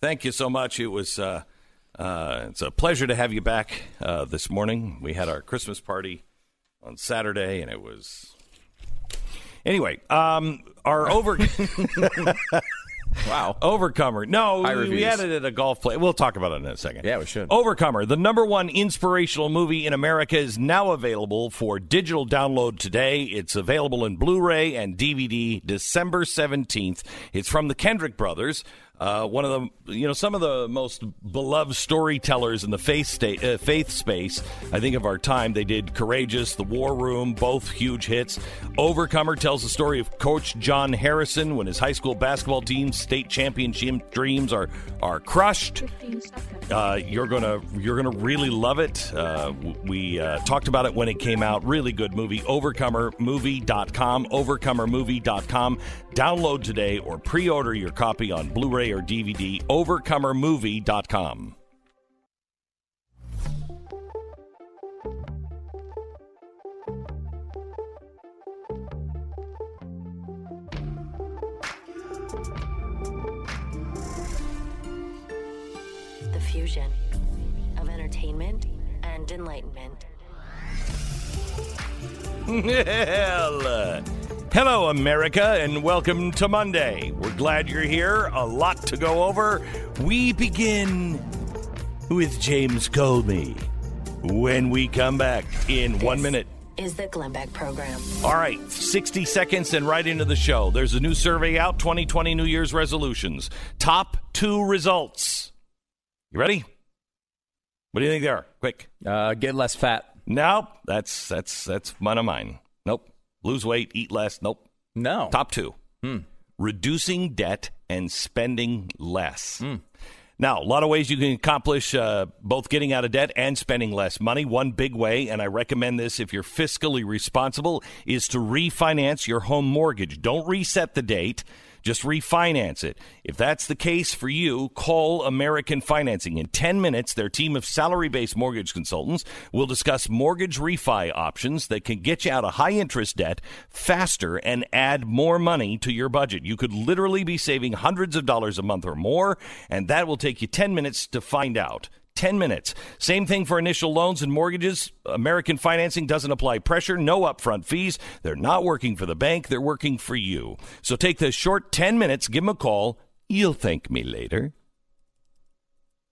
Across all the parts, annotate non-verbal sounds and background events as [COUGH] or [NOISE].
Thank you so much. It was uh, uh, it's a pleasure to have you back uh, this morning. We had our Christmas party on Saturday, and it was anyway. Um, our over [LAUGHS] Wow. Overcomer. No, High we, we had it at a golf play. We'll talk about it in a second. Yeah, we should. Overcomer, the number one inspirational movie in America, is now available for digital download today. It's available in Blu ray and DVD December 17th. It's from the Kendrick brothers. Uh, one of the, you know, some of the most beloved storytellers in the faith state, uh, faith space, I think, of our time. They did Courageous, The War Room, both huge hits. Overcomer tells the story of Coach John Harrison when his high school basketball team's state championship dreams are are crushed. Uh, you're gonna you're gonna really love it. Uh, we uh, talked about it when it came out. Really good movie. Overcomermovie.com. Overcomermovie.com. Download today or pre-order your copy on Blu-ray or DVD. Overcomermovie.com. fusion of entertainment and enlightenment. Well, uh, hello, America, and welcome to Monday. We're glad you're here. A lot to go over. We begin with James Comey when we come back in one minute. Is the Glenn Beck program. All right, 60 seconds and right into the show. There's a new survey out 2020 New Year's resolutions. Top two results. You ready? What do you think they are? Quick. Uh, get less fat. Nope, that's that's that's one of mine. Nope. Lose weight, eat less. Nope. No. Top two. Hmm. Reducing debt and spending less. Hmm. Now, a lot of ways you can accomplish uh, both getting out of debt and spending less money. One big way, and I recommend this if you're fiscally responsible, is to refinance your home mortgage. Don't reset the date. Just refinance it. If that's the case for you, call American Financing. In 10 minutes, their team of salary based mortgage consultants will discuss mortgage refi options that can get you out of high interest debt faster and add more money to your budget. You could literally be saving hundreds of dollars a month or more, and that will take you 10 minutes to find out. 10 minutes. Same thing for initial loans and mortgages. American Financing doesn't apply pressure, no upfront fees. They're not working for the bank, they're working for you. So take the short 10 minutes, give them a call. You'll thank me later.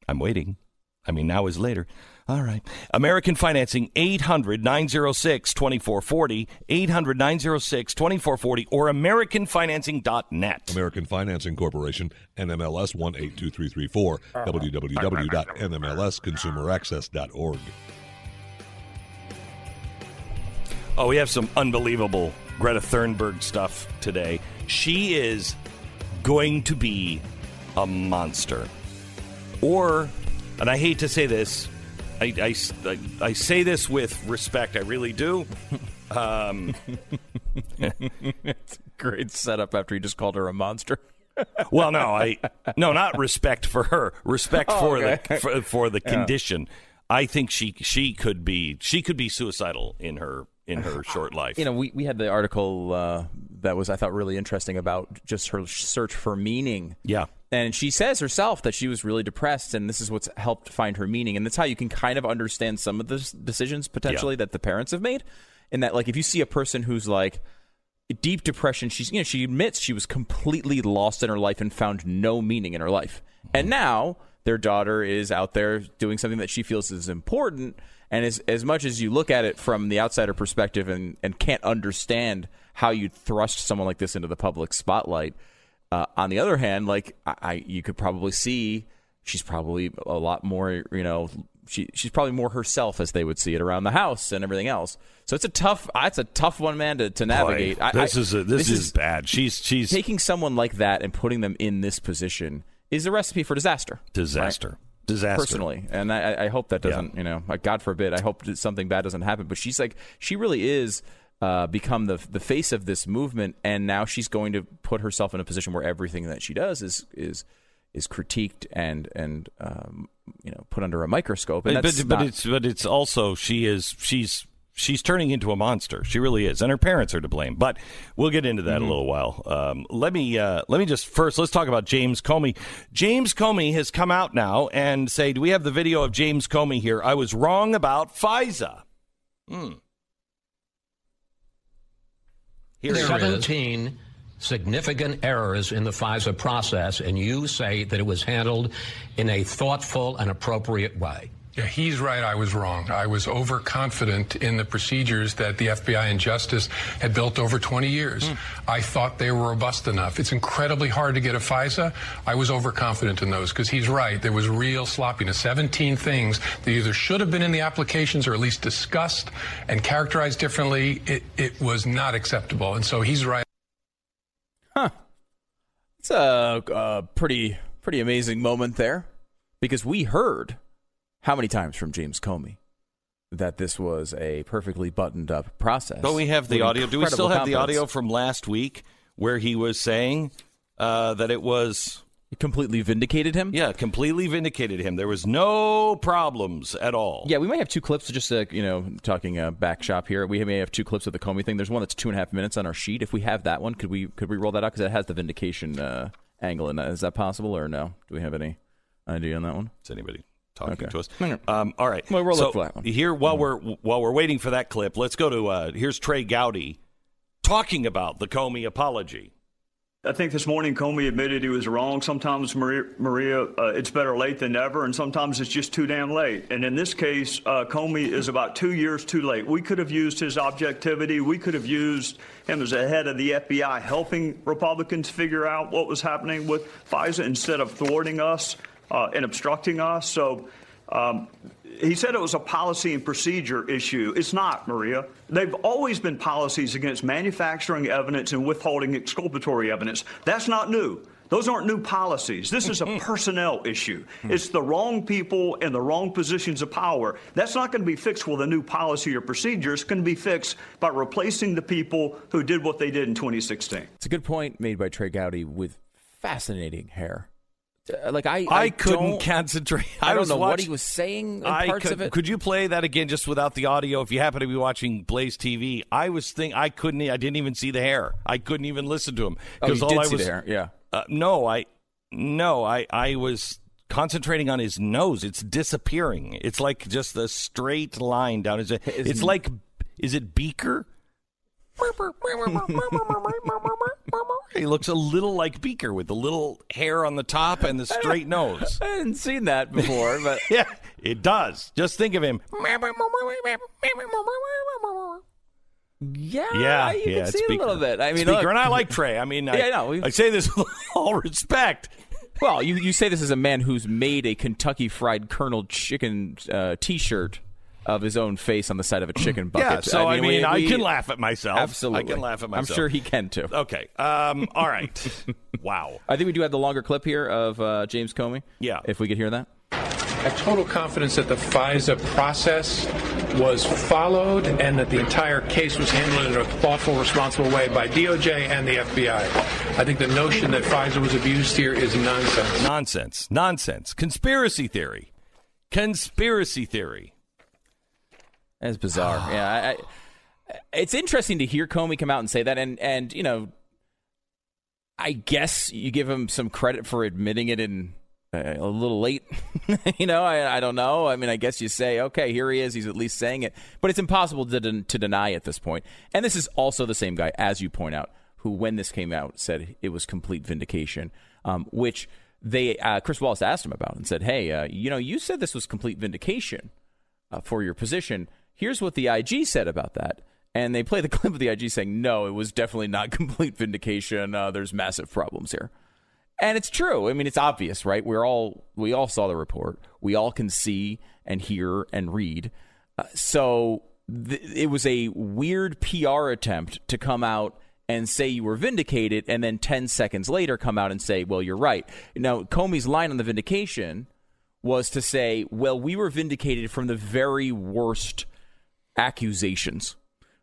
I'm waiting. I mean, now is later. All right. American Financing, 800 906 2440, 800 906 2440, or AmericanFinancing.net. American Financing Corporation, NMLS 182334, www.nmlsconsumeraccess.org. Oh, we have some unbelievable Greta Thunberg stuff today. She is going to be a monster. Or, and I hate to say this, I, I, I, say this with respect, I really do. Um, Great setup after you just called her a monster. well, no, I no, not respect for her, respect for okay. the for, for the condition. I think she she could be she could be suicidal in her in her short life. You know, we, we had the article uh, that was, I thought, really interesting about just her search for meaning. yeah. And she says herself that she was really depressed, and this is what's helped find her meaning. And that's how you can kind of understand some of the decisions potentially that the parents have made. and that, like, if you see a person who's like deep depression, she's you know she admits she was completely lost in her life and found no meaning in her life, and mm-hmm. now their daughter is out there doing something that she feels is important. And as as much as you look at it from the outsider perspective and and can't understand how you'd thrust someone like this into the public spotlight. Uh, on the other hand, like I, I, you could probably see she's probably a lot more, you know, she she's probably more herself as they would see it around the house and everything else. So it's a tough, uh, it's a tough one, man, to, to navigate. I- this I- is a, this, is, bad. She's she's taking someone like that and putting them in this position is a recipe for disaster. disaster. Disaster. Personally, and I, I hope that doesn't, you know, like, God forbid, I hope something bad doesn't happen. But she's like, she really is uh, become the the face of this movement, and now she's going to put herself in a position where everything that she does is is is critiqued and and um, you know put under a microscope. And But, that's but, but not- it's but it's also she is she's she's turning into a monster. She really is, and her parents are to blame. But we'll get into that mm-hmm. a little while. Um, let me uh, let me just first let's talk about James Comey. James Comey has come out now and say, "Do we have the video of James Comey here? I was wrong about FISA." Hmm. Here 17 significant errors in the FISA process, and you say that it was handled in a thoughtful and appropriate way. Yeah, he's right. I was wrong. I was overconfident in the procedures that the FBI and Justice had built over 20 years. Mm. I thought they were robust enough. It's incredibly hard to get a FISA. I was overconfident in those because he's right. There was real sloppiness. 17 things that either should have been in the applications or at least discussed and characterized differently. It, it was not acceptable. And so he's right. Huh. It's a, a pretty, pretty amazing moment there because we heard how many times from James Comey that this was a perfectly buttoned up process. But we have the audio. Do we still have confidence. the audio from last week where he was saying uh, that it was completely vindicated him? Yeah, completely vindicated him. There was no problems at all. Yeah, we may have two clips. Just uh, you know, talking uh, back shop here. We may have two clips of the Comey thing. There's one that's two and a half minutes on our sheet. If we have that one, could we could we roll that out because it has the vindication uh, angle in that? Is that possible or no? Do we have any idea on that one? Does anybody talking okay. to us. Um, all right. Well, we'll so look for that one. Here, while mm-hmm. we're while we're waiting for that clip, let's go to uh, here's Trey Gowdy talking about the Comey apology. I think this morning Comey admitted he was wrong. Sometimes, Maria, Maria uh, it's better late than never, and sometimes it's just too damn late. And in this case, uh, Comey is about two years too late. We could have used his objectivity. We could have used him as a head of the FBI helping Republicans figure out what was happening with FISA instead of thwarting us uh, and obstructing us. So um, he said it was a policy and procedure issue. It's not, Maria. They've always been policies against manufacturing evidence and withholding exculpatory evidence. That's not new. Those aren't new policies. This is a [LAUGHS] personnel issue. It's the wrong people in the wrong positions of power. That's not going to be fixed with a new policy or procedure. It's going to be fixed by replacing the people who did what they did in 2016. It's a good point made by Trey Gowdy with fascinating hair. Uh, like I, I, I couldn't concentrate. I, I don't know watch, what he was saying. parts could, of it. Could you play that again, just without the audio? If you happen to be watching Blaze TV, I was think I couldn't. I didn't even see the hair. I couldn't even listen to him because oh, all I was. Yeah. Uh, no, I no, I I was concentrating on his nose. It's disappearing. It's like just a straight line down his. It's like, is it Beaker? [LAUGHS] [LAUGHS] he looks a little like Beaker with the little hair on the top and the straight nose. I hadn't seen that before, [LAUGHS] but yeah, it does. Just think of him. Yeah, yeah, you yeah. Can see a little bit. I mean, Speaker, look. and I like Trey. I mean, [LAUGHS] I, yeah, no, I say this with [LAUGHS] all respect. Well, you you say this as a man who's made a Kentucky Fried Colonel chicken uh, T-shirt of his own face on the side of a [CLEARS THROAT] chicken bucket. Yeah, so I mean, I, mean, we, I can laugh at myself. Absolutely, I can laugh at myself. I'm sure he can too. Okay. Um, [LAUGHS] all right. wow. I think we do have the longer clip here of uh, James Comey. Yeah. If we could hear that. I have total confidence that the FISA process was followed and that the entire case was handled in a thoughtful, responsible way by DOJ and the FBI. I think the notion that FISA was abused here is nonsense. Nonsense. Nonsense. Conspiracy theory. Conspiracy theory. That's bizarre. yeah, I, I, it's interesting to hear Comey come out and say that, and and you know, I guess you give him some credit for admitting it in uh, a little late. [LAUGHS] you know, I, I don't know. I mean, I guess you say, okay, here he is. He's at least saying it, but it's impossible to to deny at this point. And this is also the same guy, as you point out, who, when this came out, said it was complete vindication, um, which they uh, Chris Wallace asked him about and said, hey, uh, you know, you said this was complete vindication uh, for your position Here's what the IG said about that. And they play the [LAUGHS] clip of the IG saying, no, it was definitely not [LAUGHS] complete vindication. Uh, there's massive problems here. And it's true. I mean, it's obvious, right? We're all we all saw the report. We all can see and hear and read. Uh, so th- it was a weird PR attempt to come out and say you were vindicated, and then ten seconds later come out and say, "Well, you're right." Now, Comey's line on the vindication was to say, "Well, we were vindicated from the very worst accusations,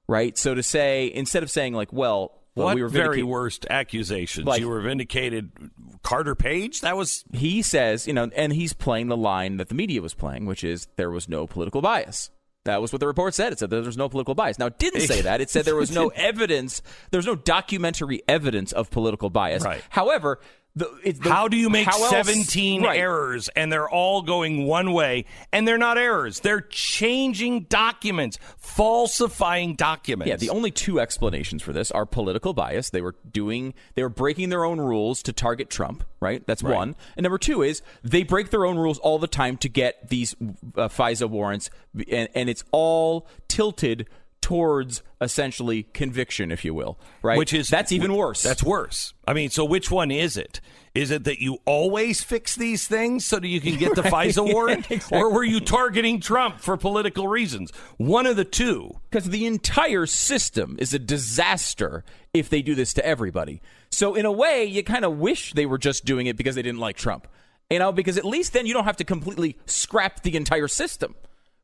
right? So to say instead of saying like, well, uh, well what we were very worst accusations? Like, you were vindicated. Carter Page. That was he says, you know, and he's playing the line that the media was playing, which is there was no political bias. That was what the report said. It said there was no political bias. Now, it didn't say [LAUGHS] that. It said there was no evidence. There was no documentary evidence of political bias. Right. However, the, it's the, how do you make how else- 17 right. errors and they're all going one way and they're not errors they're changing documents falsifying documents Yeah, the only two explanations for this are political bias. They were doing, they were breaking their own rules to target Trump, right? That's one. And number two is they break their own rules all the time to get these uh, FISA warrants, and, and it's all tilted towards essentially conviction, if you will, right? which is that's even worse. That's worse. I mean, so which one is it? Is it that you always fix these things so that you can get the [LAUGHS] FISA warrant, [LAUGHS] or were you targeting Trump for political reasons? One of the two. because the entire system is a disaster if they do this to everybody. So in a way, you kind of wish they were just doing it because they didn't like Trump. You know, because at least then you don't have to completely scrap the entire system.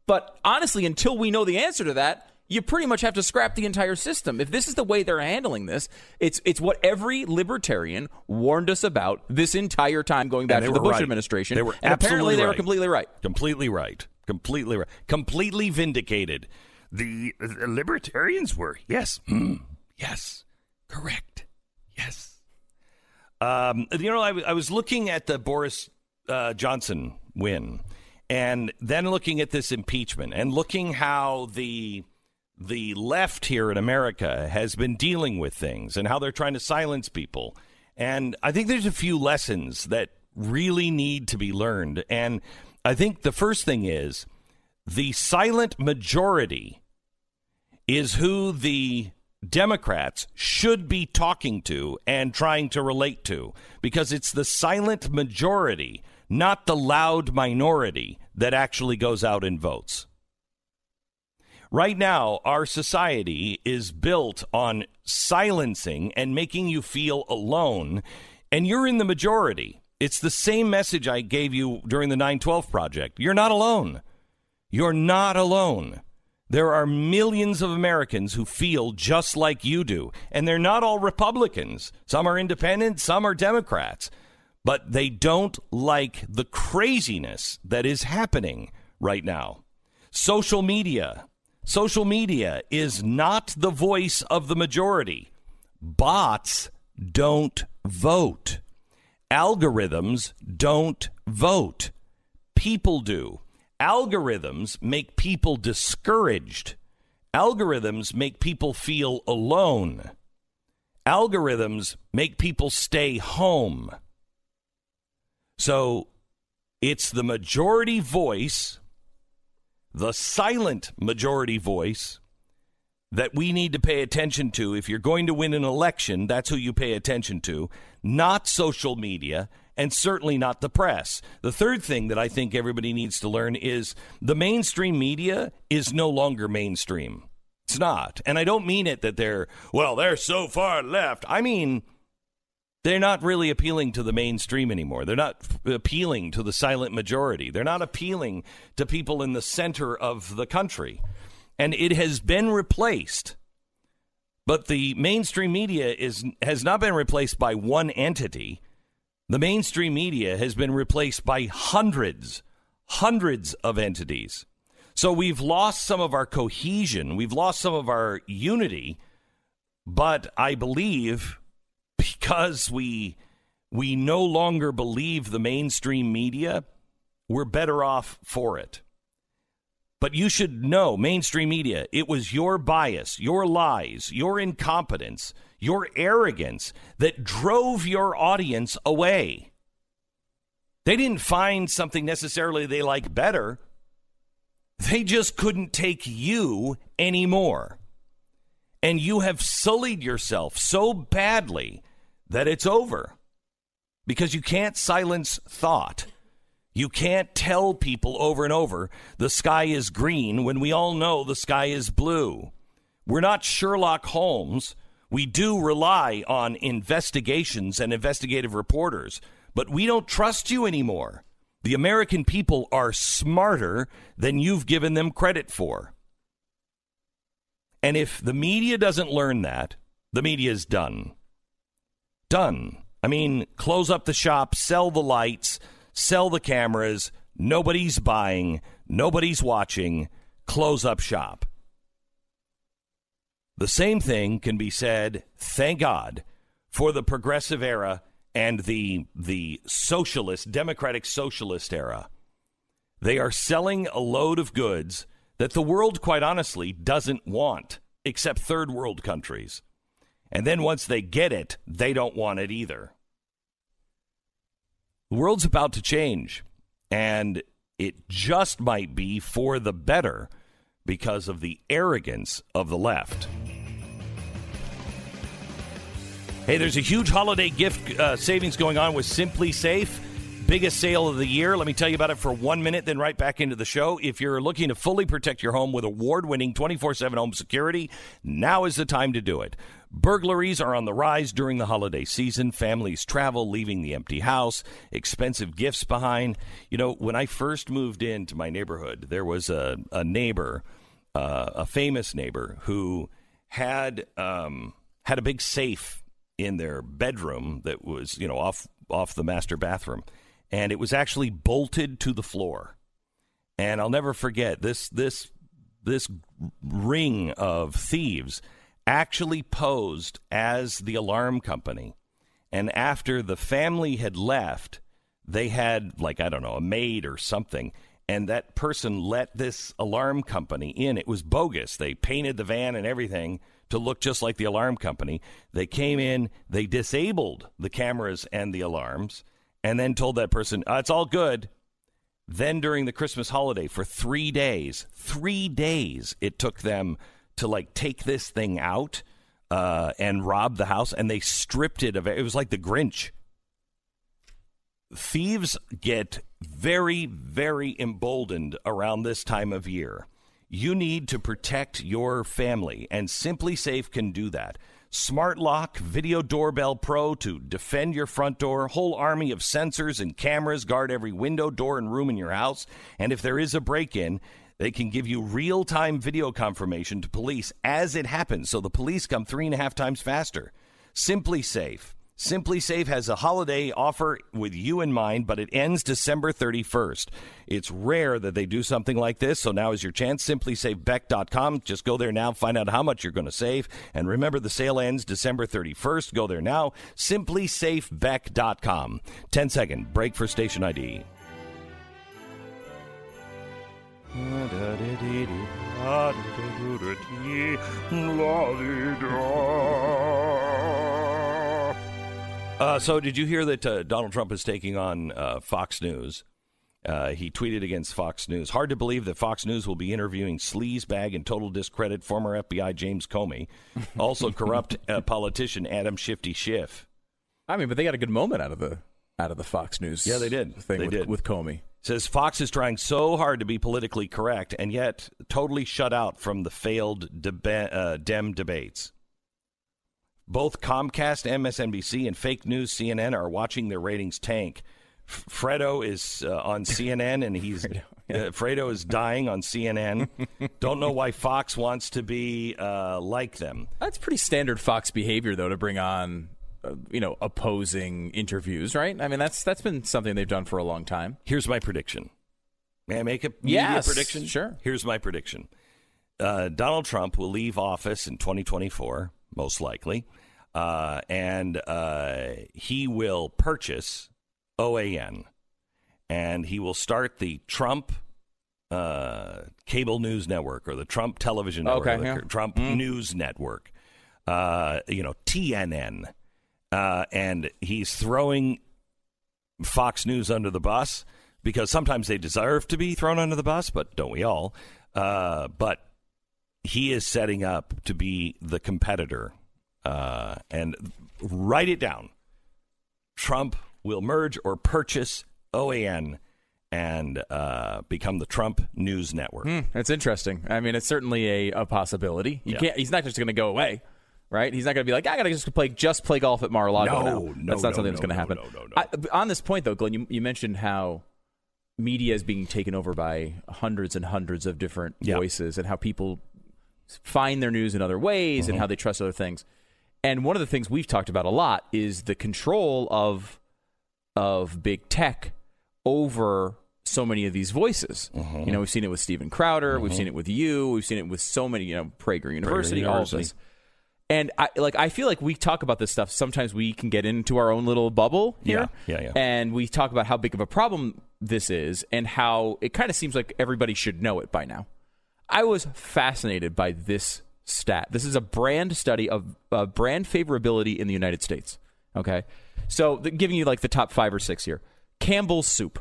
But honestly, until we know the answer to that, you pretty much have to scrap the entire system. If this is the way they're handling this, it's it's what every libertarian warned us about this entire time going back to the Bush right. administration. They were and apparently they were completely right. Completely right. Completely right. Completely vindicated. The, the libertarians were. Yes. Mm. Yes. Correct. Yes. Um, you know, I, I was looking at the Boris uh, Johnson win, and then looking at this impeachment, and looking how the the left here in America has been dealing with things, and how they're trying to silence people. And I think there's a few lessons that really need to be learned. And I think the first thing is the silent majority is who the Democrats should be talking to and trying to relate to because it's the silent majority, not the loud minority, that actually goes out and votes. Right now, our society is built on silencing and making you feel alone, and you're in the majority. It's the same message I gave you during the 912 project. You're not alone. You're not alone. There are millions of Americans who feel just like you do, and they're not all Republicans. Some are independent, some are Democrats, but they don't like the craziness that is happening right now. Social media. Social media is not the voice of the majority. Bots don't vote. Algorithms don't vote. People do. Algorithms make people discouraged. Algorithms make people feel alone. Algorithms make people stay home. So it's the majority voice, the silent majority voice, that we need to pay attention to. If you're going to win an election, that's who you pay attention to, not social media, and certainly not the press. The third thing that I think everybody needs to learn is the mainstream media is no longer mainstream. It's not. And I don't mean it that they're, well, they're so far left. I mean, they're not really appealing to the mainstream anymore. They're not f- appealing to the silent majority. They're not appealing to people in the center of the country. And it has been replaced. But the mainstream media is has not been replaced by one entity. The mainstream media has been replaced by hundreds, hundreds of entities. So we've lost some of our cohesion, we've lost some of our unity, but I believe because we we no longer believe the mainstream media, we're better off for it. But you should know, mainstream media, it was your bias, your lies, your incompetence, your arrogance that drove your audience away. They didn't find something necessarily they like better. They just couldn't take you anymore. And you have sullied yourself so badly that it's over. Because you can't silence thought. You can't tell people over and over the sky is green when we all know the sky is blue. We're not Sherlock Holmes. We do rely on investigations and investigative reporters, but we don't trust you anymore. The American people are smarter than you've given them credit for. And if the media doesn't learn that, the media is done. Done. I mean, close up the shop, sell the lights, sell the cameras. Nobody's buying, nobody's watching. close up shop. The same thing can be said, thank God, for the progressive era and the the socialist, democratic socialist era. They are selling a load of goods that the world, quite honestly, doesn't want, except third world countries. And then once they get it, they don't want it either. The world's about to change, and it just might be for the better because of the arrogance of the left. Hey, there's a huge holiday gift uh, savings going on with SimpliSafe. Biggest sale of the year. Let me tell you about it for one minute, then right back into the show. If you're looking to fully protect your home with award winning 24 7 home security, now is the time to do it. Burglaries are on the rise during the holiday season. Families travel, leaving the empty house, expensive gifts behind. You know, when I first moved into my neighborhood, there was a, a neighbor, uh, a famous neighbor, who had um, had a big safe in their bedroom that was, you know, off off the master bathroom, and it was actually bolted to the floor. And I'll never forget this this this ring of thieves actually posed as the alarm company. And after the family had left, they had like I don't know, a maid or something and that person let this alarm company in. It was bogus. They painted the van and everything to look just like the alarm company. They came in, they disabled the cameras and the alarms, and then told that person, oh, it's all good. Then during the Christmas holiday, for three days, three days, it took them to like take this thing out uh, and rob the house, and they stripped it of it. It was like the Grinch. Thieves get very, very emboldened around this time of year. You need to protect your family, and SimpliSafe can do that. Smart Lock Video Doorbell Pro to defend your front door. Whole army of sensors and cameras guard every window, door, and room in your house. And if there is a break in, they can give you real time video confirmation to police as it happens, so the police come three and a half times faster. SimpliSafe. SimpliSafe has a holiday offer with you in mind, but it ends December 31st. It's rare that they do something like this, so now is your chance. SimpliSafeBeck.com. Just go there now, find out how much you're going to save. And remember, the sale ends December 31st. Go there now. SimpliSafeBeck.com. 10 second break for station ID. Uh, so, did you hear that uh, Donald Trump is taking on uh, Fox News? Uh, he tweeted against Fox News. Hard to believe that Fox News will be interviewing sleazebag and total discredit former FBI James Comey, also [LAUGHS] corrupt uh, politician Adam Shifty Schiff. I mean, but they got a good moment out of the out of the Fox News. Yeah, they did. Thing they with, did with Comey. Says Fox is trying so hard to be politically correct and yet totally shut out from the failed deba- uh, Dem debates. Both Comcast, MSNBC, and fake news CNN are watching their ratings tank. F- Fredo is uh, on CNN, and he's [LAUGHS] uh, Fredo is dying on CNN. Don't know why Fox wants to be uh, like them. That's pretty standard Fox behavior, though, to bring on uh, you know opposing interviews, right? I mean, that's that's been something they've done for a long time. Here's my prediction. May I make a yes, prediction? Sure. Here's my prediction. Uh, Donald Trump will leave office in 2024, most likely, uh, and uh, he will purchase OAN, and he will start the Trump uh, cable news network or the Trump television network, Okay, yeah. Trump Mm. news network, uh, you know, TNN, uh, and he's throwing Fox News under the bus because sometimes they deserve to be thrown under the bus, but don't we all? Uh, but he is setting up to be the competitor. Uh, and write it down. Trump will merge or purchase OAN and uh, become the Trump News Network. Hmm, that's interesting. I mean, it's certainly a, a possibility. You Yeah. can't. He's not just going to go away, right? He's not going to be like, I got to just play just play golf at Mar-a-Lago. No, now." no, that's not no, something no, that's going to happen. no, no, no. I, on this point, though, Glenn, you, you mentioned how media is being taken over by hundreds and hundreds of different Yeah. voices, and how people find their news in other ways, Mm-hmm. and how they trust other things. And one of the things we've talked about a lot is the control of of big tech over so many of these voices. Mm-hmm. You know, we've seen it with Steven Crowder, we've seen it with you, we've seen it with so many, you know, Prager University, all of this. And I like I feel like we talk about this stuff. Sometimes we can get into our own little bubble here. Yeah, yeah, yeah. And we talk about how big of a problem this is and how it kind of seems like everybody should know it by now. I was fascinated by this stat. This is a brand study of uh, brand favorability in the United States. Okay. So, the, giving you like the top five or six here Campbell's Soup,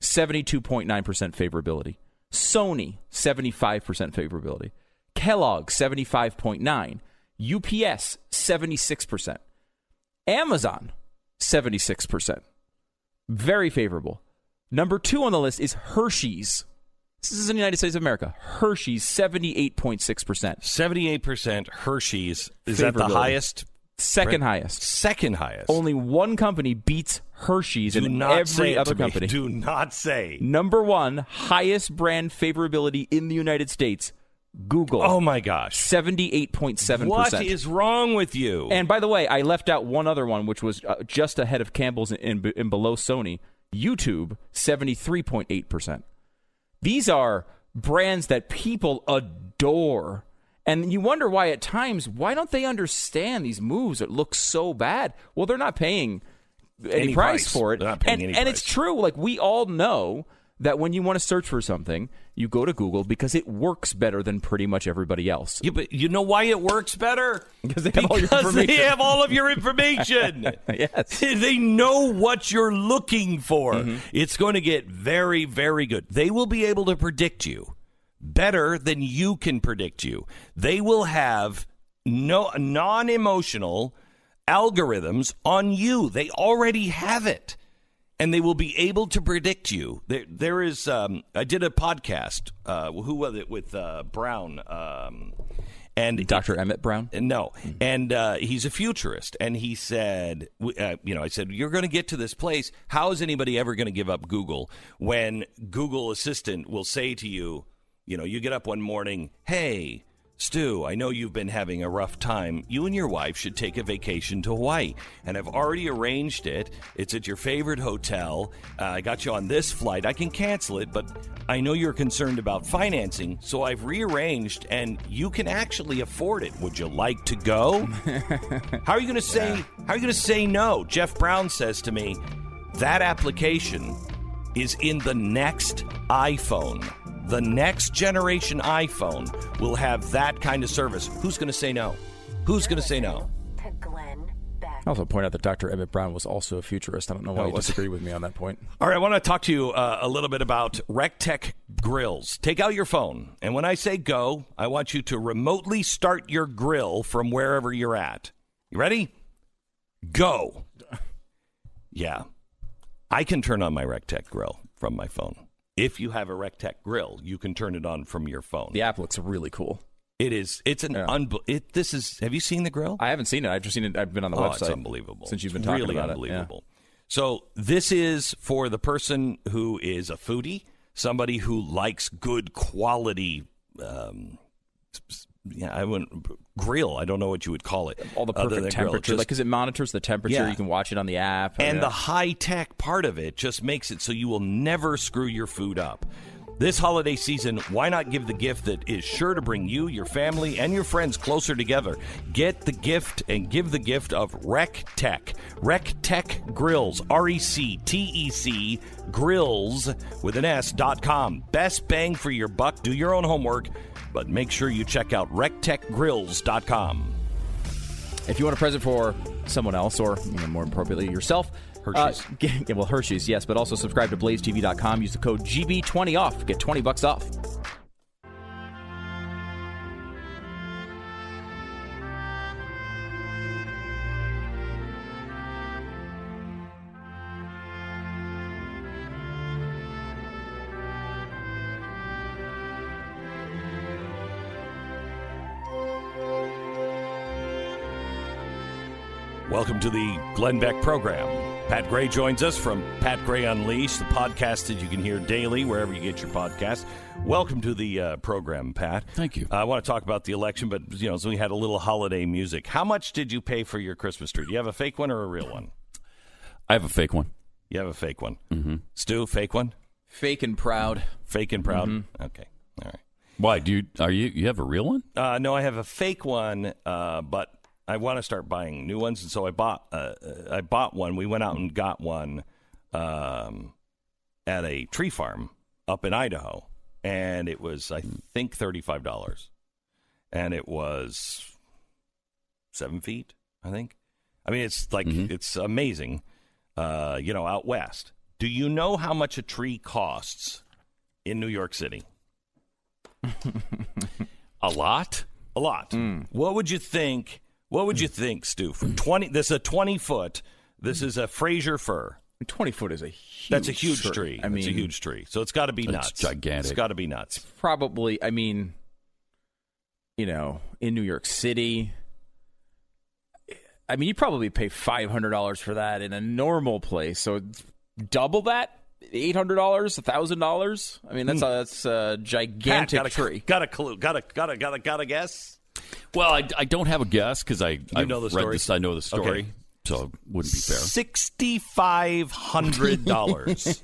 72.9% favorability. Sony, 75% favorability. Kellogg, 75.9. UPS, 76%. Amazon, 76%. Very favorable. Number two on the list is Hershey's. This is in the United States of America. Hershey's, 78.6%. 78% Hershey's. Is that the highest? Second highest. Second highest. Only one company beats Hershey's Do and not every other company. Do not say. Number one, highest brand favorability in the United States, Google. Oh my gosh. 78.7%. What is wrong with you? And by the way, I left out one other one, which was uh, just ahead of Campbell's and, and, and below Sony. YouTube, 73.8%. These are brands that people adore. And you wonder why at times, why don't they understand these moves that look so bad? Well, they're not paying any, Any price, price. for it. They're not paying and and it's true. Like, we all know that when you want to search for something, you go to Google because it works better than pretty much everybody else. Yeah, but you know why it works better? [LAUGHS] Because they have all your Because they have all of your information. [LAUGHS] Yes. They know what you're looking for. Mm-hmm. It's going to get very, very good. They will be able to predict you better than you can predict you. They will have no non-emotional algorithms on you. They already have it. And they will be able to predict you. There, there is. Um, I did a podcast. Uh, who was it with uh, Brown? Um, and Dr. Emmett Brown? no, and uh, he's a futurist, and he said, uh, you know, I said, you're going to get to this place. How is anybody ever going to give up Google when Google Assistant will say to you, you know, you get up one morning, hey. Stu, I know you've been having a rough time. You and your wife should take a vacation to Hawaii. And I've already arranged it. It's at your favorite hotel. Uh, I got you on this flight. I can cancel it, but I know you're concerned about financing, so I've rearranged and you can actually afford it. Would you like to go? [LAUGHS] how are you going to say how are you going to say no? Jeff Brown says to me, that application is in the next iPhone. The next generation iPhone will have that kind of service. Who's going to say no? Who's going to say no? To Glenn Beck. I also point out that Dr. Emmett Brown was also a futurist. I don't know why Oh, you disagree with me on that point. [LAUGHS] All right, I want to talk to you uh, a little bit about RecTec grills. Take out your phone, and when I say go, I want you to remotely start your grill from wherever you're at. You ready? Go. [LAUGHS] Yeah. I can turn on my RecTec grill from my phone. If you have a RecTec grill, you can turn it on from your phone. The app looks really cool. It is. It's an Yeah. unbe- it This is. Have you seen the grill? I haven't seen it. I've just seen it. I've been on the oh, website. it's unbelievable. Since you've been It's talking really about unbelievable. So this is for the person who is a foodie, somebody who likes good quality. Um, yeah, I wouldn't grill. I don't know what you would call it. All the perfect temperature. Just- like, because it monitors the temperature. Yeah. You can watch it on the app. and Yeah. the high tech part of it just makes it so you will never screw your food up. This holiday season, why not give the gift that is sure to bring you, your family, and your friends closer together? Get the gift and give the gift of Rec Tec. Rec Tec Grills, R E C T E C, grills with an S dot com. Best bang for your buck. Do your own homework, but make sure you check out rectecgrills.com. If you want a present for someone else, or you know, more appropriately yourself, Hershey's. Uh, yeah, well, Hershey's, yes, but also subscribe to BlazeTV.com. Use the code GB20 off. Get 20 bucks off. Welcome to the Glenn Beck program. Pat Gray joins us from Pat Gray Unleashed, the podcast that you can hear daily wherever you get your podcast. Welcome to the uh, program, Pat. Thank you. I want to talk about the election, but you know, so we had a little holiday music. How much did you pay for your Christmas tree? Do you have a fake one or a real one? I have a fake one. You have a fake one. Mm-hmm. Stu, fake one. Fake and proud. Fake and proud. Okay. All right. Why do you are you you have a real one? Uh, no, I have a fake one, uh, but I want to start buying new ones, and so I bought. Uh, I bought one. We went out and got one um, at a tree farm up in Idaho, and it was I think thirty five dollars, and it was seven feet. I think. I mean, it's like it's amazing. Uh, you know, out west. Do you know how much a tree costs in New York City? [LAUGHS] A lot. A lot. What would you think? What would you think, Stu? For twenty, this is a twenty foot. This is a Fraser fir. 20 foot is a huge That's a huge tree. tree. I mean, it's a huge tree. So it's got to be It's nuts. gigantic. It's got to be nuts. probably, I mean, you know, in New York City, I mean, you probably pay $500 for that in a normal place. So double that? $800, $1,000? I mean, that's hmm. a, that's a gigantic Pat, got a, tree. Got a clue. Got a got a got a got a guess. Well, I, I don't have a guess because I I know the story? This, I know the story, Okay. so it wouldn't be fair. Sixty five hundred dollars.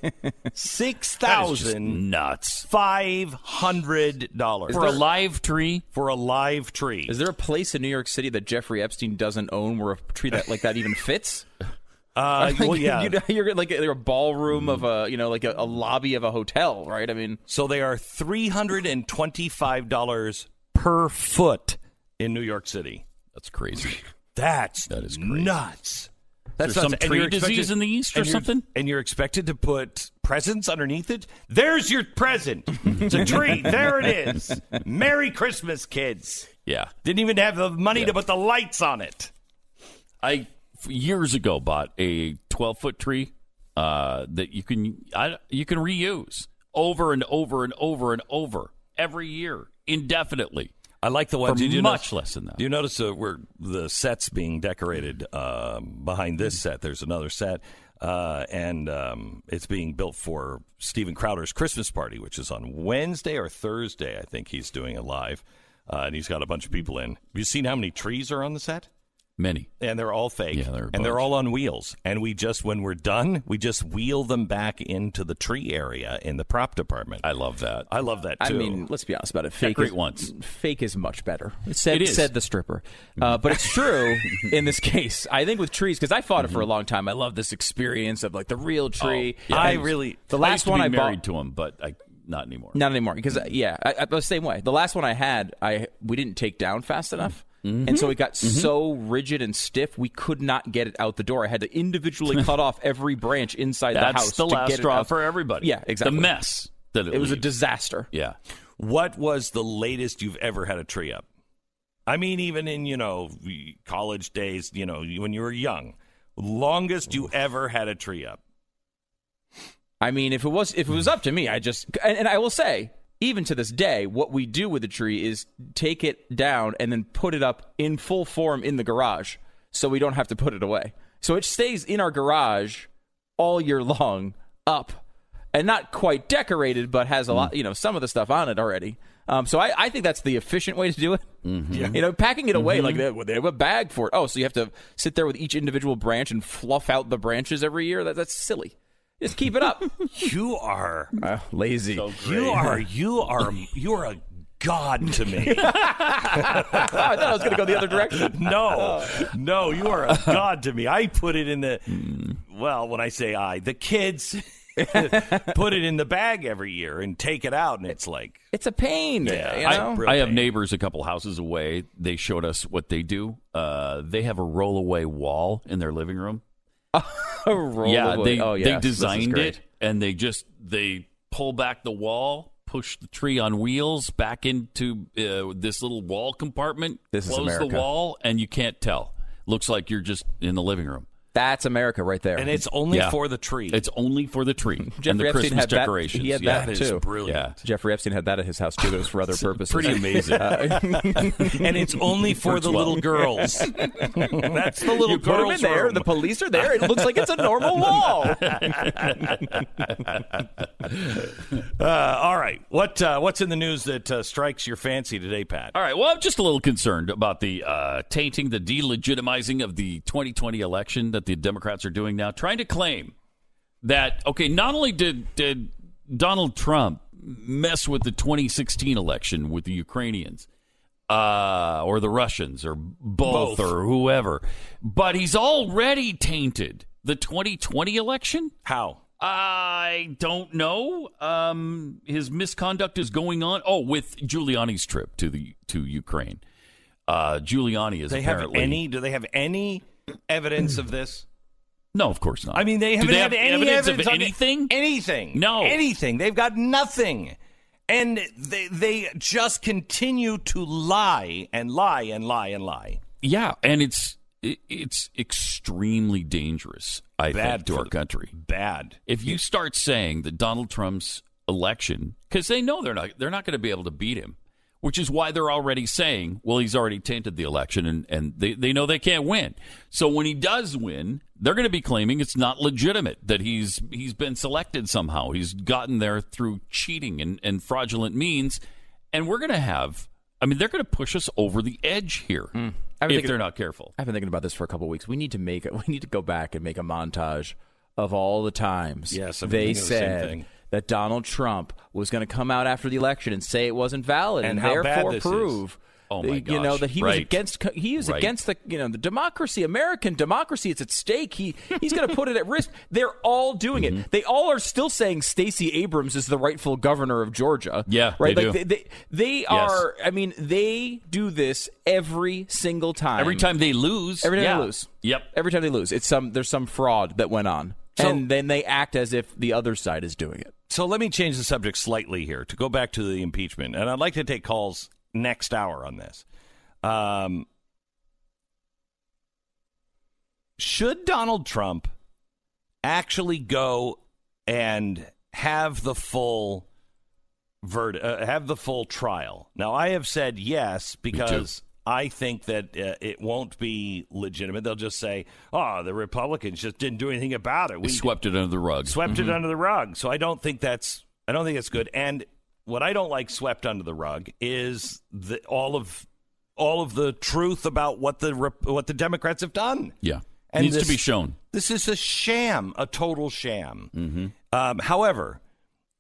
Six [LAUGHS] That is just thousand nuts five hundred dollars for a live tree. for a live tree. Is there a place in New York City that Jeffrey Epstein doesn't own where a tree that like that even fits? [LAUGHS] Uh, [LAUGHS] well, yeah. you know, you're like a, a ballroom of a you know like a, a lobby of a hotel, right? I mean, So they are three hundred and twenty-five dollars per foot in New York City. That's crazy. [LAUGHS] That's That is crazy. nuts. That's some tree disease in the East or something? And you're expected to put presents underneath it. There's your present. It's a [LAUGHS] tree. there it is. Merry Christmas, kids. Yeah, Didn't even have the money Yeah. to put the lights on it. I years ago bought a 12 foot tree uh, that you can I, you can reuse over and over and over and over every year indefinitely. I like the one. For Did you much notice- less than that. Do you notice uh, where the set's being decorated um, behind this set? There's another set, uh, and um, it's being built for Steven Crowder's Christmas party, which is on Wednesday or Thursday. I think he's doing it live, uh, and he's got a bunch of people in. Have you seen how many trees are on the set? Many. And they're all fake. Yeah, they're a and they're all on wheels. And we just, when we're done, we just wheel them back into the tree area in the prop department. I love that. I love that too. I mean, let's be honest about it. Fake Decorate is, once. Fake is much better. Said, It is. said the stripper. Uh, but it's true [LAUGHS] in this case. I think with trees, because I fought it for a long time. I love this experience of like the real tree. Oh, yeah. I really- the I last used to one be I married bought. to him, but I not anymore. Not anymore, because uh, yeah, I, I, the same way. The last one I had, I we didn't take down fast enough, Mm-hmm. and so it got mm-hmm. so rigid and stiff we could not get it out the door. I had to individually cut off [LAUGHS] every branch inside the That's house the last straw for everybody. Yeah, exactly. The mess that it, It was a disaster. yeah. What was the latest you've ever had a tree up? I mean, even in you know college days, you know when you were young, longest you ever had a tree up. I mean, if it was if it was up to me, I just and, and I will say, even to this day, what we do with the tree is take it down and then put it up in full form in the garage, so we don't have to put it away. So it stays in our garage all year long, up, and not quite decorated, but has a lot, mm. you know, some of the stuff on it already. Um, so I, I think that's the efficient way to do it. Mm-hmm. You know, packing it away like mm-hmm. they, they have a bag for it. Oh, so you have to sit there with each individual branch and fluff out the branches every year. That, that's silly. Just keep it up. [LAUGHS] You are, Uh, lazy. [LAUGHS] you are, you are, you are a god to me. [LAUGHS] I thought I was going to go the other direction. no, no, you are a god to me. I put it in the, well, when I say I, the kids put it in the bag every year and take it out, and it's like, It's a pain. Yeah, you I, know? Real I have neighbors a couple houses away. They showed us what they do. Uh, they have a rollaway wall in their living room. [LAUGHS] Yeah, they oh, they yes, is designed it and they just they pull back the wall, push the tree on wheels back into uh, this little wall compartment. This is close the wall, and you can't tell. Looks like you're just in the living room. That's America right there. and it's only Yeah. for the tree. It's only for the tree and Jeffrey the Epstein Christmas had that- decorations. he had yeah. that that is too. brilliant. Yeah. Jeffrey Epstein had that at his house too. It was for other [LAUGHS] purposes. Pretty amazing. [LAUGHS] and it's only for the little girls. [LAUGHS] That's the little You put them in girls' there. room. The police are there. It looks like it's a normal wall. Uh, all right, what uh, what's in the news that uh, strikes your fancy today, Pat? All right. Well, I'm just a little concerned about the uh, tainting, the delegitimizing of the 2020 election that the Democrats are doing now, trying to claim that okay, not only did did Donald Trump mess with the 2016 election with the Ukrainians uh, or the Russians or both, Both. or whoever. But he's already tainted the 2020 election. How? I don't know. Um, his misconduct is going on. Oh, with Giuliani's trip to the to Ukraine. Uh, Giuliani is They have apparently any? Do they have any evidence of this? no, of course not. I mean, they haven't they had have any evidence, evidence of anything. Anything? No. anything. They've got nothing, and they they just continue to lie and lie and lie and lie. Yeah, and it's it's extremely dangerous. I Bad think to our the- country. Bad. If you start saying that Donald Trump's election, because they know they're not they're not going to be able to beat him, which is why they're already saying, well, he's already tainted the election, and and they they know they can't win. So when he does win, they're going to be claiming it's not legitimate that he's he's been selected somehow. He's gotten there through cheating and, and fraudulent means, and we're going to have. I mean, they're going to push us over the edge here hmm. I've been if thinking- they're not careful. I've been thinking about this for a couple of weeks. We need to make [LAUGHS] we need to go back and make a montage of all the times Yes, I've been they the same said thing. That Donald Trump was going to come out after the election and say it wasn't valid And and, therefore prove Oh, my you know that he was against he is Right. against the you know the democracy American democracy it's at stake. He he's going to put it at risk. [LAUGHS] They're all doing Mm-hmm. it they all are still saying Stacey Abrams is the rightful governor of Georgia. Yeah, right? They like they, they, they are I mean they do this every single time. Every time they lose, Every time yeah. they lose. Yep. Every time they lose, it's some there's some fraud that went on, So- and then they act as if the other side is doing it. So let me change the subject slightly here to go back to the impeachment, and I'd like to take calls next hour on this. Um, should Donald Trump actually go and have the full verd- uh, have the full trial? Now, I have said yes because I think that uh, it won't be legitimate. They'll just say, "Oh, the Republicans just didn't do anything about it. They swept it under the rug. swept Mm-hmm. it under the rug. So I don't think that's I don't think it's good. And what I don't like swept under the rug is the, all of all of the truth about what the what the Democrats have done. Yeah. And Needs this- to be shown. This is a sham, a total sham. Mm-hmm. Um, however,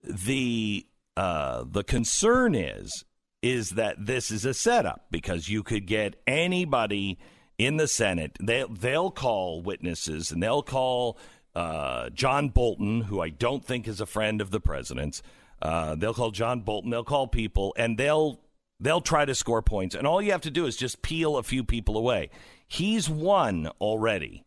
the uh, the concern is is that this is a setup because you could get anybody in the Senate. They they'll call witnesses and they'll call uh, John Bolton, who I don't think is a friend of the president's. Uh, they'll call John Bolton. They'll call people and they'll they'll try to score points. And all you have to do is just peel a few people away. He's won already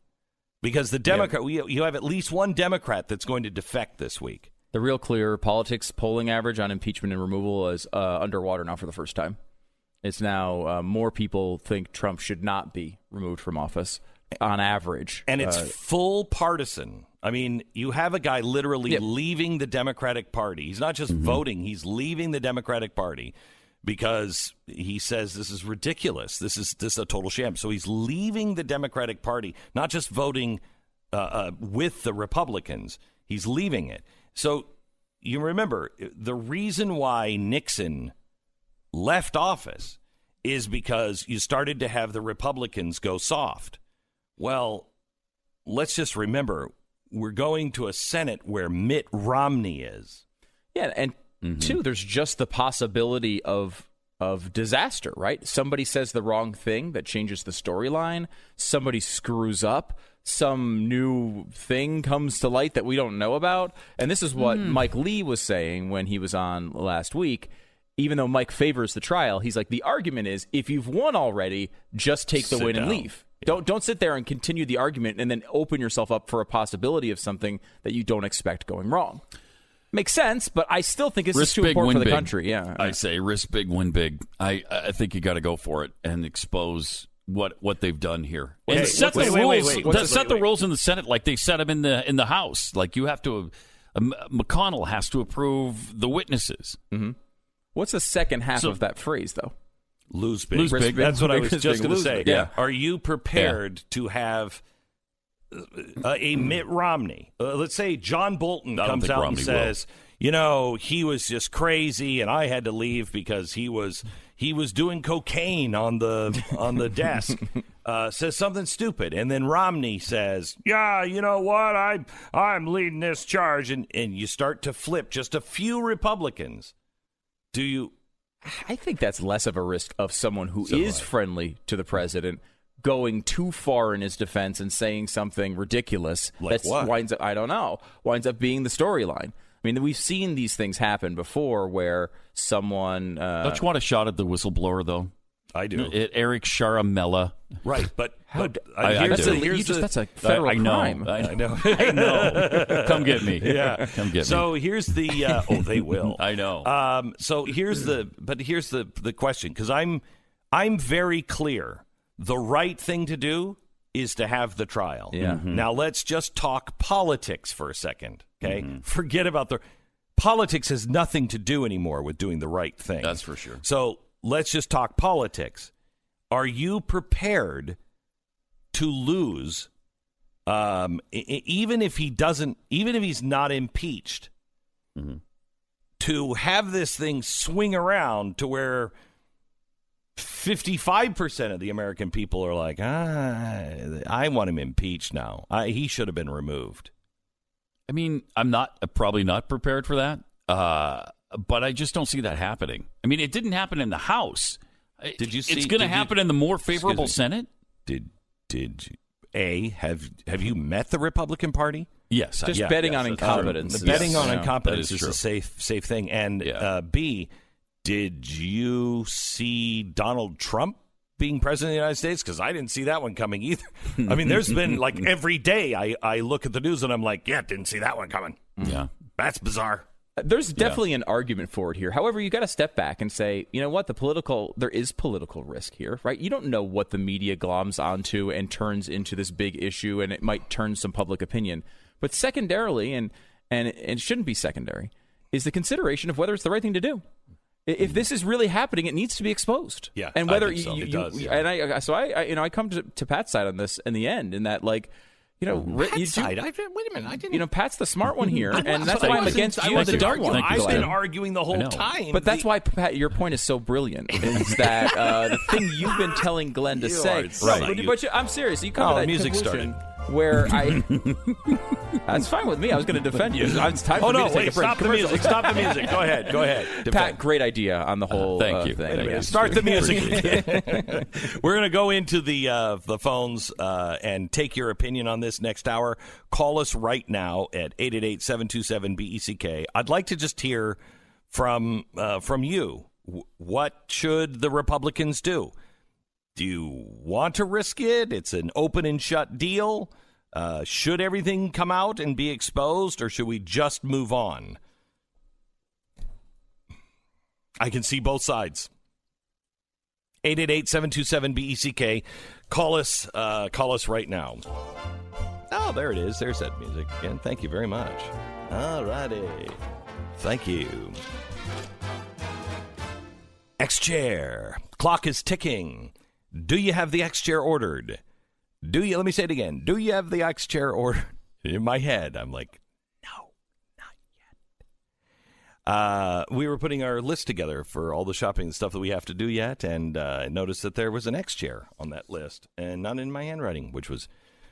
because the Democrat, we, you have at least one Democrat that's going to defect this week. The real clear politics polling average on impeachment and removal is uh, underwater now for the first time. It's now uh, more people think Trump should not be removed from office on average, And it's Uh, full partisan. I mean, you have a guy literally Yep. Mm-hmm. leaving the Democratic Party. He's not just voting, he's leaving the Democratic Party because he says this is ridiculous. This is this is a total sham. So he's leaving the Democratic Party, not just voting uh, uh, with the Republicans. He's leaving it. So you remember the reason why Nixon left office is because you started to have the Republicans go soft. Well, let's just remember we're going to a Senate where Mitt Romney is. Yeah, and mm-hmm. two, there's just the possibility of of disaster, right? Somebody says the wrong thing that changes the storyline. Somebody screws up. Some new thing comes to light that we don't know about. And this is what hmm. Mike Lee was saying when he was on last week. Even though Mike favors the trial, he's like the argument is if you've won already, just take the Sit win and down. leave. Don't don't sit there and continue the argument and then open yourself up for a possibility of something that you don't expect going wrong. Makes sense, but I still think it's too important for the big. country. Yeah, I say risk big, win big. I I think you got to go for it and expose what what they've done here and Okay, set the wait, rules. wait, wait, wait, the- set wait, the wait. rules in the Senate like they set them in the in the House. Like you have to. Um, McConnell has to approve the witnesses. What's the second half So- of that phrase, though? Lose big. Lose big. That's what I was big, just going to say. big. Yeah. Are you prepared to have uh, a Mitt Romney? Uh, let's say John Bolton comes out Romney and says, you know, he was just crazy and I had to leave because he was he was doing cocaine on the on the desk, [LAUGHS] uh, says something stupid, and then Romney says, "Yeah, you know what? I I'm leading this charge," and and you start to flip just a few Republicans. Do you? I think that's less of a risk of someone who is friendly to the president going too far in his defense and saying something ridiculous Like that winds up I don't know winds up being the storyline. I mean, we've seen these things happen before where someone uh, Don't you want a shot at the whistleblower, though? I do. It, Eric Ciaramella. Right, but but I- I here's do. the, here's just, the- that's a federal I, I know. crime. I I know. [LAUGHS] I know. Come get me. yeah, Come get so me. So here's the. Uh, oh, they [LAUGHS] will. I know. Um, so here's the. But here's the the question because I'm I'm very clear. The right thing to do is to have the trial. Yeah. Mm-hmm. Now let's just talk politics for a second. Okay. Mm-hmm. Forget about the politics has nothing to do anymore with doing the right thing. That's for sure. So let's just talk politics. Are you prepared to lose, um, e- even if he doesn't, even if he's not impeached, to have this thing swing around to where 55% of the American people are like, ah, I want him impeached now. I, he should have been removed. I mean, I'm not uh, probably not prepared for that, uh, but I just don't see that happening. I mean, it didn't happen in the House. Did you see- It's going to did you- happen in the more favorable. Senate. Did did a have have you met the Republican Party? Yes, I- Just yeah, betting yes, on incompetence. true. The betting Yes. on Yeah, incompetence that is, is a safe safe thing. And Yeah. uh, B, did you see Donald Trump being president of the United States? Because I didn't see that one coming either. [LAUGHS] I mean, there's been like every day I, I look at the news and I'm like, yeah, didn't see that one coming. Mm. Yeah. That's bizarre. Uh, there's definitely an argument for it here. However, you got to step back and say, you know what, the political there is political risk here, right? You don't know what the media gloms onto and turns into this big issue, and it might turn some public opinion. But secondarily, and and it, it shouldn't be secondary, is the consideration of whether it's the right thing to do. I- If this is really happening, it needs to be exposed. Yeah, and I whether think you, so. you, It you- does, yeah. and I so I, I you know I come to, to Pat's side on this in the end, in that like. You know, ri- you do- Side, I, wait a minute. I didn't. you know, Pat's the smart one here, [LAUGHS] and that's why I'm against you as wasn't the dark one. I've been arguing the whole time. But that's why Pat, your point is so brilliant. [LAUGHS] Is that uh, the thing you've been telling Glenn to You say? are so- but, you- but you, I'm serious. You come Oh, to that music conclusion where I. [LAUGHS] that's fine with me. I was going to defend you. [LAUGHS] It's time for Oh me no! to take Wait! a break. Stop the music! Stop the [LAUGHS] music! Go ahead! Go ahead! Pat, great idea on the whole. Thing. Thank uh, you. Thing. A Start the music. We're going to go into the uh, the phones uh, and take your opinion on this next hour. Call us right now at 888-727-BECK. E I'd like to just hear from uh, from you. What should the Republicans do? Do you want to risk it? It's an open and shut deal. Uh, should everything come out and be exposed, or should we just move on? I can see both sides. 888-727-BECK. E Call us uh, call us right now. Oh, there it is. There's that music again. Thank you very much. All righty. Thank you. X chair. Clock is ticking. Do you have the X chair ordered? Do you let me say it again. Do you have the X chair ordered? [LAUGHS] In my head, I'm like, no, not yet. Uh, we were putting our list together for all the shopping and stuff that we have to do yet, and uh, I noticed that there was an X chair on that list, and not in my handwriting, which was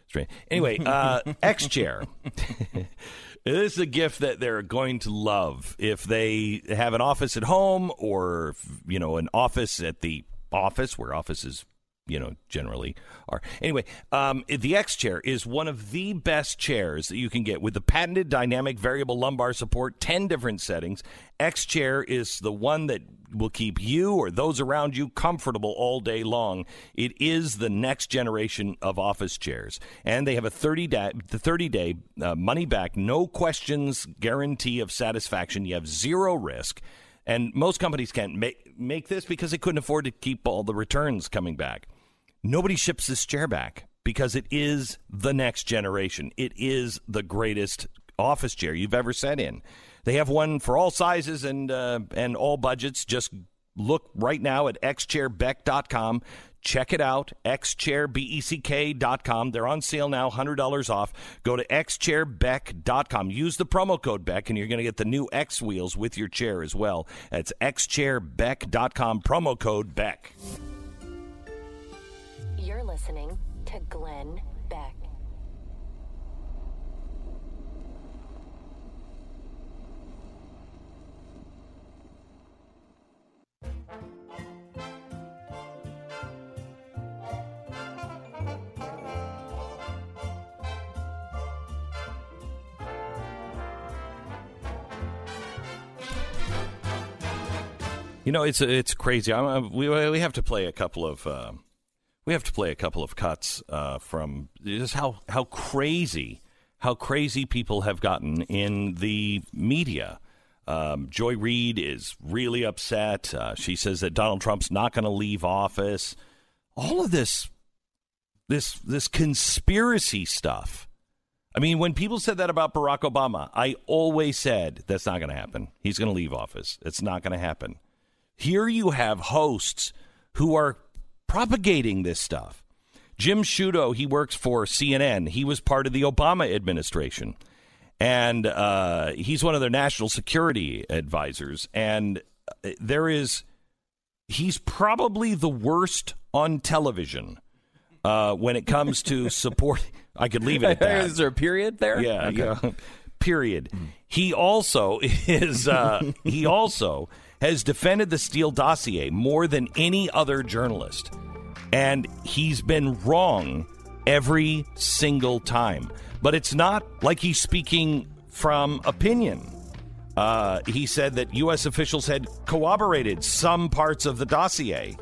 strange. Anyway, [LAUGHS] uh, X chair. [LAUGHS] This is a gift that they're going to love if they have an office at home or you know an office at the office where offices you know generally are. Anyway, um, the X chair is one of the best chairs that you can get with the patented dynamic variable lumbar support, ten different settings. X chair is the one that will keep you or those around you comfortable all day long. It is the next generation of office chairs, and they have a thirty day the thirty day uh, money back, no questions guarantee of satisfaction. You have zero risk. And most companies can't make, make this because they couldn't afford to keep all the returns coming back. Nobody ships this chair back because it is the next generation. It is the greatest office chair you've ever sat in. They have one for all sizes and uh, and all budgets. Just look right now at xchairbeck.com. Check it out, xchairbeck.com. They're on sale now, $100 off. Go to xchairbeck.com. Use the promo code Beck, and you're going to get the new X wheels with your chair as well. That's xchairbeck.com, promo code Beck. Listening to Glenn Beck. You know, it's it's crazy. I'm, I'm- we we have to play a couple of uh, we have to play a couple of cuts uh, from just how how crazy how crazy people have gotten in the media. Um, Joy Reid is really upset. Uh, she says that Donald Trump's not going to leave office. All of this this this conspiracy stuff. I mean, when people said that about Barack Obama, I always said that's not going to happen. He's going to leave office. It's not going to happen. Here you have hosts who are propagating this stuff. Jim Sciutto, he works for CNN. He was part of the Obama administration. And uh, he's one of their national security advisors. And uh, there is, he's probably the worst on television uh, when it comes to [LAUGHS] support. I could leave it at that. Is there a period there? Yeah, Okay. yeah. [LAUGHS] Period. He also [LAUGHS] is. Uh, he also has defended the Steele dossier more than any other journalist, and he's been wrong every single time. But it's not like he's speaking from opinion. Uh, he said that U.S. officials had corroborated some parts of the dossier.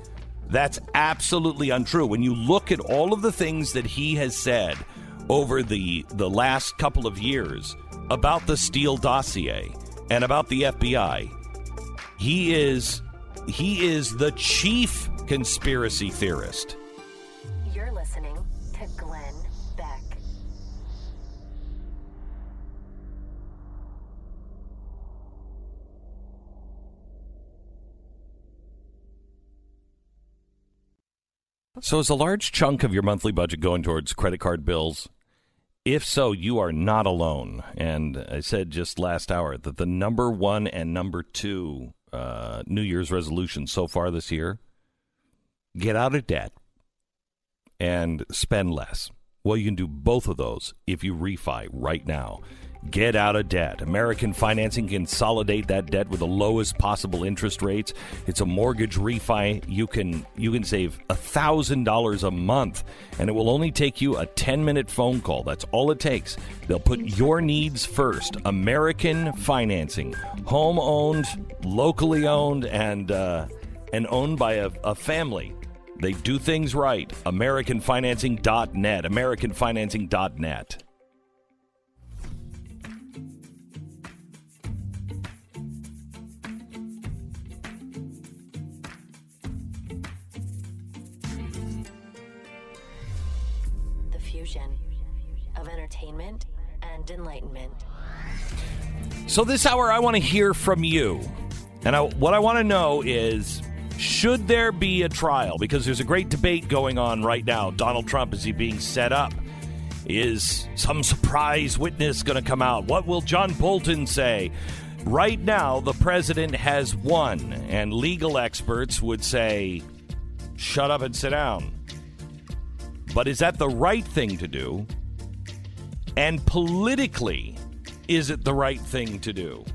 That's absolutely untrue. When you look at all of the things that he has said over the the last couple of years about the Steele dossier and about the FBI, he is he is the chief conspiracy theorist. You're listening to Glenn Beck. So is a large chunk of your monthly budget going towards credit card bills? If so, you are not alone. And I said just last hour that the number one and number two uh, New Year's resolution so far this year get out of debt and spend less. Well, you can do both of those if you refi right now. Get out of debt. American Financing can consolidate that debt with the lowest possible interest rates. It's a mortgage refi. You can you can save thousand dollars a month, and it will only take you a ten minute phone call. That's all it takes. They'll put your needs first. American Financing, home owned, locally owned, and uh, and owned by a, a family. They do things right. AmericanFinancing.net. AmericanFinancing.net. and enlightenment. So this hour, I want to hear from you, and I, what I want to know is. Should there be a trial? Because there's a great debate going on right now. Donald Trump, is he being set up? Is some surprise witness going to come out? What will John Bolton say? Right now, the president has won, and legal experts would say, shut up and sit down. But is that the right thing to do? And politically, is it the right thing to do?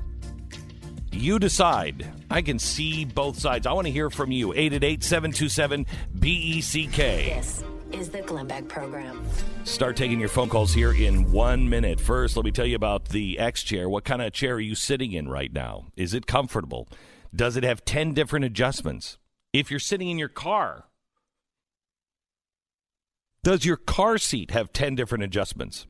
You decide. I can see both sides. I want to hear from you. 888 727 BECK. This is the Glenn Beck Program. Start taking your phone calls here in one minute. First, let me tell you about the X chair. What kind of chair are you sitting in right now? Is it comfortable? Does it have 10 different adjustments? If you're sitting in your car, does your car seat have 10 different adjustments?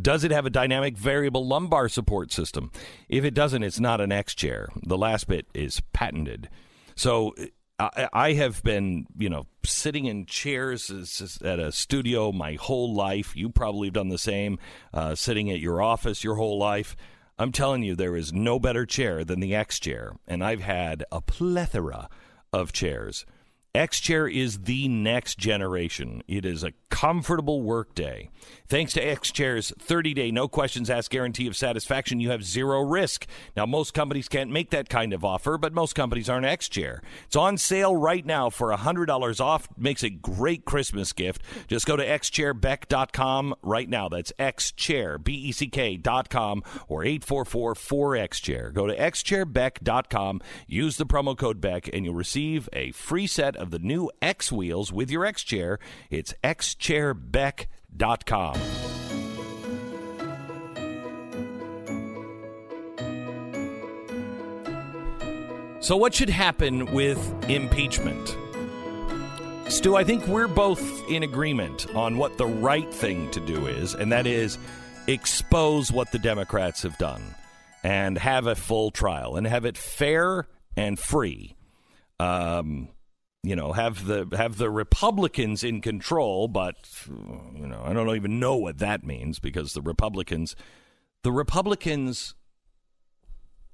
Does it have a dynamic variable lumbar support system? If it doesn't, it's not an X chair. The last bit is patented. So I, I have been, you know, sitting in chairs at a studio my whole life. You probably have done the same, uh, sitting at your office your whole life. I'm telling you, there is no better chair than the X chair. And I've had a plethora of chairs. X Chair is the next generation. It is a comfortable workday. Thanks to X Chair's 30 day, no questions asked guarantee of satisfaction, you have zero risk. Now, most companies can't make that kind of offer, but most companies aren't X Chair. It's on sale right now for $100 off. Makes a great Christmas gift. Just go to xchairbeck.com right now. That's xchair, B E C K.com or 844 4X Chair. Go to xchairbeck.com, use the promo code Beck, and you'll receive a free set of the new X wheels with your X Chair. It's xchairbeck.com. So, what should happen with impeachment? Stu, I think we're both in agreement on what the right thing to do is, and that is expose what the Democrats have done and have a full trial and have it fair and free. Um, you know, have the have the Republicans in control, but you know, I don't even know what that means because the Republicans, the Republicans.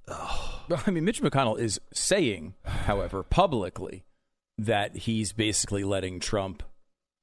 Well, I mean, Mitch McConnell is saying, however, publicly that he's basically letting Trump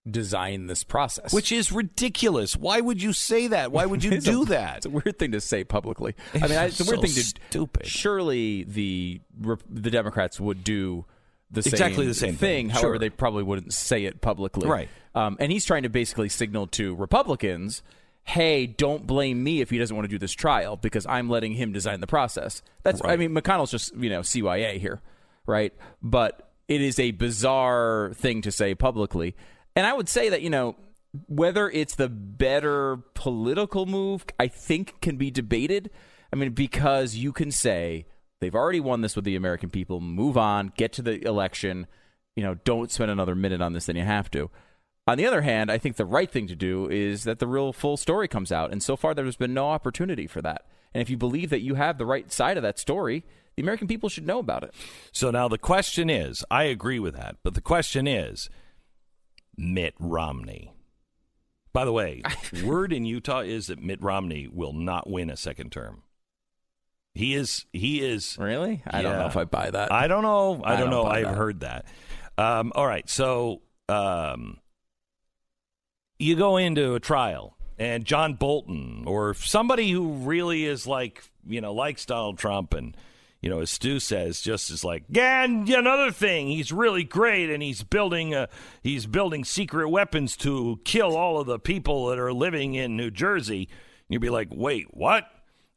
design this process. Which is ridiculous. Why would you say that? Why would you [LAUGHS] do a- that? It's a weird thing to say publicly. I mean, I- it's a weird So thing to stupid. Surely the the Democrats would do the Exactly same the same thing. However, Sure. they probably wouldn't say it publicly. Right. Um, and he's trying to basically signal to Republicans, "Hey, don't blame me if he doesn't want to do this trial because I'm letting him design the process." That's. right. I mean, McConnell's just you know CYA here, right? But it is a bizarre thing to say publicly, and I would say that you know whether it's the better political move, I think can be debated. I mean, because you can say they've already won this with the American people, move on, get to the election, you know, don't spend another minute on this than you have to. On the other hand, I think the right thing to do is that the real full story comes out. And so far, there's been no opportunity for that. And if you believe that you have the right side of that story, the American people should know about it. So now the question is, I agree with that, but the question is Mitt Romney. By the way, [LAUGHS] word in Utah is that Mitt Romney will not win a second term. He is he is Really? I don't know if I buy that. I don't know. I, I don't, don't know. I've that. heard that. Um, all right. So um, you go into a trial, and John Bolton or somebody who really is like, you know, likes Donald Trump and, you know, as Stu says, just is like, yeah, and another thing, he's really great, and he's building uh, he's building secret weapons to kill all of the people that are living in New Jersey. You'd be like, wait, what?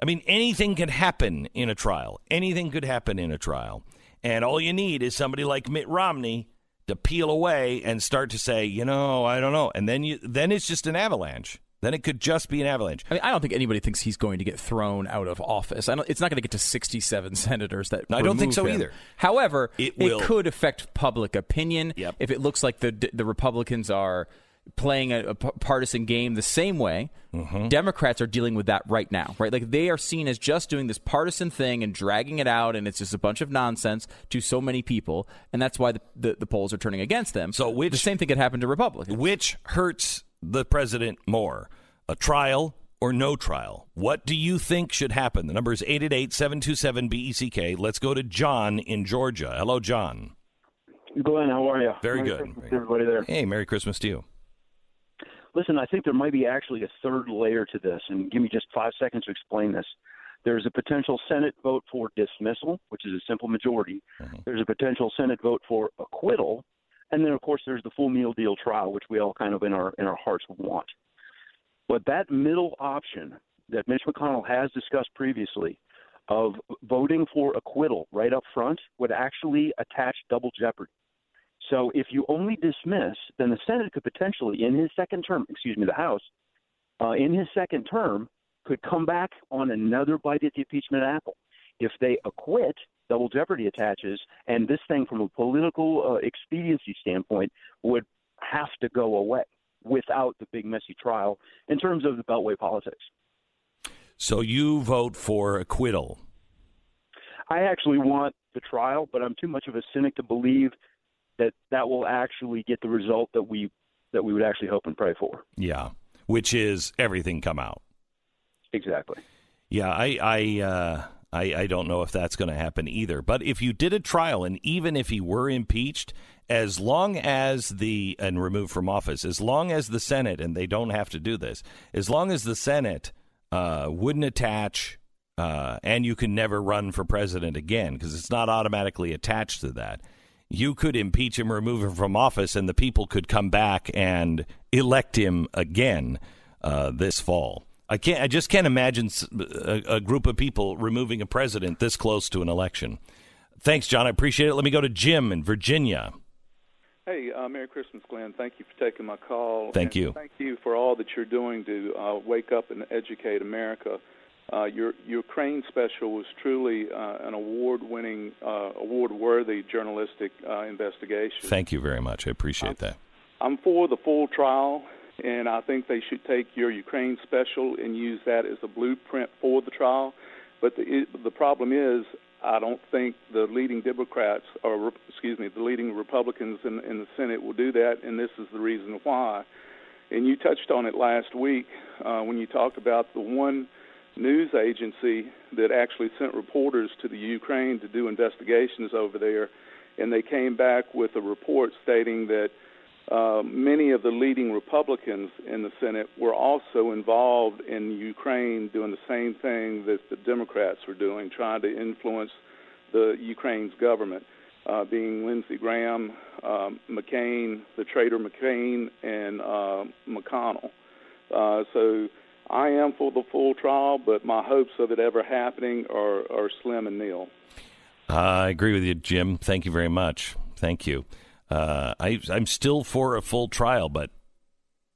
I mean, anything can happen in a trial. Anything could happen in a trial. And all you need is somebody like Mitt Romney to peel away and start to say, you know, I don't know. And then you then it's just an avalanche. Then it could just be an avalanche. I mean, I don't think anybody thinks he's going to get thrown out of office. I don't, it's not going to get to 67 [LAUGHS] senators that. I don't think so him. either. However, It it, could affect public opinion Yep. if it looks like the the Republicans are playing a partisan game the same way. Mm-hmm. Democrats are dealing with that right now, right? Like they are seen as just doing this partisan thing and dragging it out, and it's just a bunch of nonsense to so many people, and that's why the, the, the polls are turning against them. So which- the same thing could happen to Republicans. Which hurts the president more, a trial or no trial? What do you think should happen? The number is 888 727 BECK. E Let's go to John in Georgia. Hello, John. Glenn, how are you? Very Merry good. Christmas to everybody there. Hey, Merry Christmas to you. Listen, I think there might be actually a third layer to this, and give me just five seconds to explain this. There's a potential Senate vote for dismissal, which is a simple majority. Mm-hmm. There's a potential Senate vote for acquittal, and then of course there's the full meal deal trial, which we all kind of in our in our hearts want. But that middle option that Mitch McConnell has discussed previously of voting for acquittal right up front would actually attach double jeopardy. So if you only dismiss, then the Senate could potentially, in his second term, excuse me, the House, uh, in his second term, could come back on another bite at the impeachment apple. If they acquit, double jeopardy attaches, and this thing, from a political uh, expediency standpoint, would have to go away without the big messy trial in terms of the Beltway politics. So you vote for acquittal. I actually want the trial, but I'm too much of a cynic to believe that that will actually get the result that we that we would actually hope and pray for. Yeah. Which is everything come out. Exactly. Yeah, I I uh, I, I don't know if that's going to happen either. But if you did a trial, and even if he were impeached, as long as the and removed from office, as long as the Senate and they don't have to do this, as long as the Senate uh, wouldn't attach, uh, and you can never run for president again because it's not automatically attached to that. You could impeach him, remove him from office, and the people could come back and elect him again uh, this fall. I can't. I just can't imagine a, a, group of people removing a president this close to an election. Thanks, John. I appreciate it. Let me go to Jim in Virginia. Hey, uh, Merry Christmas, Glenn. Thank you for taking my call. Thank you. Thank you for all that you're doing to uh, wake up and educate America. Uh, your Ukraine special was truly uh, an award-winning, uh, award-worthy journalistic uh, investigation. Thank you very much. I appreciate I'm, that. I'm for the full trial, and I think they should take your Ukraine special and use that as a blueprint for the trial. But the the problem is, I don't think the leading Democrats, or excuse me, the leading Republicans in, in the Senate will do that, and this is the reason why. And you touched on it last week uh, when you talked about the one news agency that actually sent reporters to the Ukraine to do investigations over there, and they came back with a report stating that uh, many of the leading Republicans in the Senate were also involved in Ukraine doing the same thing that the Democrats were doing, trying to influence the Ukraine's government, uh, being Lindsey Graham, um, McCain, the traitor McCain, and uh, McConnell. Uh, so I am for the full trial, but my hopes of it ever happening are, are slim and nil. I agree with you, Jim. Thank you very much. Thank you. Uh, I, I'm still for a full trial, but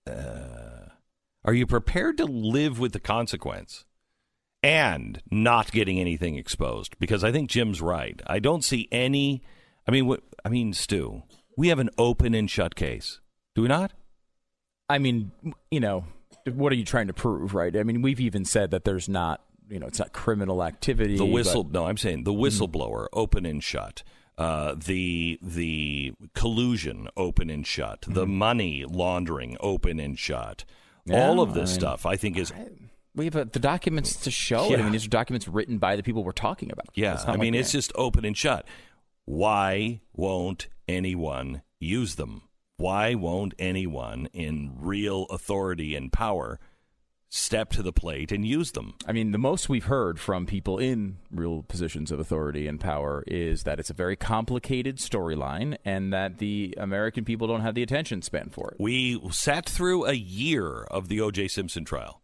uh, are you prepared to live with the consequence and not getting anything exposed? Because I think Jim's right. I don't see any. I mean, what, I mean, Stu, we have an open and shut case, do we not? I mean, you know, what are you trying to prove, right? I mean, we've even said that there's not, you know, it's not criminal activity. The whistle. But, no, I'm saying the whistleblower, mm-hmm. open and shut uh, the the collusion open and shut, mm-hmm. the money laundering open and shut, yeah, all of this I mean, stuff. I think is. we have uh, the documents to show yeah. it. I mean, these are documents written by the people we're talking about. Yeah, I mean, it's just open and shut. Why won't anyone use them? Why won't anyone in real authority and power step to the plate and use them. I mean, the most we've heard from people in real positions of authority and power is that it's a very complicated storyline and that the American people don't have the attention span for it. We sat through a year of the O.J. Simpson trial.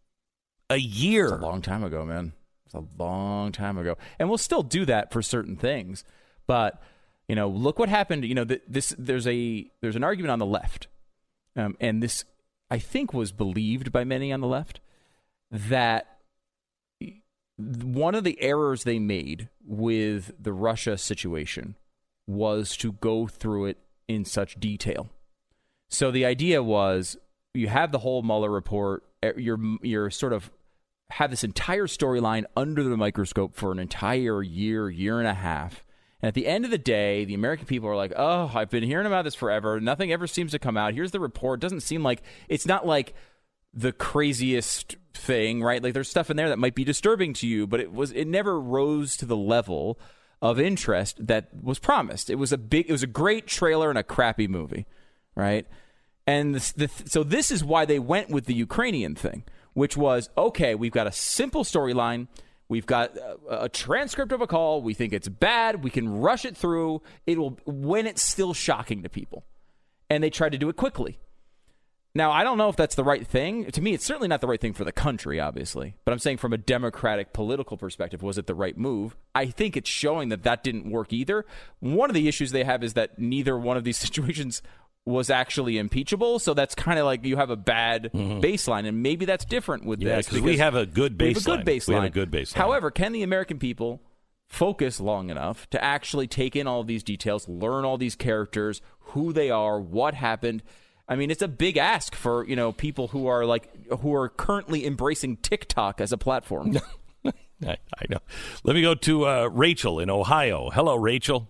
A year. It's a long time ago, man. It's a long time ago. And we'll still do that for certain things. But, you know, look what happened. You know, this there's a there's an argument on the left. Um, and this I think was believed by many on the left that one of the errors they made with the Russia situation was to go through it in such detail. So the idea was you have the whole Mueller report, eh, you're you're sort of have this entire storyline under the microscope for an entire year, year and a half. And at the end of the day, the American people are like, "Oh, I've been hearing about this forever. Nothing ever seems to come out. Here's the report. Doesn't seem like it's not like the craziest thing, right? Like there's stuff in there that might be disturbing to you, but it was it never rose to the level of interest that was promised. It was a big it was a great trailer and a crappy movie, right? And the, the, so this is why they went with the Ukrainian thing, which was okay, we've got a simple storyline. We've got a, a, transcript of a call. We think it's bad. We can rush it through. It will when it's still shocking to people. And they tried to do it quickly. Now, I don't know if that's the right thing. To me, it's certainly not the right thing for the country, obviously. But I'm saying from a democratic political perspective, was it the right move? I think it's showing that that didn't work either. One of the issues they have is that neither one of these [LAUGHS] situations was actually impeachable. So that's kind of like you have a bad mm-hmm. baseline, and maybe that's different with yeah, this because we have a good baseline. We have a good baseline. We have a good baseline. However, can the American people focus long enough to actually take in all these details, learn all these characters, who they are, what happened? I mean, it's a big ask for you know people who are like who are currently embracing TikTok as a platform. [LAUGHS] I, know. Let me go to uh, Rachel in Ohio. Hello, Rachel.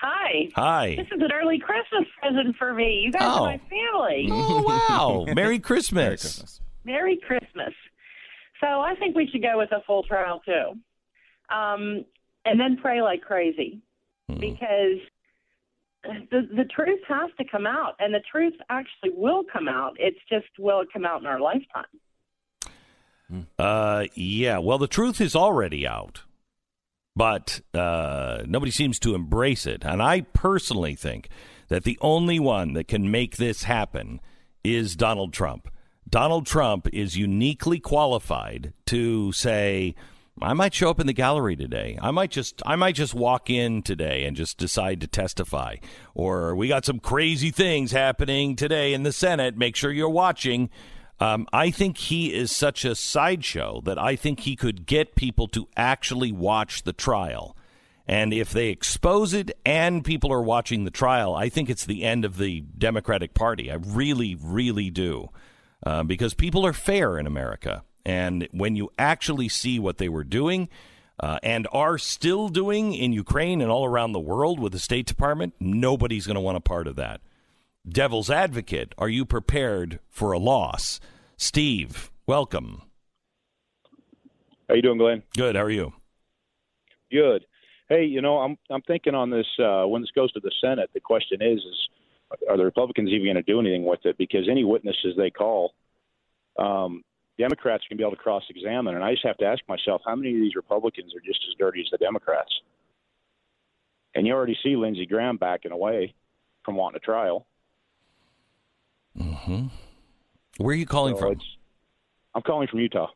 Hi. Hi. This is an early Christmas present for me. You guys oh. are my family. Oh wow! [LAUGHS] Merry Christmas. Merry Christmas. Merry Christmas. So I think we should go with a full trial too. um, and then pray like crazy because the the truth has to come out, and the truth actually will come out. It's just will it come out in our lifetime? Uh, yeah. Well, the truth is already out, but uh, nobody seems to embrace it. And I personally think that the only one that can make this happen is Donald Trump. Donald Trump is uniquely qualified to say, I might show up in the gallery today. I might just I might just walk in today and just decide to testify. Or we got some crazy things happening today in the Senate. Make sure you're watching. Um, I think he is such a sideshow that I think he could get people to actually watch the trial. And if they expose it and people are watching the trial, I think it's the end of the Democratic Party. I really, really do. Uh, because people are fair in America. And when you actually see what they were doing uh, and are still doing in Ukraine and all around the world with the State Department, nobody's going to want a part of that. Devil's advocate, are you prepared for a loss? Steve, welcome. How you doing, Glenn? Good. How are you? Good. Hey, you know, I'm I'm thinking on this uh, when this goes to the Senate. The question is, is are the Republicans even going to do anything with it? Because any witnesses they call, um, Democrats can be able to cross-examine, and I just have to ask myself, how many of these Republicans are just as dirty as the Democrats? And you already see Lindsey Graham backing away from wanting a trial. Mm-hmm. Where are you calling So from? I'm calling from Utah.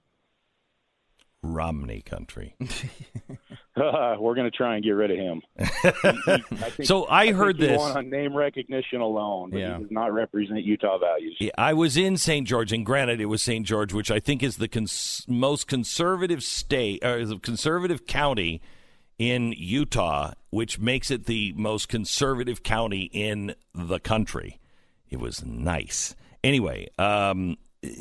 Romney country. [LAUGHS] [LAUGHS] We're going to try and get rid of him. [LAUGHS] So I heard think this- won on name recognition alone, but Yeah. he does not represent Utah values. Yeah, I was in St. George, and granted, it was St. George, which I think is the cons- most conservative state, or the conservative county in Utah, which makes it the most conservative county in the country. It was nice. Anyway, um,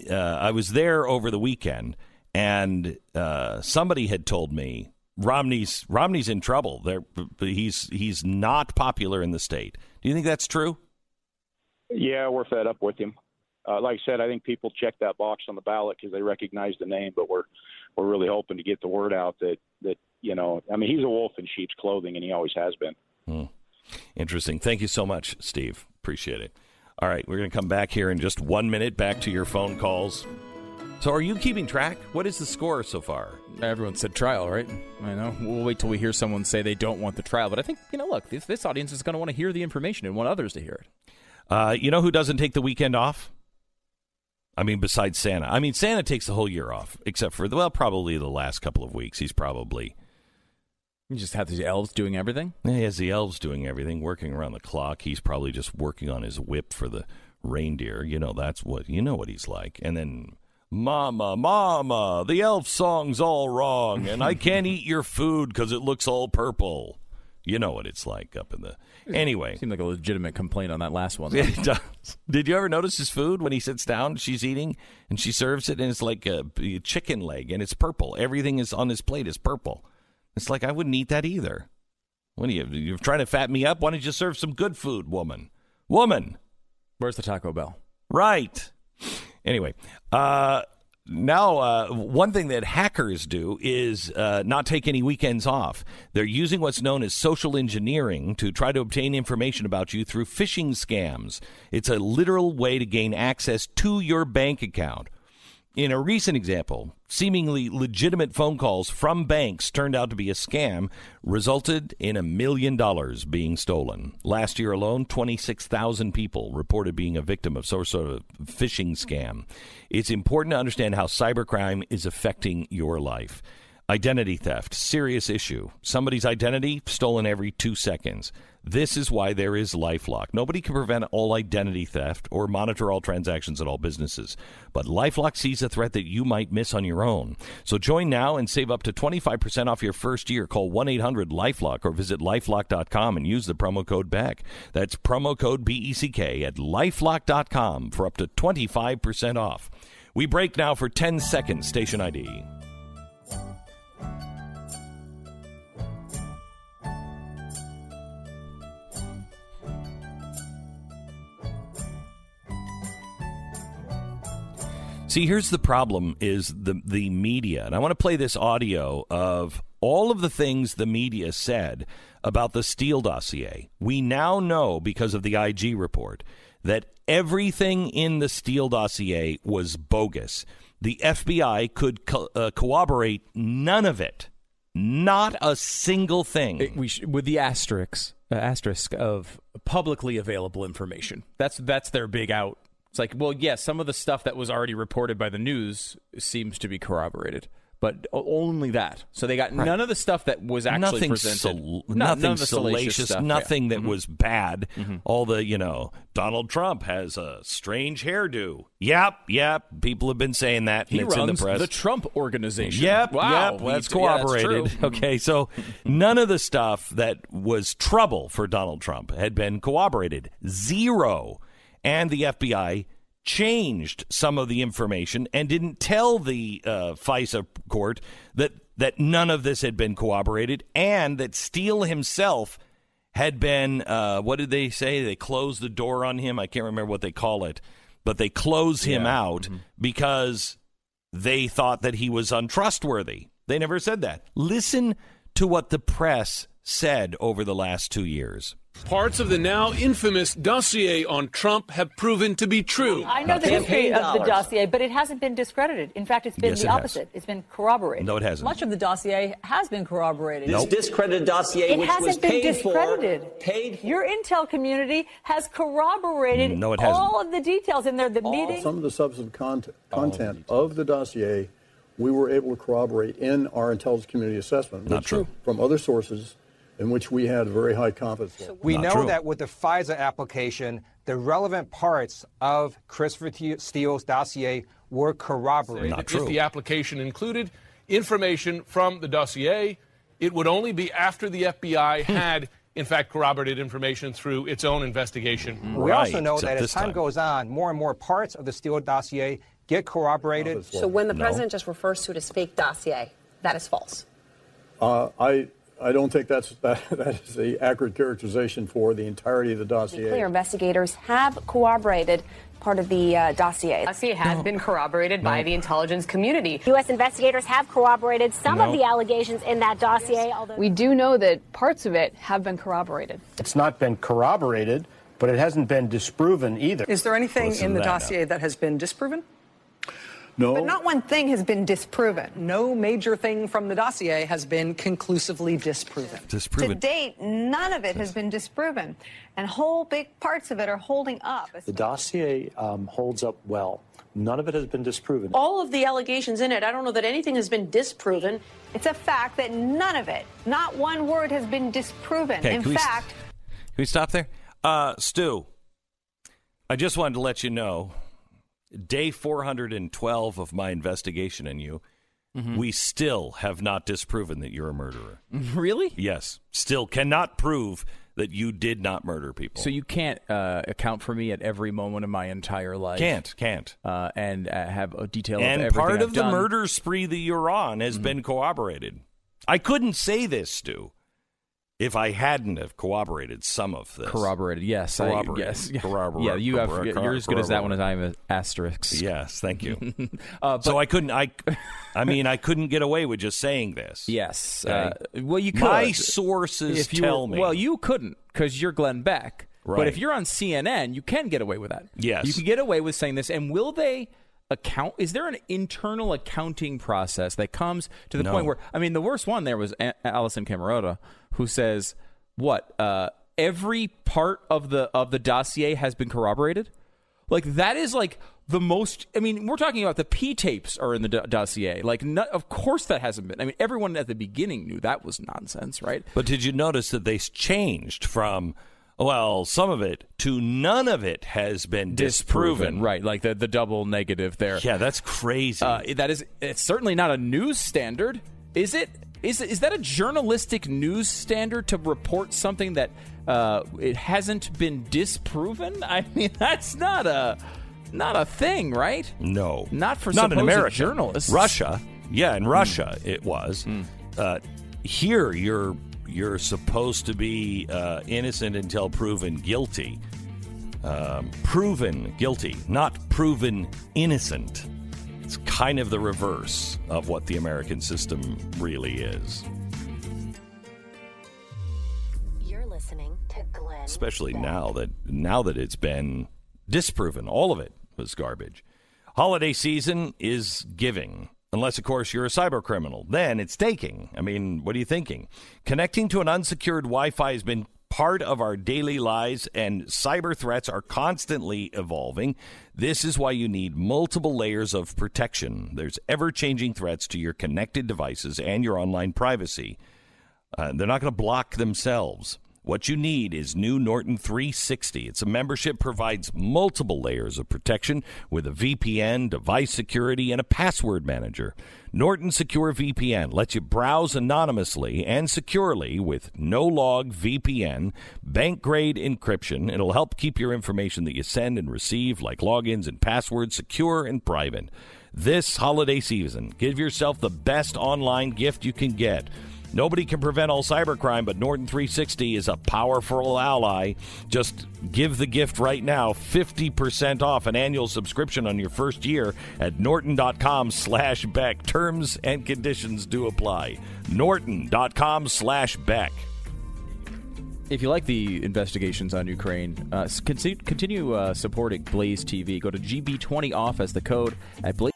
uh, I was there over the weekend, and uh, somebody had told me Romney's Romney's in trouble. There, he's he's not popular in the state. Do you think that's true? Yeah, we're fed up with him. Uh, like I said, I think people check that box on the ballot because they recognize the name, but we're we're really hoping to get the word out that that you know, I mean, he's a wolf in sheep's clothing, and he always has been. Hmm. Interesting. Thank you so much, Steve. Appreciate it. All right, we're going to come back here in just one minute. Back to your phone calls. So, are you keeping track? What is the score so far? Everyone said trial, right? I know. We'll wait till we hear someone say they don't want the trial. But I think, you know, look, this, this audience is going to want to hear the information and want others to hear it. Uh, you know who doesn't take the weekend off? I mean, besides Santa. I mean, Santa takes the whole year off, except for well, probably the last couple of weeks. He's probably You just have these elves doing everything. Yeah, he has the elves doing everything, working around the clock. He's probably just working on his whip for the reindeer. You know, that's what you know what he's like. And then, Mama, Mama, the elf song's all wrong, and I can't eat your food because it looks all purple. You know what it's like up in the. Anyway, seemed like a legitimate complaint on that last one. [LAUGHS] It does. Did you ever notice his food when he sits down? She's eating and she serves it, and it's like a, a chicken leg, and it's purple. Everything is on his plate is purple. It's like I wouldn't eat that either. What are you? You're trying to fat me up? Why don't you serve some good food, woman? Woman. Where's the Taco Bell? Right. Anyway, uh, now uh, one thing that hackers do is uh, not take any weekends off. They're using what's known as social engineering to try to obtain information about you through phishing scams. It's a literal way to gain access to your bank account. In a recent example, seemingly legitimate phone calls from banks turned out to be a scam, resulted in a million dollars being stolen. Last year alone, 26,000 people reported being a victim of some sort of phishing scam. It's important to understand how cybercrime is affecting your life. Identity theft, serious issue. Somebody's identity stolen every two seconds. This is why there is Lifelock. Nobody can prevent all identity theft or monitor all transactions at all businesses. But Lifelock sees a threat that you might miss on your own. So join now and save up to 25% off your first year. Call 1 800 Lifelock or visit lifelock.com and use the promo code BECK. That's promo code B E C K at lifelock.com for up to 25% off. We break now for 10 seconds, station ID. See, here's the problem: is the the media, and I want to play this audio of all of the things the media said about the Steele dossier. We now know because of the IG report that everything in the Steele dossier was bogus. The FBI could co- uh, corroborate none of it. Not a single thing. It- sh- with the asterisk uh, asterisk of publicly available information. That's that's their big out. It's like, well, yes, some of the stuff that was already reported by the news seems to be corroborated, but only that. So they got Right. none of the stuff that was actually nothing presented. No- nothing salacious, stuff, yeah. nothing that Mhm. was bad. All the, you know, Donald Trump has a strange hairdo. Yep, yep. People have been saying that, He it's in runs the press. the Trump organization. Yep, wow, yep. That's yeah, that's corroborated. okay, so none of the stuff that was trouble for Donald Trump had been corroborated. Zero. And the FBI changed some of the information and didn't tell the uh, FISA court that that none of this had been corroborated and that Steele himself had been uh, what did they say? They closed the door on him. I can't remember what they call it, but they closed him Yeah. out because they thought that he was untrustworthy. They never said that. Listen to what the press said over the last two years. Parts of the now infamous dossier on Trump have proven to be true. I know the history of the dossier, but it hasn't been discredited. In fact, it's been Yes, the it has. opposite. It's been corroborated. No, it hasn't. Much of the dossier has been corroborated. Nope. This discredited dossier, It which hasn't was been paid discredited. for, paid Your intel community has corroborated No, it hasn't. all of the details in there. The meeting. Some of the substantive content, content of the dossier, we were able to corroborate in our intelligence community assessment. Not true. From other sources in which we had very high confidence level. We Not know true. that with the FISA application, the relevant parts of Christopher Steele's dossier were corroborated. Not true. If the application included information from the dossier, it would only be after the FBI [LAUGHS] had, in fact, corroborated information through its own investigation. We also know that as time, goes on, more and more parts of the Steele dossier get corroborated. So when the president just refers to it as fake dossier, that is false. Uh, I, I don't think that's, [LAUGHS] that, that is the accurate characterization for the entirety of the dossier. clear, investigators have corroborated part of the uh, dossier. dossier has been corroborated by the intelligence community. U.S. investigators have corroborated some No. of the allegations in that dossier, although We do know that parts of it have been corroborated. It's not been corroborated, but it hasn't been disproven either. Is there anything Listen in the to that now. dossier that has been disproven? No. But not one thing has been disproven. No major thing from the dossier has been conclusively disproven. Disproven. To date, none of it has been disproven, and whole big parts of it are holding up. The dossier um, holds up well. None of it has been disproven. All of the allegations in it, I don't know that anything has been disproven. It's a fact that none of it, not one word, has been disproven. Okay, In can we s- fact, Can we stop there? Uh, Stu, I just wanted to let you know day 412 of my investigation in you, Mhm. we still have not disproven that you're a murderer. [LAUGHS] Really? Yes. Still cannot prove that you did not murder people. So you can't uh, account for me at every moment of my entire life. Can't, can't. Uh, and uh, have a detail and of everything part I've of the done. Mm-hmm. murder spree that you're on has been corroborated. I couldn't say this, Stu, if I hadn't have corroborated some of this. Corroborated, yes. I- Corroborated. yes. Yeah. Corroborate- Yeah, you have you're as good as that one as. I am at asterisks. Yes, thank you. [LAUGHS] uh, so I couldn't. I, [LAUGHS] I mean, I couldn't get away with just saying this. Yes. Okay? Uh, well, you could. My sources tell were- me. Well, you couldn't because you're Glenn Beck. Right. But if you're on CNN, you can get away with that. Yes. You can get away with saying this. And will they account? Is there an internal accounting process that comes to the No. point where, I mean, the worst one there was A- Alisyn Camerota, who says, what? Uh, every part of the of the dossier has been corroborated? Like that is like the most. I mean, we're talking about the P tapes are in the do- dossier. Like, no, of course that hasn't been. I mean, everyone at the beginning knew that was nonsense, right? But did you notice that they changed from well, some of it to none of it has been disproven. right? Like the the double negative there. Yeah, that's crazy. Uh, that is. It's certainly not a news standard, is it? Is is that a journalistic news standard to report something that uh, it hasn't been disproven? [LAUGHS] I mean, that's not a not a thing, right? No, Not for not in supposed America. journalists. Russia, yeah, in Russia it was. Uh, here, you're you're supposed to be uh, innocent until proven guilty. Um, proven guilty, not proven innocent. It's kind of the reverse of what the American system really is. You're listening to Glenn. especially now that now that it's been disproven all of it was garbage holiday season is giving unless of course you're a cyber criminal. Then it's taking. I mean what are you thinking? Connecting to an unsecured wi-fi has been part of our daily lives and cyber threats are constantly evolving. This is why you need multiple layers of protection. There's ever changing threats to your connected devices and your online privacy. Uh, they're not going to block themselves. What you need is new Norton 360. It's a membership provides multiple layers of protection with a VPN, device security, and a password manager. Norton Secure VPN lets you browse anonymously and securely with no log VPN, bank grade encryption. It'll help keep your information that you send and receive, like logins and passwords, secure and private. This holiday season, give yourself the best online gift you can get. Nobody can prevent all cybercrime, but Norton 360 is a powerful ally. Just give the gift right now, 50% off an annual subscription on your first year at norton.com slash Beck. Terms and conditions do apply. Norton.com slash Beck. If you like the investigations on Ukraine, uh, continue, uh, supporting Blaze TV. Go to GB20 off as the code at Blaze.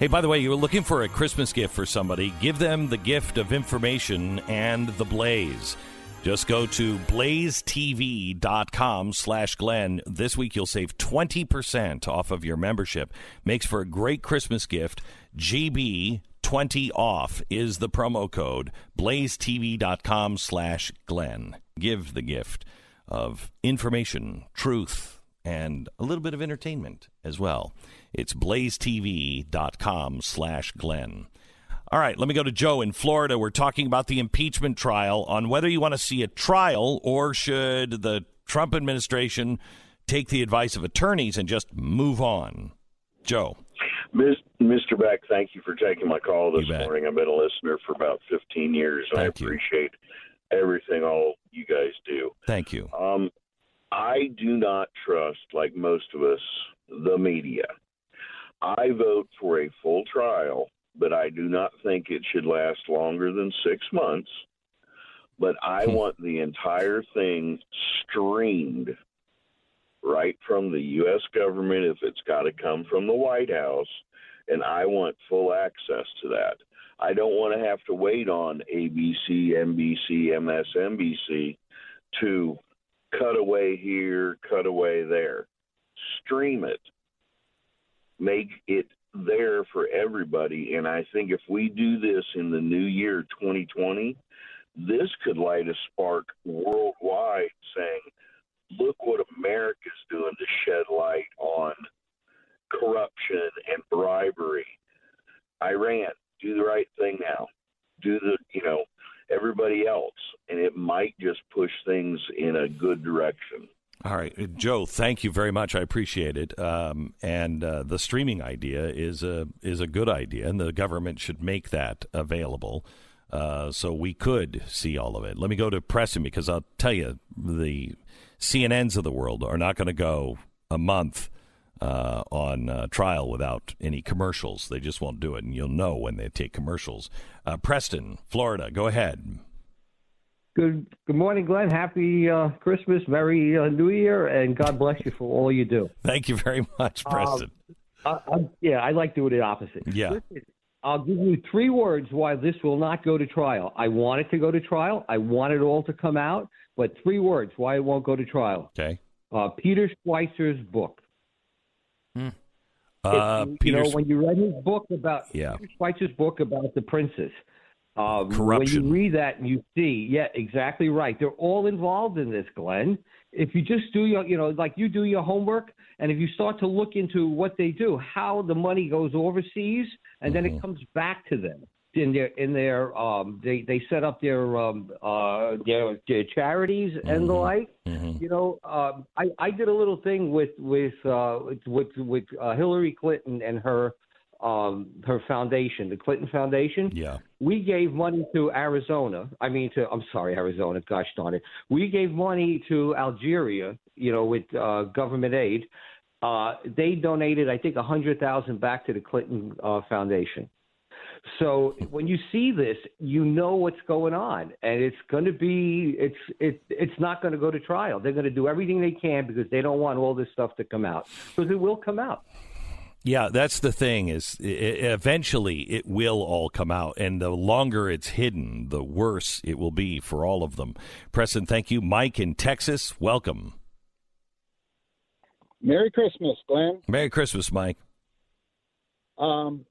Hey, by the way, you were looking for a Christmas gift for somebody. Give them the gift of information and the blaze. Just go to blazetv.com slash Glenn. This week you'll save 20% off of your membership. Makes for a great Christmas gift. GB20 off is the promo code. blazetv.com slash Glenn. Give the gift of information, truth, and a little bit of entertainment as well. It's blazetv.com slash Glenn. All right, let me go to Joe in Florida. We're talking about the impeachment trial on whether you want to see a trial or should the Trump administration take the advice of attorneys and just move on. Joe. Mr. Beck, thank you for taking my call this morning. I've been a listener for about 15 years, I appreciate everything all you guys do. Thank you. Um, I do not trust, like most of us, the media. I vote for a full trial, but I do not think it should last longer than six months. But I hmm. want the entire thing streamed right from the U.S. government if it's got to come from the White House, and I want full access to that. I don't want to have to wait on ABC, NBC, MSNBC to cut away here, cut away there. Stream it. Make it there for everybody. And I think if we do this in the new year 2020, this could light a spark worldwide saying, look what America's doing to shed light on corruption and bribery. Iran, do the right thing now. Do the, you know, everybody else. And it might just push things in a good direction. All right, Uh, Joe. Thank you very much. I appreciate it. Um, and uh, the streaming idea is a is a good idea, and the government should make that available, uh, so we could see all of it. Let me go to Preston because I'll tell you the CNNs of the world are not going to go a month uh, on uh, trial without any commercials. They just won't do it, and you'll know when they take commercials. Uh, Preston, Florida, go ahead. Good good morning, Glenn. Happy uh, Christmas, Merry uh, New Year, and God bless you for all you do. Thank you very much, Preston. Um, I, I, yeah, I like doing the opposite. Yeah. Listen, I'll give you three words why this will not go to trial. I want it to go to trial. I want it all to come out, but three words why it won't go to trial. Okay. Uh, Peter Schweizer's book. Uh, It's- you Peter know, when you read his book about Yeah. Peter Schweizer's book about the princes, um, Corruption. When you read that and you see, yeah, exactly right. They're all involved in this, Glenn. If you just do your, you know, like you do your homework, and if you start to look into what they do, how the money goes overseas, and then Mm-hmm. it comes back to them. in their in their um they they set up their um uh their, their charities and the like you know um i i did a little thing with with uh with with uh, hillary clinton and her um her foundation the clinton foundation. Yeah. We gave money to arizona. I mean to i'm sorry arizona gosh darn it. We gave money to algeria you know with uh government aid. Uh they donated i think a hundred thousand back to the clinton uh foundation. So when you see this, you know what's going on, and it's going to be it's it it's not going to go to trial. They're going to do everything they can because they don't want all this stuff to come out. Because it will come out. Yeah, that's the thing. Is i eventually it will all come out, and the longer it's hidden, the worse it will be for all of them. Preston, thank you. Mike in Texas, welcome. Merry Christmas, Glenn. Merry Christmas, Mike. Um,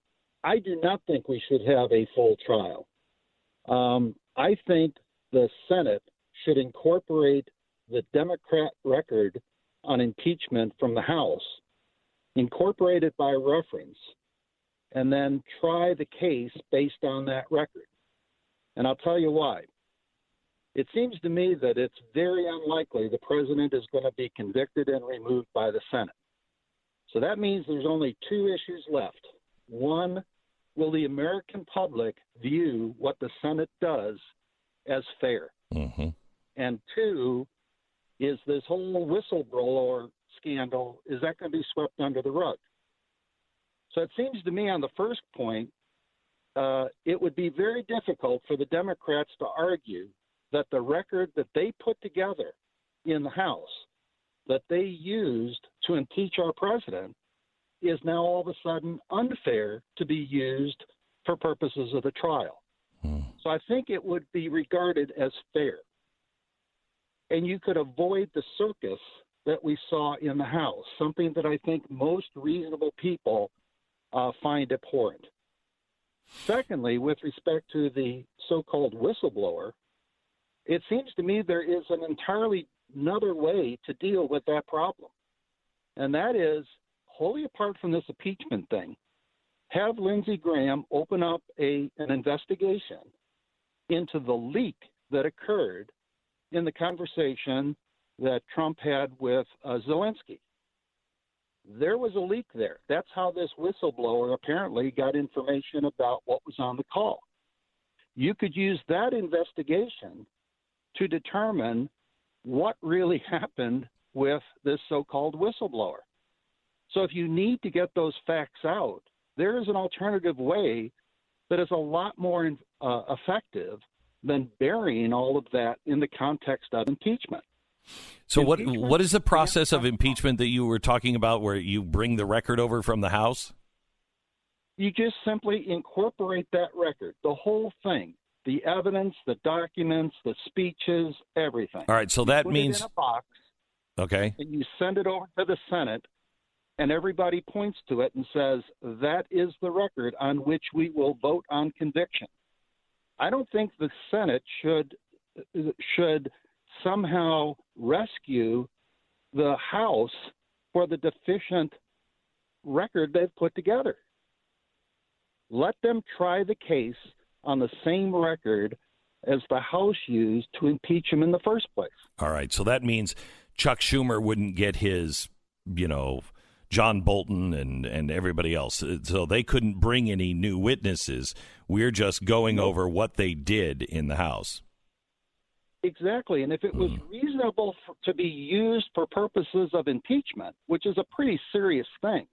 I do not think we should have a full trial. Um, I think the Senate should incorporate the Democrat record on impeachment from the House, incorporate it by reference, and then try the case based on that record. And I'll tell you why. It seems to me that it's very unlikely the president is going to be convicted and removed by the Senate. So that means there's only two issues left. One, will the American public view what the Senate does as fair? Mm-hmm. And two, is this whole whistleblower scandal, is that going to be swept under the rug? So it seems to me on the first point, uh, it would be very difficult for the Democrats to argue that the record that they put together in the House that they used to impeach our president is now all of a sudden unfair to be used for purposes of the trial. So I think it would be regarded as fair. And you could avoid the circus that we saw in the House, something that I think most reasonable people uh, find abhorrent. Secondly, with respect to the so called whistleblower, it seems to me there is an entirely another way to deal with that problem. And that is wholly apart from this impeachment thing, have Lindsey Graham open up a an investigation into the leak that occurred in the conversation that Trump had with uh, Zelensky. There was a leak there. That's how this whistleblower apparently got information about what was on the call. You could use that investigation to determine what really [LAUGHS] happened with this so called whistleblower. So if you need to get those facts out, there is an alternative way that is a lot more uh, effective than burying all of that in the context of impeachment. So what what is the process of impeachment that you were talking about where you bring the record over from the House? You just simply incorporate that record, the whole thing, the evidence, the documents, the speeches, everything. All right, so You that put means it in a box Okay. and you send it over to the Senate, and everybody points to it and says that is the record on which we will vote on conviction. I don't think the Senate should should somehow rescue the House for the deficient record they've put together. Let them try the case on the same record as the House used to impeach him in the first place. All right, so that means Chuck Schumer wouldn't get his, you know, John Bolton and and everybody else. So they couldn't bring any new witnesses. We're just going over what they did in the House. Exactly. And if it was reasonable for, to be used for purposes of impeachment, which is a pretty serious thing,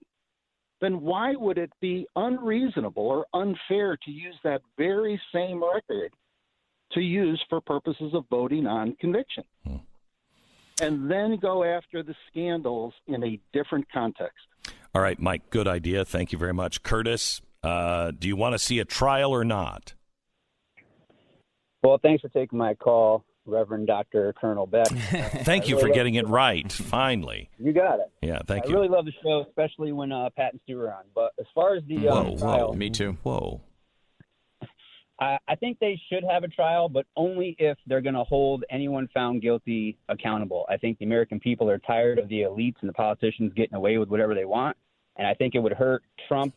then why would it be unreasonable or unfair to use that very same record to use for purposes of voting on conviction? And then go after the scandals in a different context. All right, Mike, good idea. Thank you very much. Curtis, uh, do you want to see a trial or not? Well, thanks for taking my call, Reverend Dr. Colonel Beck. [LAUGHS] Thank I you really for getting it show. right, finally. You got it. Yeah, thank I you. I really love the show, especially when uh, Pat and Stu are on. But as far as the uh, Whoa, trial, whoa. Me too. Whoa. [LAUGHS] I, I think they should have a trial, but only if they're going to hold anyone found guilty accountable. I think the American people are tired of the elites and the politicians getting away with whatever they want, and I think it would hurt Trump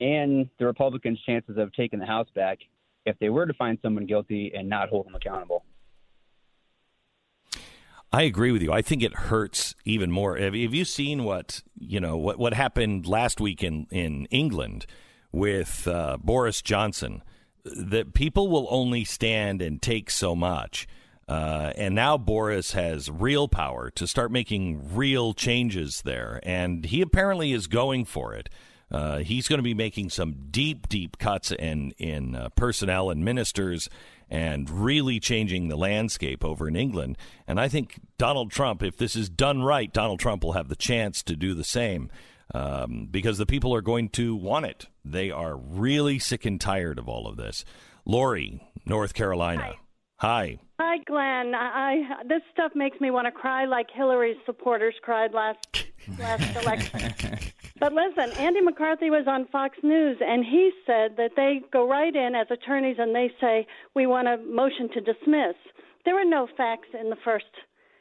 and the Republicans' chances of taking the House back if they were to find someone guilty and not hold them accountable. I agree with you. I think it hurts even more. Have, you seen what you know what what happened last week in in England with uh, Boris Johnson? That people will only stand and take so much. Uh, and now Boris has real power to start making real changes there, and he apparently is going for it. Uh, he's going to be making some deep, deep cuts in in uh, personnel and ministers, and really changing the landscape over in England. And I think Donald Trump, if this is done right, Donald Trump will have the chance to do the same. Um, because the people are going to want it. They are really sick and tired of all of this. Lori, North Carolina. Hi. Hi, Glenn. I, I this stuff makes me want to cry like Hillary's supporters cried last last [LAUGHS] election. But listen, Andy McCarthy was on Fox News, and he said that they go right in as attorneys and they say we want a motion to dismiss. There are no facts in the 1st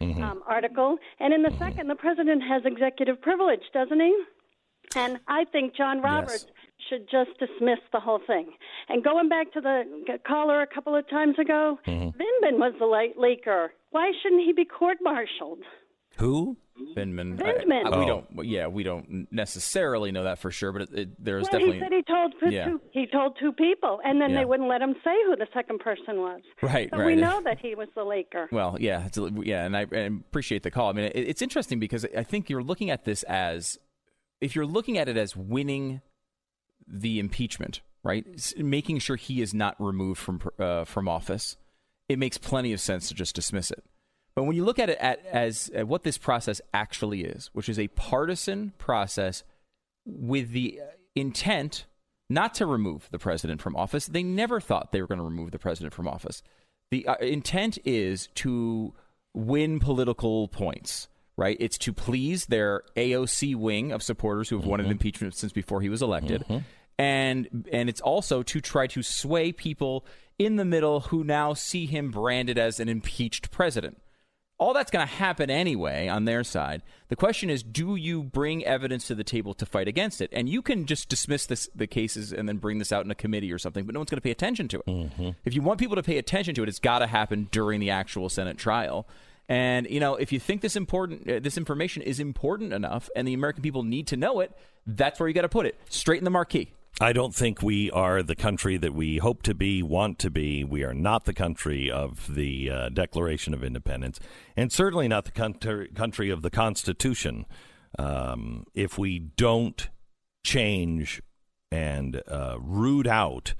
mm-hmm. um, article, and in the mm-hmm. second, the president has executive privilege, doesn't he? And I think John Roberts should just dismiss the whole thing. And going back to the caller a couple of times ago, mm-hmm. Vindman was the late leaker. Why shouldn't he be court-martialed? Who? Vindman. Vindman. I- I- we Oh. don't. Yeah, we don't necessarily know that for sure, but it, it, there's well, definitely. he said he told two, Yeah. he told two people, and then Yeah. they wouldn't let him say who the second person was. Right, So right. we know that he was the leaker. Well, yeah, it's, a- yeah, and I, and appreciate the call. I mean, it, it's interesting because I think you're looking at this as if you're looking at it as winning the impeachment, right? S- Making sure he is not removed from uh, from office, it makes plenty of sense to just dismiss it. But when you look at it at, as at what this process actually is, which is a partisan process with the uh, intent not to remove the president from office, they never thought they were going to remove the president from office. The uh, intent is to win political points, right? It's to please their AOC wing of supporters who have wanted impeachment since before he was elected. And and it's also to try to sway people in the middle who now see him branded as an impeached president. All that's going to happen anyway on their side. The question is, do you bring evidence to the table to fight against it? And you can just dismiss this, the cases and then bring this out in a committee or something, but no one's going to pay attention to it. If you want people to pay attention to it, it's got to happen during the actual Senate trial. And you know, if you think this important, uh, this information is important enough, and the American people need to know it, that's where you got to put it, straight in the marquee. I don't think we are the country that we hope to be, want to be. We are not the country of the uh, Declaration of Independence, and certainly not the country, of the Constitution. Um, if we don't change and uh, root out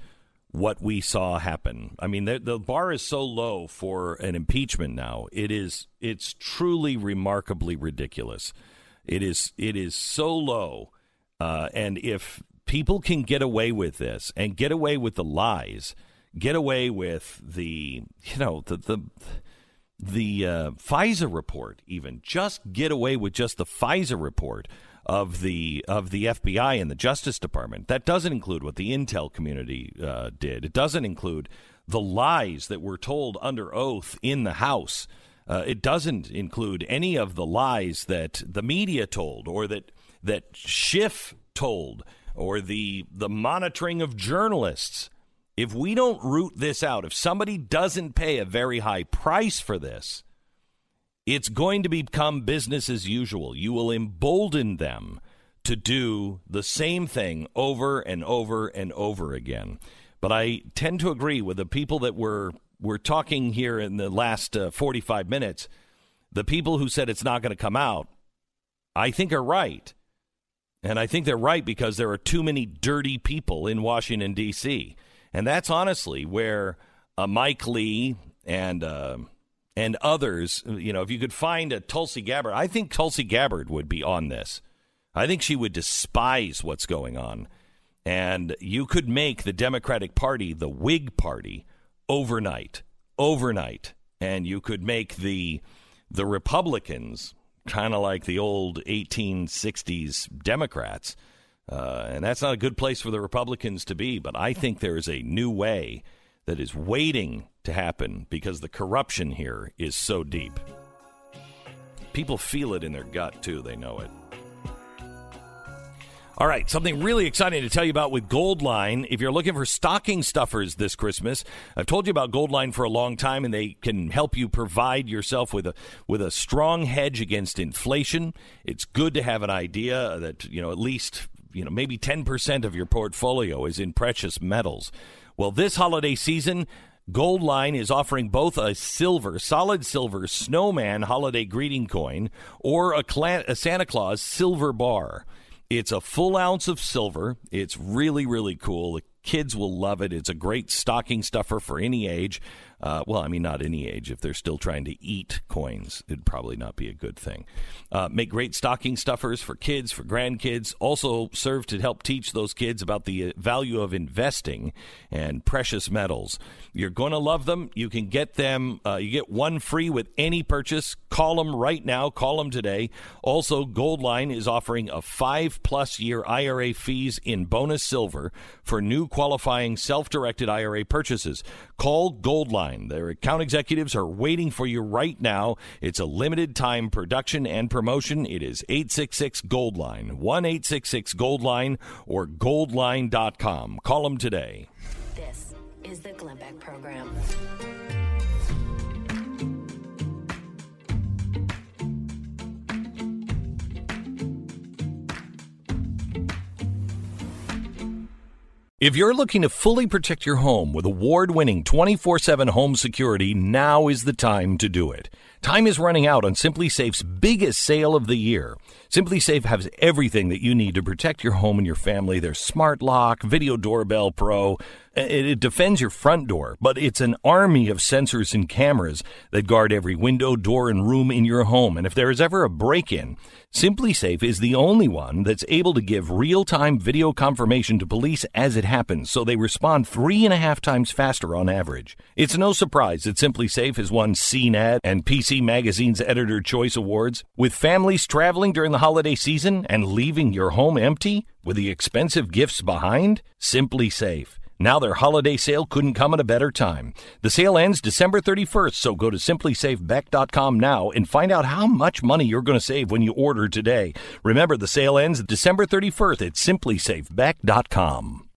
what we saw happen, I mean, the, the bar is so low for an impeachment now. It is. It's truly remarkably ridiculous. It is. It is so low, uh, and if people can get away with this and get away with the lies, get away with the you know the the the uh, report, even just get away with just the FISA report of the of the FBI and the Justice Department. That doesn't include what the intel community uh, did. It doesn't include the lies that were told under oath in the House. Uh, it doesn't include any of the lies that the media told or that that Schiff told or the the monitoring of journalists. If we don't root this out, if somebody doesn't pay a very high price for this, it's going to become business as usual. You will embolden them to do the same thing over and over and over again. But I tend to agree with the people that were were talking here in the last uh, 45 minutes. The people who said it's not going to come out, I think are right. And I think they're right because there are too many dirty people in Washington, D.C. And that's honestly where uh, Mike Lee and uh, and others, you know, if you could find a Tulsi Gabbard, I think Tulsi Gabbard would be on this. I think she would despise what's going on. And you could make the Democratic Party the Whig Party overnight, overnight. And you could make the the Republicans kind of like the old 1860s Democrats. Uh, and that's not a good place for the Republicans to be. But I think there is a new way that is waiting to happen because the corruption here is so deep. People feel it in their gut, too. They know it. All right, something really exciting to tell you about with Goldline. If you're looking for stocking stuffers this Christmas, I've told you about Goldline for a long time, and they can help you provide yourself with a with a strong hedge against inflation. It's good to have an idea that you know at least you know maybe ten percent of your portfolio is in precious metals. Well, this holiday season. Goldline is offering both a silver, solid silver snowman holiday greeting coin or a, cla- a Santa Claus silver bar. It's a full ounce of silver. It's really, really cool. The kids will love it. It's a great stocking stuffer for any age. Uh, well, I mean, not any age. If they're still trying to eat coins, it'd probably not be a good thing. Uh, make great stocking stuffers for kids, for grandkids. Also serve to help teach those kids about the uh, value of investing and precious metals. You're going to love them. You can get them. Uh, you get one free with any purchase. Call them right now. Call them today. Also, Goldline is offering a five plus year IRA fees in bonus silver for new qualifying self directed IRA purchases. Call Goldline. Their account executives are waiting for you right now. It's a limited time production and promotion. It is 866 Goldline, 1 866 Goldline, or goldline.com. Call them today. This is the Glenn Beck Program. If you're looking to fully protect your home with award winning 24 7 home security, now is the time to do it. Time is running out on SimpliSafe's biggest sale of the year. SimpliSafe has everything that you need to protect your home and your family. Their smart lock, video doorbell pro. It, defends your front door, but it's an army of sensors and cameras that guard every window, door, and room in your home. And if there is ever a break in, SimpliSafe is the only one that's able to give real time video confirmation to police as it happens, so they respond three and a half times faster on average. It's no surprise that SimpliSafe has won CNET and PC Magazine's Editor Choice Awards. With families traveling during the holiday season and leaving your home empty with the expensive gifts behind, SimpliSafe. Now their holiday sale couldn't come at a better time. The sale ends December 31st, so go to simplisafebeck.com now and find out how much money you're going to save when you order today. Remember, the sale ends December 31st at simplisafebeck.com.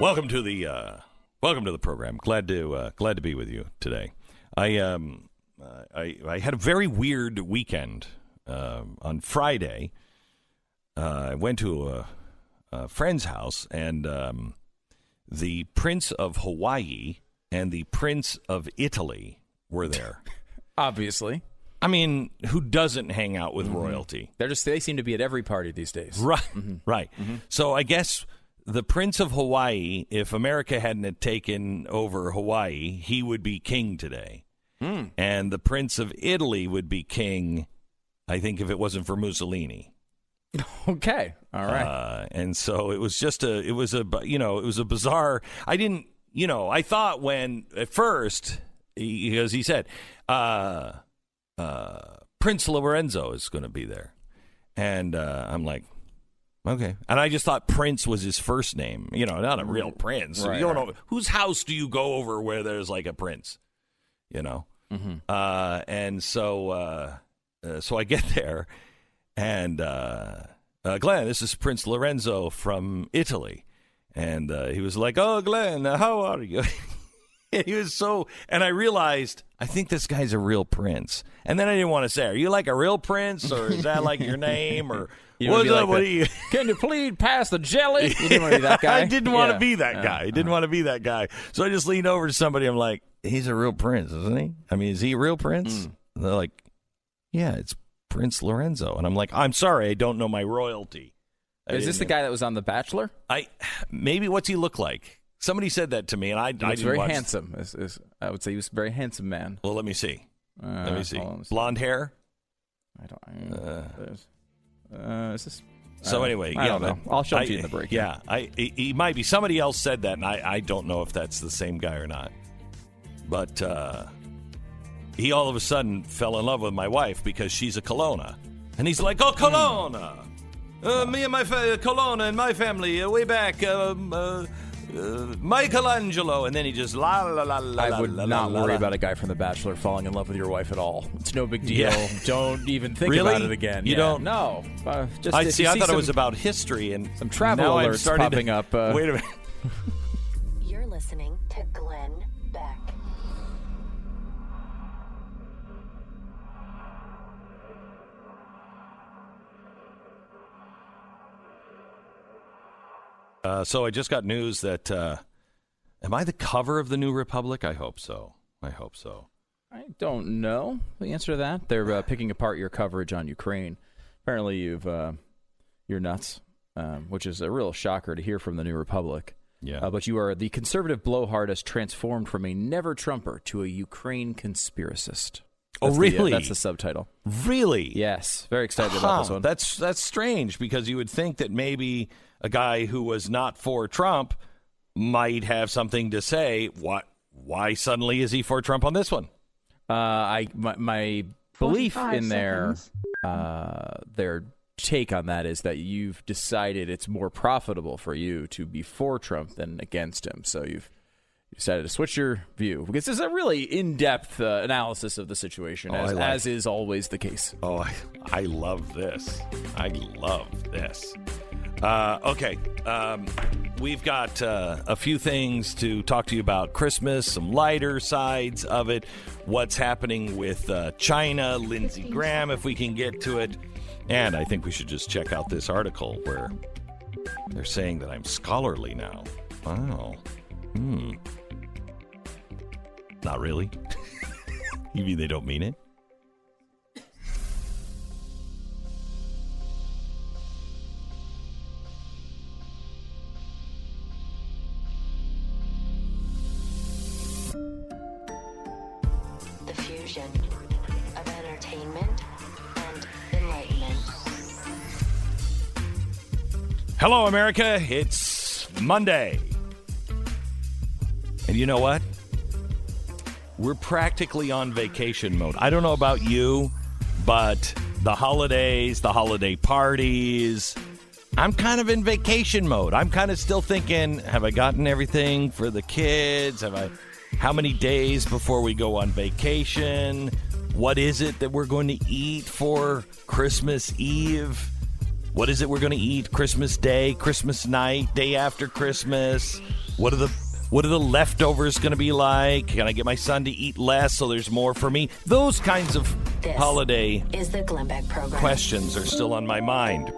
Welcome to the uh, welcome to the program. Glad to uh, glad to be with you today. I um uh, I I had a very weird weekend. Um on Friday, uh, I went to a, a friend's house, and um, the Prince of Hawaii and the Prince of Italy were there. [LAUGHS] Obviously. I mean, who doesn't hang out with royalty? They're just they seem to be at every party these days. Right, Mm-hmm. right. So I guess the Prince of Hawaii, if America hadn't taken over Hawaii, he would be king today. Hmm. And the Prince of Italy would be king, I think, if it wasn't for Mussolini. [LAUGHS] Okay. All right. Uh, and so it was just a, it was a, you know, it was a bizarre. I didn't, you know, I thought when at first, he- because he said, uh, uh, Prince Lorenzo is going to be there, and uh, I'm like, okay. And I just thought Prince was his first name, you know, not a real prince. Right, you don't right. know whose house do you go over where there's like a prince, you know. Uh, and so, uh, uh, so I get [LAUGHS] there, and uh, uh, Glenn, this is Prince Lorenzo from Italy, and uh, he was like, "Oh, Glenn, how are you?" [LAUGHS] [LAUGHS] He was so, and I realized I think this guy's a real prince. And then I didn't want to say, "Are you like a real prince, or is that like your name, or [LAUGHS] what's up? like what the, are you?" [LAUGHS] Can you please pass the jelly? You didn't want to be that guy. I didn't want Yeah. to be that Uh, guy. I didn't want to be that guy. So I just leaned over to somebody. I'm like, "He's a real prince, isn't he? I mean, is he a real prince?" And they're like, "Yeah, it's Prince Lorenzo." And I'm like, "I'm sorry, I don't know my royalty." I Is this the guy that was on The Bachelor? I maybe what's he look like? Somebody said that to me, and I, He I didn't very watch- handsome. Is- is- I would say he was a very handsome man. Well, let me see. let Uh, me see. on Blonde hair. I don't. I, there's- uh, is this? So uh, anyway, I yeah, don't know. I'll show I- you in the break. Yeah, I he, might be. Somebody else said that, and I, I don't know if that's the same guy or not. But uh, he all of a sudden fell in love with my wife because she's a Colonna, and he's like, "Oh, Colonna." Uh, me and my fa- Colonna and my family uh, way back. Um, uh, Michelangelo, and then he just la la la la. I la, would la, not la, worry la. about a guy from The Bachelor falling in love with your wife at all. It's no big deal. Yeah. [LAUGHS] Don't even think Really? about it again. You Yeah. don't- No. Uh, just I if see. you I thought it some- was about history and some travel now I'm alerts starting to- popping up. Uh, [LAUGHS] Wait a minute. You're listening to Glenn Uh, so I just got news that uh, am I the cover of the New Republic? I hope so. I hope so. I don't know the answer to that. They're uh, picking apart your coverage on Ukraine. Apparently, you've uh, you're nuts, um, which is a real shocker to hear from the New Republic. Yeah. Uh, but you are the conservative blowhard has transformed from a never Trumper to a Ukraine conspiracist. Oh, That's the, uh, really? that's the subtitle. Really? Yes. Very excited Huh, about this one. That's that's strange because you would think that maybe a guy who was not for Trump might have something to say. What? Why suddenly is he for Trump on this one? Uh, I my, my belief in their uh, their take on that is that you've decided it's more profitable for you to be for Trump than against him. So you've decided to switch your view because this is a really in-depth uh, analysis of the situation, Oh, as, like as is always the case. Oh, I, I love this. I love this. Uh, okay. Um, we've got uh, a few things to talk to you about Christmas, some lighter sides of it, what's happening with uh, China, Lindsey Graham, if we can get to it. And I think we should just check out this article where they're saying that I'm scholarly now. Wow. Hmm. Not really. [LAUGHS] you mean they don't mean it? Fusion of entertainment and enlightenment. Hello, America. It's Monday. And you know what? We're practically on vacation mode. I don't know about you, but the holidays, the holiday parties, I'm kind of in vacation mode. I'm kind of still thinking, have I gotten everything for the kids? Have I how many days before we go on vacation? What is it that we're going to eat for Christmas Eve? What is it we're going to eat Christmas Day, Christmas night, day after Christmas? What are the what are the leftovers going to be like? Can I get my son to eat less so there's more for me? Those kinds of This holiday is the Glenn Beck program. questions are still on my mind.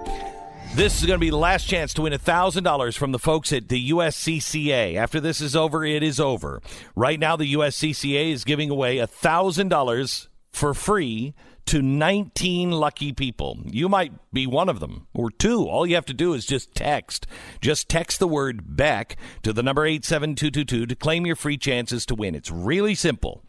This is going to be the last chance to win $1,000 from the folks at the USCCA. After this is over, it is over. Right now, the USCCA is giving away $1,000 for free to 19 lucky people. You might be one of them or two. All you have to do is just text. Just text the word Beck to the number 87222 to claim your free chances to win. It's really simple.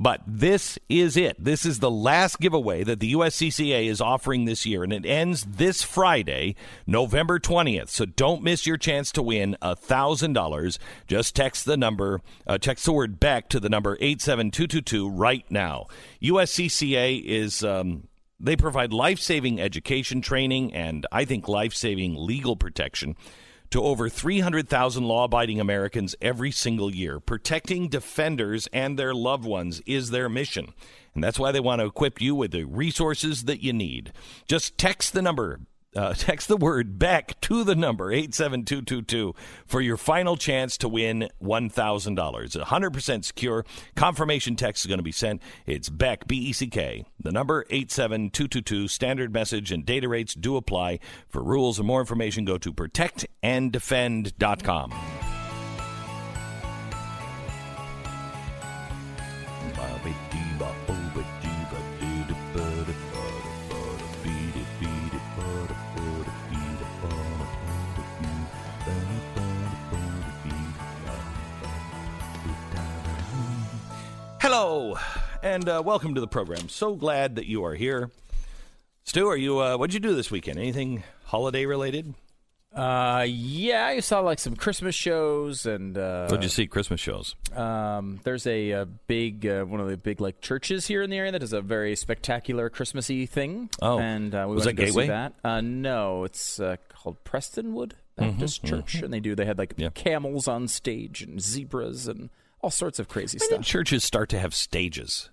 But this is it. This is the last giveaway that the USCCA is offering this year, and it ends this Friday, November 20th. So don't miss your chance to win $1,000. Just text the number, uh, text the word Beck to the number 87222 right now. USCCA is. Um, they provide life saving education training and I think life saving legal protection to over 300,000 law abiding Americans every single year. Protecting defenders and their loved ones is their mission. And that's why they want to equip you with the resources that you need. Just text the number. Uh, [LAUGHS] text the word Beck to the number 87222 for your final chance to win $1,000. 100% secure. Confirmation text is going to be sent. It's Beck, B E C K. The number 87222. Standard message and data rates do apply. For rules and more information, go to protectanddefend.com. Hello, and uh, welcome to the program. So glad that you are here. Stu, are you? Uh, what'd you do this weekend? Anything holiday related? Uh, yeah, I saw like some Christmas shows and. Uh, What'd you see? Christmas shows. Um, there's a, a big uh, one of the big like churches here in the area that does a very spectacular Christmassy thing. Oh. and uh, we Was went that to go see Gateway? that. Uh, no, it's uh, called Prestonwood Baptist Mhm, Church, mhm. and they do they had like camels on stage and zebras and all sorts of crazy When stuff. did churches start to have stages?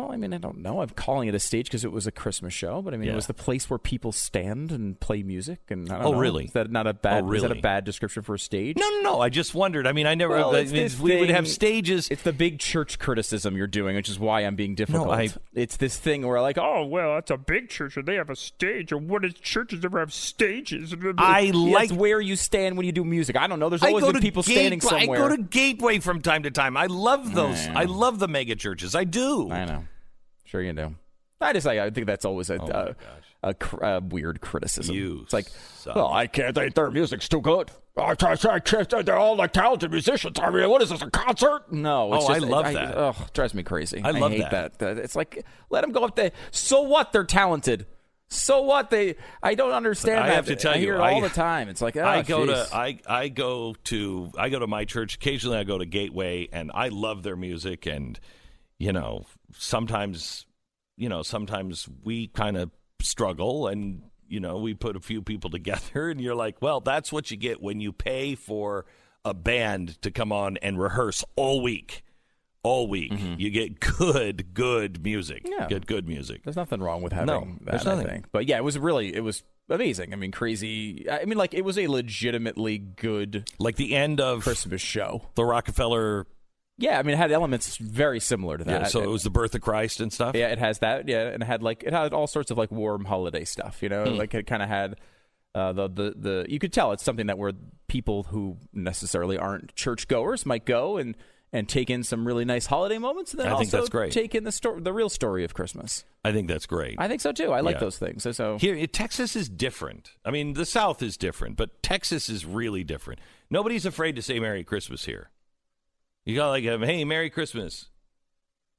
Well, I mean, I don't know. I'm calling it a stage because it was a Christmas show, but I mean, Yeah. it was the place where people stand and play music. And I don't Oh, know. really? Is that not a bad? Oh, Is that a bad description for a stage? No, no, no. I just wondered. I mean, I never. Well, I mean, we would have stages. It's the big church criticism you're doing, which is why I'm being difficult. I- it's this thing where like, oh well, that's a big church and they have a stage, or what does churches ever have stages? I Yeah, like- it's where you stand when you do music. I don't know. There's always been people Gate- standing somewhere. I go to Gateway from time to time. I love those. I I, love the mega churches. I do. I know. Sure you do. I just like I think that's always a Oh, a, a, a weird criticism. You it's like, suck. well, I can't think their music's too good. I can't, I can't, they're all like talented musicians. I mean, what is this, a concert? No, it's Oh, I love I, that. Oh, it drives me crazy. I love hate that. that. It's like let them go up there. So what? They're talented. So what? They I don't understand. I that. have to tell I you, it I- all the time. It's like oh, I ah, go jeez. to I I go to I go to my church. Occasionally, I go to Gateway, and I love their music. And you know, sometimes, you know, sometimes we kind of struggle, and you know, we put a few people [LAUGHS] together, and you're like, well, that's what you get when you pay for a band to come on and rehearse all week. All week, you get good, good music. Mm-hmm. Yeah. Get good music. There's nothing wrong with having No, that. there's I nothing. think. But yeah, it was really it was amazing. I mean, crazy. I mean, like it was a legitimately good like the end of Christmas show. The Rockefeller. Yeah, I mean, it had elements very similar to that. Yeah, so it was the birth of Christ and stuff. Yeah, it has that. Yeah, and it had like it had all sorts of like warm holiday stuff. You know, Hmm. like it kind of had uh, the the the. You could tell it's something that where people who necessarily aren't churchgoers might go and and take in some really nice holiday moments. And then I think also that's great. Take in the story, the real story of Christmas. I think that's great. I think so too. I like Yeah. those things. So, so Here, Texas is different. I mean, the South is different, but Texas is really different. Nobody's afraid to say Merry Christmas here. You got like, um, hey, Merry Christmas.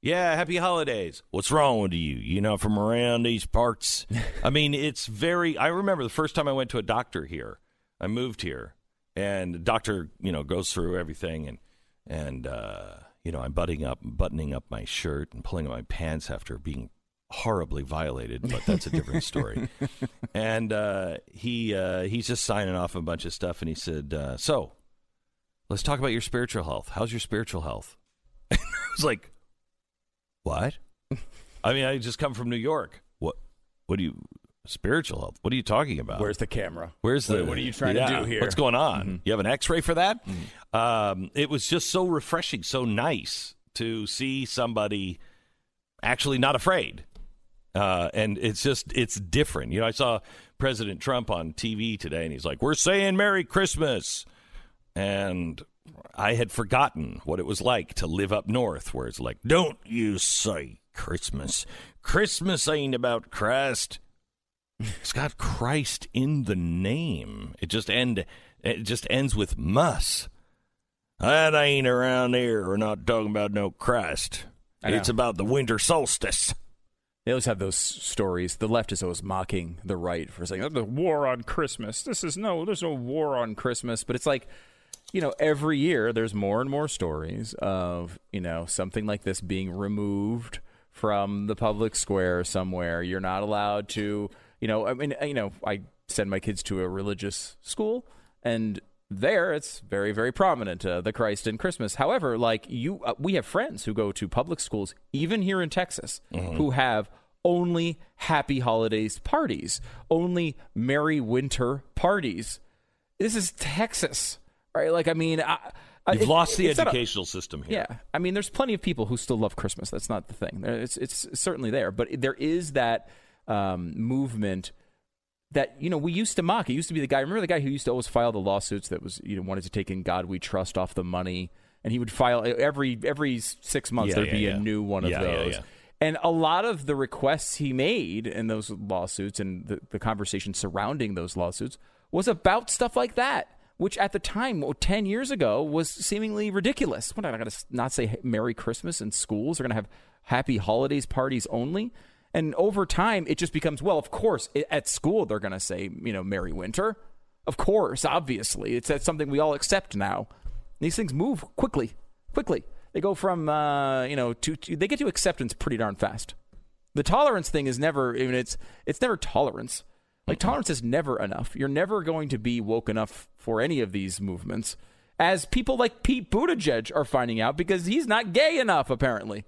Yeah, Happy Holidays. What's wrong with you? You know, from around these parts. [LAUGHS] I mean, it's very. I remember the first time I went to a doctor here. I moved here, and the doctor, you know, goes through everything, and and uh, you know, I'm buttoning up, buttoning up my shirt and pulling up my pants after being horribly violated, but that's a different story. [LAUGHS] and uh, he uh, he's just signing off a bunch of stuff, and he said, uh, "So, let's talk about your spiritual health. How's your spiritual health?" [LAUGHS] I was like, "What?" [LAUGHS] I mean, I just come from New York. What? What do you? Spiritual health? What are you talking about? Where's the camera? Where's the? What- are you trying to do here? What's going on? Mhm. You have an X-ray for that? Um, it was just so refreshing, so nice to see somebody actually not afraid. Uh, and it's just it's different. You know, I saw President Trump on TV today, and he's like, "We're saying Merry Christmas," and I had forgotten what it was like to live up north, where it's like, "Don't you say Christmas? Christmas ain't about Christ." It's got Christ in the name. It just end. It just ends with "mus." That ain't around here. We're not talking about no Christ. It's about the winter solstice. They always have those stories. The left is always mocking the right for saying, "Oh, the war on Christmas. This is no, there's no war on Christmas. But it's like, you know, every year there's more and more stories of, you know, something like this being removed from the public square somewhere. You're not allowed to, you know, I mean, you know, I send my kids to a religious school and there it's very very prominent uh, the christ in christmas. However like you uh, we have friends who go to public schools even here in texas who have only happy holidays parties only merry winter parties. This is texas right like i mean I, You've it- lost the not a- educational system here. yeah, I mean, there's plenty of people who still love Christmas. That's not the thing. It's it's certainly there, but there is that um, movement that you know we used to mock. It used to be the guy. Remember the guy who used to always file the lawsuits that was you know wanted to take in God We Trust off the money, and he would file every every six months. Yeah, there'd yeah, be yeah. a new one of those. And a lot of the requests he made in those lawsuits and the, the conversation surrounding those lawsuits was about stuff like that, which at the time, oh, 10 years ago, was seemingly ridiculous. What, am I going to not say Merry Christmas in schools? They're going to have happy holidays parties only? And over time, it just becomes, well, of course, at school, they're going to say, you know, Merry Winter. Of course, obviously, it's that's something we all accept now. These things move quickly, quickly. They go from uh, you know to, to they get to acceptance pretty darn fast. The tolerance thing is never. I mean, it's it's never tolerance. Like tolerance is never enough. You're never going to be woke enough for any of these movements, as people like Pete Buttigieg are finding out because he's not gay enough apparently.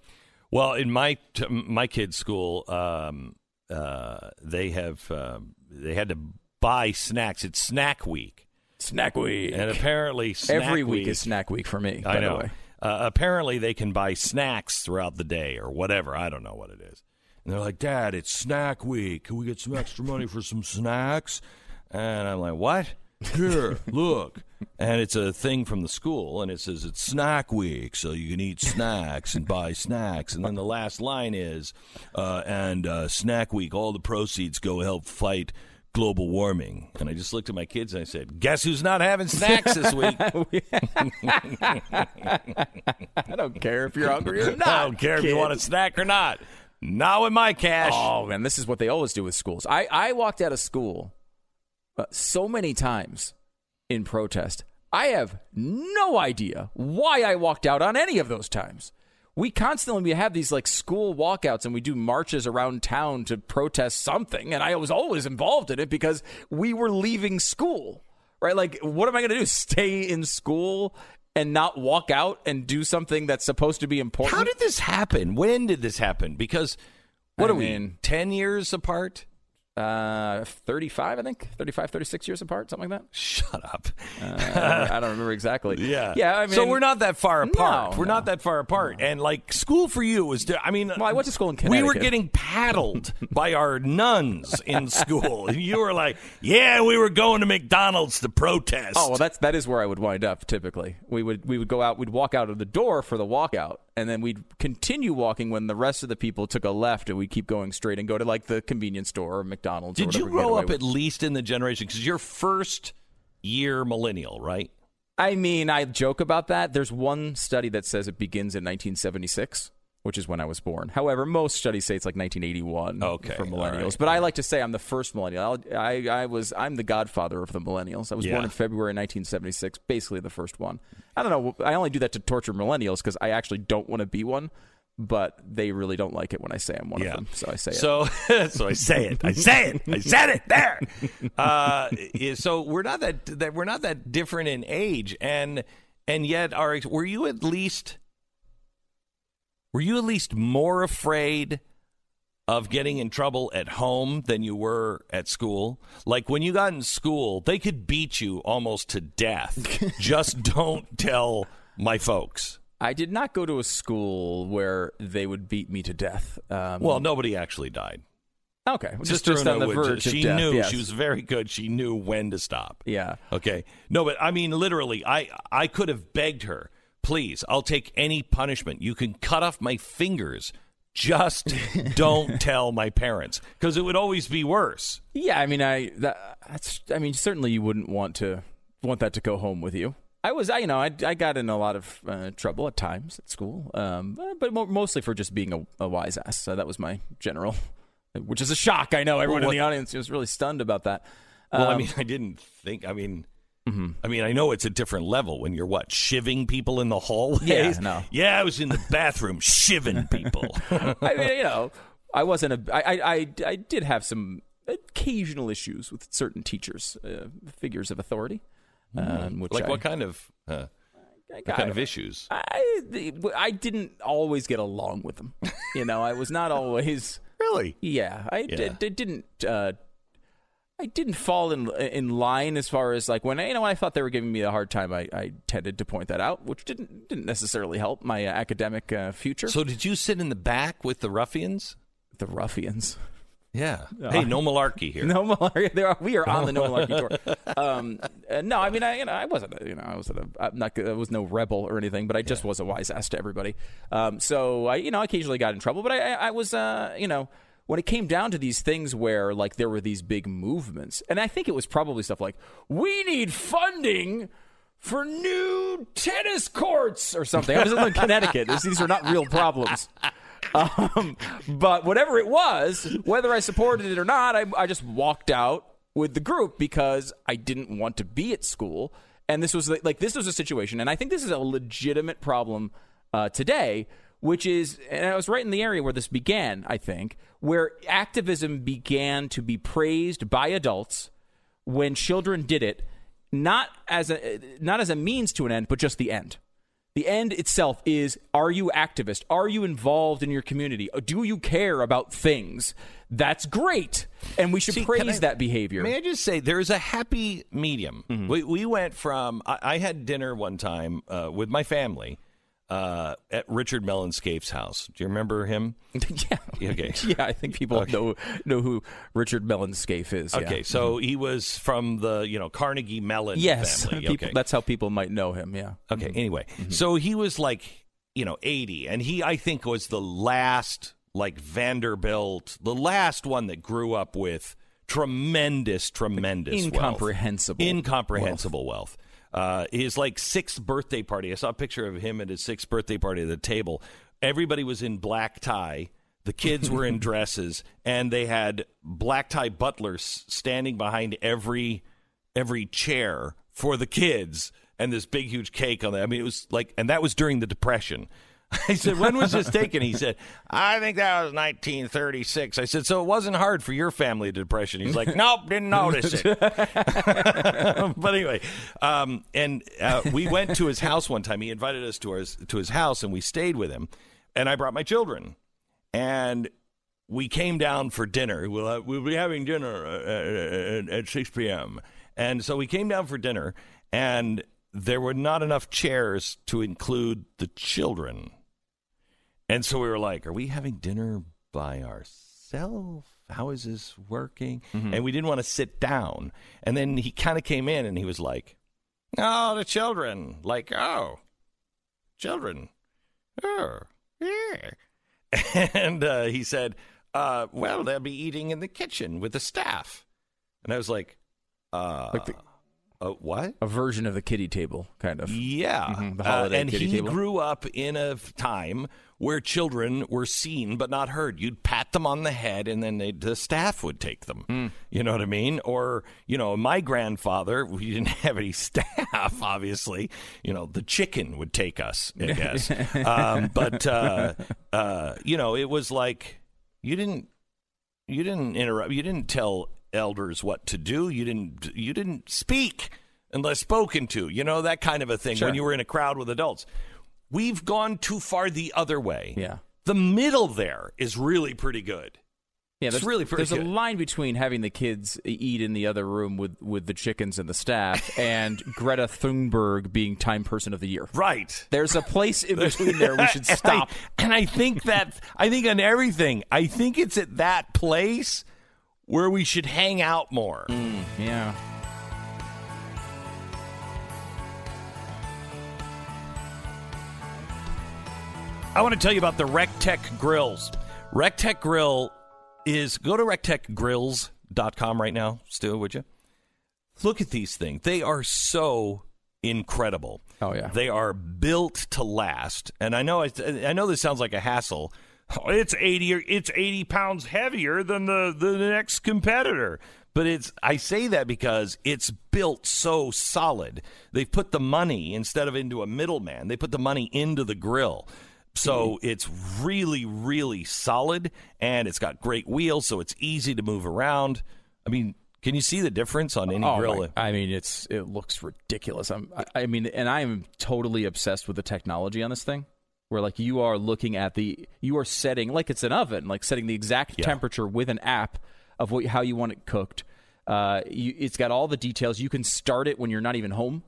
Well, in my t- my kids' school, um, uh, they have um they had to buy snacks. It's Snack Week. Snack Week, and apparently snack Every week is Snack Week for me. I know. The way. Uh, apparently, they can buy snacks throughout the day or whatever. I don't know what it is. And they're like, Dad, it's snack week. Can we get some extra money for some snacks? And I'm like, What? Here, look. And it's a thing from the school, and it says it's snack week, so you can eat snacks and buy snacks. And then the last line is, uh, and uh, snack week, all the proceeds go help fight global warming. And I just looked at my kids and I said, Guess who's not having snacks this week? [LAUGHS] I don't care if you're hungry or not. I don't care if you want a snack or not. Not with my cash. Oh man, this is what they always do with schools. I I walked out of school uh, so many times in protest. I have no idea why I walked out on any of those times. We constantly we have these like school walkouts and we do marches around town to protest something and I was always involved in it because we were leaving school. Right? Like what am I going to do? Stay in school and not walk out and do something that's supposed to be important? How did this happen? When did this happen? Because what I are mean- we? Ten years apart? Uh 35 i think 35 36 years apart something like that Shut up. uh, i don't remember exactly [LAUGHS] Yeah. yeah i mean so we're not that far apart. No, we're not that far apart. And like school for you was, I mean, well i went to school in we were getting paddled [LAUGHS] by our nuns in school. And you were like, yeah, we were going to McDonald's to protest. Oh well, that's that is where I would wind up. Typically, we would we would go out, we'd walk out of the door for the walkout, and then we'd continue walking when the rest of the people took a left, and we'd keep going straight and go to like the convenience store or McDonald's. Or Did you whatever we get grow up with. at least in the generation? Because you're first year millennial, right? I mean, I joke about that. There's one study that says it begins in 1976, which is when I was born. However, most studies say it's like 1981 Okay, for millennials. right. But I like to say I'm the first millennial. I'll- I, I was I'm the godfather of the millennials. I was born in February 1976, basically the first one. I don't know. I only do that to torture millennials because I actually don't want to be one. But they really don't like it when I say I'm one Yeah. of them, so I say it. So, [LAUGHS] so I [LAUGHS] say it. I say it. I said it there. [LAUGHS] Uh, so we're not that, that we're not that different in age, and and yet, our were you at least were you at least more afraid of getting in trouble at home than you were at school? Like when you got in school, they could beat you almost to death. Just don't tell my folks. I did not go to a school where they would beat me to death. Um, Well, nobody actually died. okay, just, just on the would- verge of she death, knew yes. she was very good. She knew when to stop. Yeah. Okay. No, but I mean, literally, I I could have begged her, please, I'll take any punishment. You can cut off my fingers. Just [LAUGHS] don't tell my parents because it would always be worse. Yeah, I mean, I that, that's. I mean, certainly you wouldn't want to want that to go home with you. I was, I you know, I, I got in a lot of uh, trouble at times at school, um, but mo- mostly for just being a, a wise ass. So that was my general, which is a shock. I know everyone Well, in the audience was really stunned about that. Well, I Um, mean, I didn't think. I mean, Mm-hmm. I mean, I know it's a different level when you're what shiving people in the hallways. Yeah, no. [LAUGHS] Yeah, I was in the bathroom shiving [LAUGHS] people. I mean, you know, I wasn't a. I, I, I, I did have some occasional issues with certain teachers, uh, figures of authority. Um, which like I, what kind of uh, what kind of issues? I I didn't always get along with them. You know, I was not always [LAUGHS] really. Yeah, I Yeah. d- d- didn't. Uh, I didn't fall in in line as far as like when you know when I thought they were giving me a hard time. I, I tended to point that out, which didn't didn't necessarily help my uh, academic uh, future. So did you sit in the back with the ruffians? The ruffians. Yeah. Yeah. Hey, no malarkey here. [LAUGHS] No malarkey. There are, we are on the no malarkey tour. [LAUGHS] Um, uh, no, I mean, I, you know, I wasn't, you know, I wasn't a, I'm not, I was no rebel or anything, but I just was a wise ass to everybody. Um, so I, you know, occasionally got in trouble, but I, I, was, uh, you know, when it came down to these things where like there were these big movements, and I think it was probably stuff like we need funding for new tennis courts or something. I was in [LAUGHS] Connecticut. These are not real problems. Um, but whatever it was, whether I supported it or not, I, I just walked out with the group because I didn't want to be at school. And this was like, like this was a situation, and I think this is a legitimate problem uh, today, which is, and I was right in the area where this began. I think where activism began to be praised by adults when children did it, not as a not as a means to an end, but just the end. The end itself is are you activist? Are you involved in your community? Do you care about things? That's great. And we should See, praise I- that behavior. May I just say there is a happy medium. We we went from I, I had dinner one time uh, with my family uh, at Richard Mellon Scaife's house. Do you remember him? [LAUGHS] yeah. Okay. [LAUGHS] yeah, I think people know know who Richard Mellon Scaife is. yeah. Okay, so he was from the you know Carnegie Mellon yes, [LAUGHS] family. people, okay. that's how people might know him. Yeah. Okay. Mhm. Anyway, Mm-hmm. so he was like, you know, 80, and he, I think, was the last, like Vanderbilt, the last one that grew up with tremendous, tremendous, wealth. Incomprehensible incomprehensible wealth. Uh, his like sixth birthday party. I saw a picture of him at his sixth birthday party at the table. Everybody was in black tie. The kids were in [LAUGHS] dresses, and they had black tie butlers standing behind every every chair for the kids and this big huge cake on that. I mean, it was like, and that was during the Depression. [LAUGHS] I said, when was this taken? He said, I think that was 1936. I said, so it wasn't hard for your family depression. He's like, nope, didn't notice it. [LAUGHS] but anyway, um, and uh, we went to his house one time. He invited us to his to his house, and we stayed with him. And I brought my children, and we came down for dinner. We'll, uh, we'll be having dinner uh, at, at 6 p.m. And so we came down for dinner, and there were not enough chairs to include the children. And so we were like, are we having dinner by ourselves? How is this working? And we didn't want to sit down. And then he kind of came in and he was like, oh, the children. Like, oh, children. Oh, yeah. [LAUGHS] And uh, he said, uh, well, they'll be eating in the kitchen with the staff. And I was like, uh, Like the- uh, what? A version of the kiddie table, kind of. Yeah. Mhm, the Uh, holiday and kiddie he table. grew up in a time where children were seen but not heard. You'd pat them on the head and then they'd- the staff would take them. Hmm. You know what I mean? Or, you know, my grandfather, [LAUGHS] we didn't have any staff, [LAUGHS] obviously. You know, the chicken would take us, I [LAUGHS] guess. um, but, uh, uh, you know, it was like you didn't you didn't interrupt you didn't tell elders what to do you didn't you didn't speak unless spoken to you know that kind of a thing Sure. when you were in a crowd with adults we've gone too far the other way Yeah. the middle there is really pretty good Yeah, It's there's, really pretty there's a line between having the kids eat in the other room with, with the chickens and the staff [LAUGHS] and Greta Thunberg being Time Person of the Year. Right. There's a place in [LAUGHS] between there we should And I- stop. and I think that I think on everything, I think it's at that place where we should hang out more. Mm, yeah. I want to tell you about the RecTec grills. RecTec grill is go to rectecgrills.com right now, Stu, would you? Look at these things. They are so incredible. Oh yeah. They are built to last. And I know I, I know this sounds like a hassle. [LAUGHS] It's 80 or it's 80 pounds heavier than the, the next competitor. But it's I say that because it's built so solid. They've put the money instead of into a middleman. They put the money into the grill. So mm-hmm. it's really, really solid, and it's got great wheels, so it's easy to move around. I mean, can you see the difference on any Oh, grill? my- I mean, it's it looks ridiculous. I'm, I, I mean, and I am totally obsessed with the technology on this thing. Where like you are looking at the, you are setting like it's an oven, like setting the exact temperature with an app of what how you want it cooked. Uh, you, it's got all the details. You can start it when you're not even home.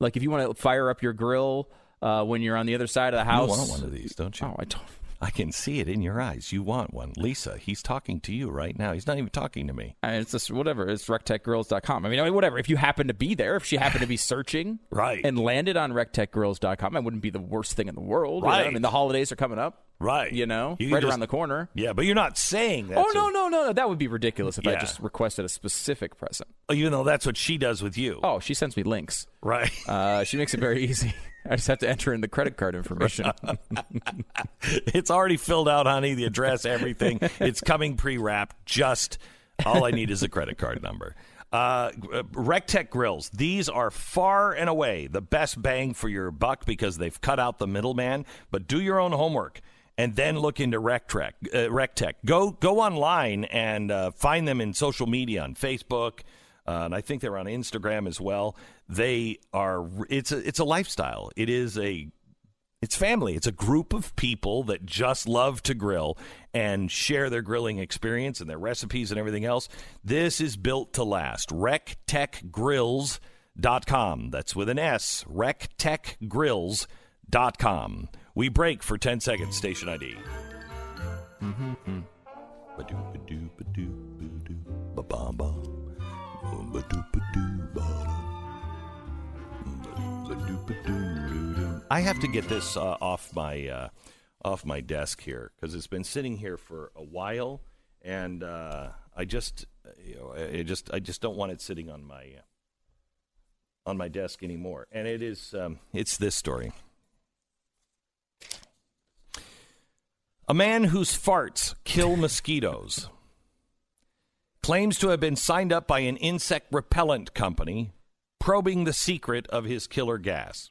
Like if you want to fire up your grill uh, when you're on the other side of the house. You want one of these, don't you? Oh, I don't. I can see it in your eyes. You want one. Lisa, he's talking to you right now. He's not even talking to me. I mean, it's just whatever. It's rectechgirls.com. I mean, I mean, whatever. If you happen to be there, if she happened to be searching [LAUGHS] right. and landed on rectechgirls.com, it wouldn't be the worst thing in the world. you know? I mean, the holidays are coming up. Right. You know, You right just- around the corner. Yeah, but you're not saying that. oh, no, no, no, no. That would be ridiculous if I just requested a specific present. Even though that's what she does with you. Oh, she sends me links. Right. Uh, she makes it very [LAUGHS] easy. I just have to enter in the credit card information. [LAUGHS] it's already filled out, honey. The address, everything. it's coming pre-wrapped. Just all I need is a credit card number. Uh, RecTec grills. These are far and away the best bang for your buck because they've cut out the middleman. But do your own homework and then look into RecTec. Uh, RecTec. Go go online and uh, find them in social media on Facebook, uh, and I think they're on Instagram as well. They are. It's a it's a lifestyle. It is a it's family. It's a group of people that just love to grill and share their grilling experience and their recipes and everything else. This is built to last. RecTecGrills.com. That's with an S. RecTecGrills.com. We break for 10 seconds, station ID. Mm-hmm. Ba-doo-ba-doo, ba-doo, ba-doo, ba-bum-bum. Boom, I have to get this uh, off my uh, off my desk here because it's been sitting here for a while, and uh, I just you know I just I just don't want it sitting on my on my desk anymore. And it is um, it's this story. A man whose farts kill mosquitoes claims to have been signed up by an insect repellent company probing the secret of his killer gas.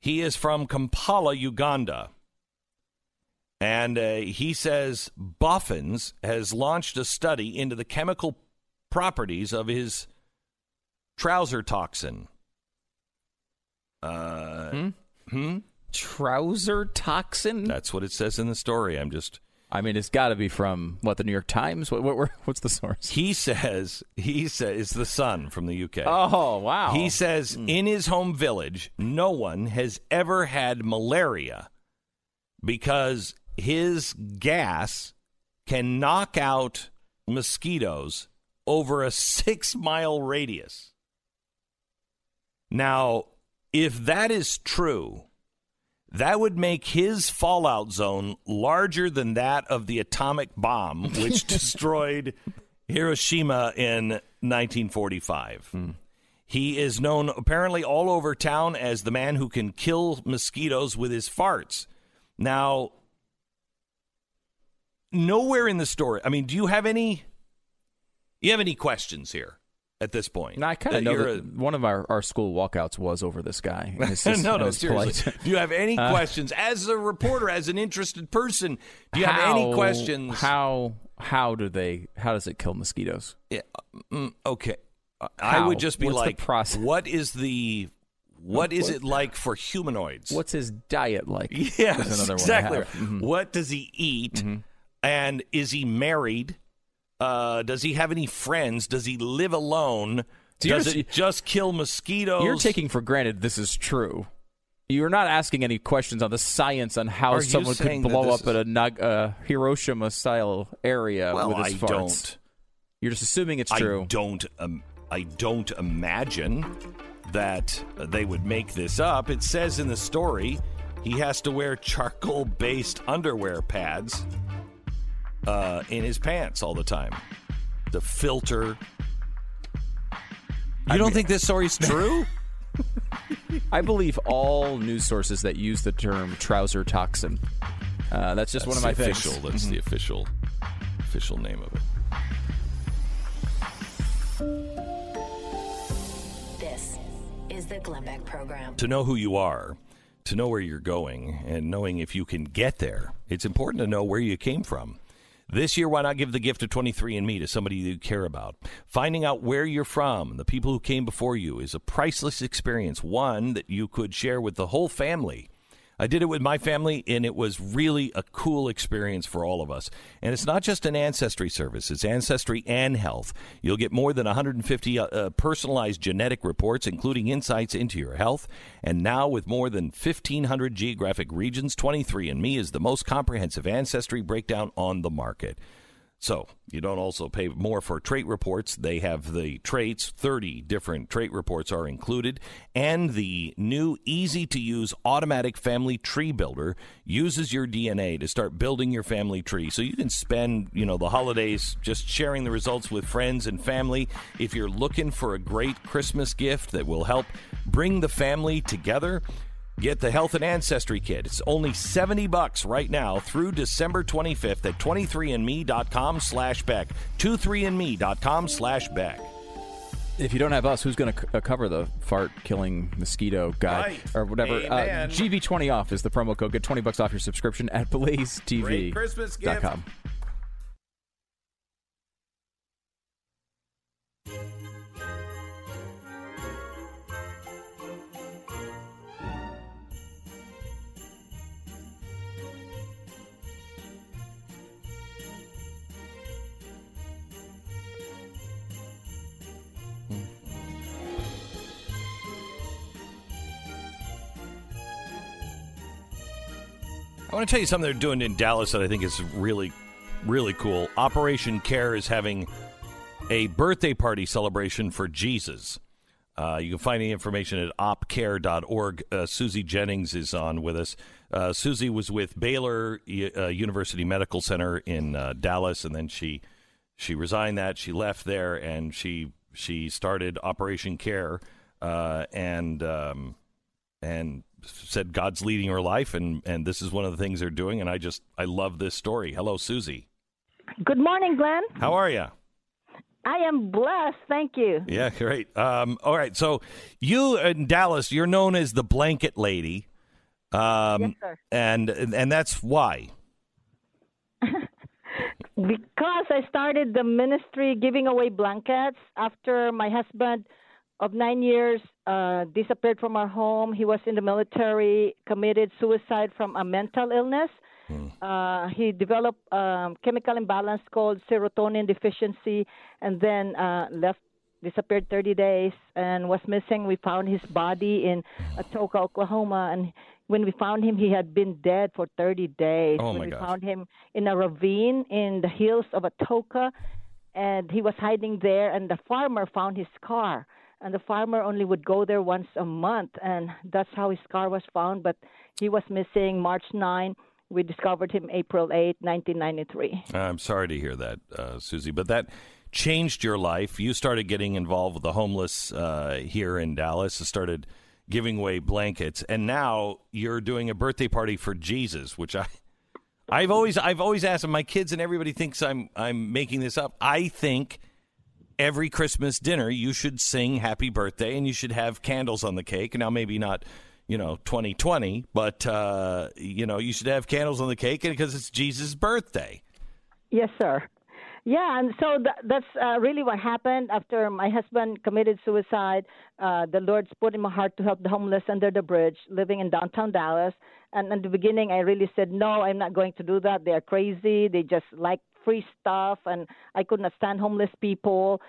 He is from Kampala, Uganda. And uh, he says Boffins has launched a study into the chemical properties of his trouser toxin. Uh, Hmm? hmm? Trouser toxin? That's what it says in the story. I'm just. I mean, it's got to be from what the New York Times. What, what [LAUGHS] what's the source? He says he says it's the Sun from the UK. Oh wow! He says hmm. in his home village, no one has ever had malaria because his gas can knock out mosquitoes over a six mile radius. Now, if that is true, that would make his fallout zone larger than that of the atomic bomb, which [LAUGHS] destroyed Hiroshima in 1945. Hmm. He is known apparently all over town as the man who can kill mosquitoes with his farts. Now, nowhere in the story. I mean, do you have any? You have any questions here at this point? I kind of know that one of our, our school walkouts was over this guy. and just- [LAUGHS] no, no, seriously. Do you have any [LAUGHS] Uh, questions as a reporter, as an interested person? Do you have any questions? How how do they? How does it kill mosquitoes? Yeah, mm, okay. Uh, I would just be What's like, process? what is the what is it like for humanoids? What's his diet like? [LAUGHS] Yes, another one exactly. Mhm. What does he eat? And is he married? Uh, does he have any friends? Does he live alone? So does it just kill mosquitoes? You're taking for granted this is true. You're not asking any questions on the science on how Are someone could blow up at a uh, Hiroshima style area Well, with his I farts. don't. You're just assuming it's true. I don't. Um, I don't imagine that they would make this up. It says in the story he has to wear charcoal-based underwear pads uh, in his pants all the time The filter. You don't think this story's true? [LAUGHS] I believe all news sources that use the term trouser toxin. Uh, that's just That's one of my the things. official. That's the official official name of it. This is the Glenn Beck Program. to know who you are, to know where you're going, and knowing if you can get there, it's important to know where you came from. This year, why not give the gift of 23andMe to somebody you care about? Finding out where you're from, the people who came before you, is a priceless experience, one that you could share with the whole family. I did it with my family, and it was really a cool experience for all of us. And it's not just an ancestry service, it's ancestry and health. You'll get more than 150 uh, uh, personalized genetic reports, including insights into your health. And now, with more than 1,500 geographic regions, 23andMe is the most comprehensive ancestry breakdown on the market. So you don't also pay more for trait reports. They have the traits, 30 different trait reports are included. And the new easy to use automatic family tree builder uses your DNA to start building your family tree. So you can spend, you know, the holidays just sharing the results with friends and family. If you're looking for a great Christmas gift that will help bring the family together, Get the health and ancestry kit. It's only 70 bucks right now through December 25th at 23andme.com slash Beck. 23andme.com slash Beck. If you don't have us, who's going to c- uh, cover the fart killing mosquito guy Right. or whatever? Uh, Amen. GB20 off is the promo code. Get 20 bucks off your subscription at blazetv.com. I want to tell you something they're doing in Dallas that I think is really, really cool. Operation Care is having a birthday party celebration for Jesus. Uh, you can find the information at opcare.org. Uh, Susie Jennings is on with us. Uh, Susie was with Baylor uh, University Medical Center in uh, Dallas, and then she she resigned that. She left there, and she she started Operation Care, uh, and um, and said God's leading her life, and and this is one of the things they're doing. And I just I love this story. Hello, Susie. Good morning, Glenn. How are you? I am blessed. Thank you. Yeah, great. Um, all right, so you in Dallas, you're known as the blanket lady, um, Yes, sir. and and that's why. [LAUGHS] Because I started the ministry giving away blankets after my husband of nine years uh, disappeared from our home. He was in the military, committed suicide from a mental illness. Uh, he developed um, chemical imbalance called serotonin deficiency, and then uh, left, disappeared 30 days, and was missing. We found his body in Atoka, Oklahoma, and when we found him, he had been dead for 30 days. Oh, when my we gosh. found him in a ravine in the hills of Atoka, and he was hiding there. And the farmer found his car, and the farmer only would go there once a month, and that's how his car was found. But he was missing March 9. We discovered him April 8, 1993. I'm sorry to hear that, uh, Susie, but that changed your life. You started getting involved with the homeless uh, here in Dallas. Started giving away blankets, and now you're doing a birthday party for Jesus, which I. I've always I've always asked and my kids and everybody thinks I'm I'm making this up. I think every Christmas dinner you should sing happy birthday and you should have candles on the cake. Now maybe not, you know, 2020, but uh, you know, you should have candles on the cake because it's Jesus' birthday. Yes, sir. Yeah, and so th- that's uh, really what happened after my husband committed suicide. Uh, the Lord's put in my heart to help the homeless under the bridge living in downtown Dallas. And in the beginning, I really said, no, I'm not going to do that. They're crazy. They just like free stuff, and I could not stand homeless people.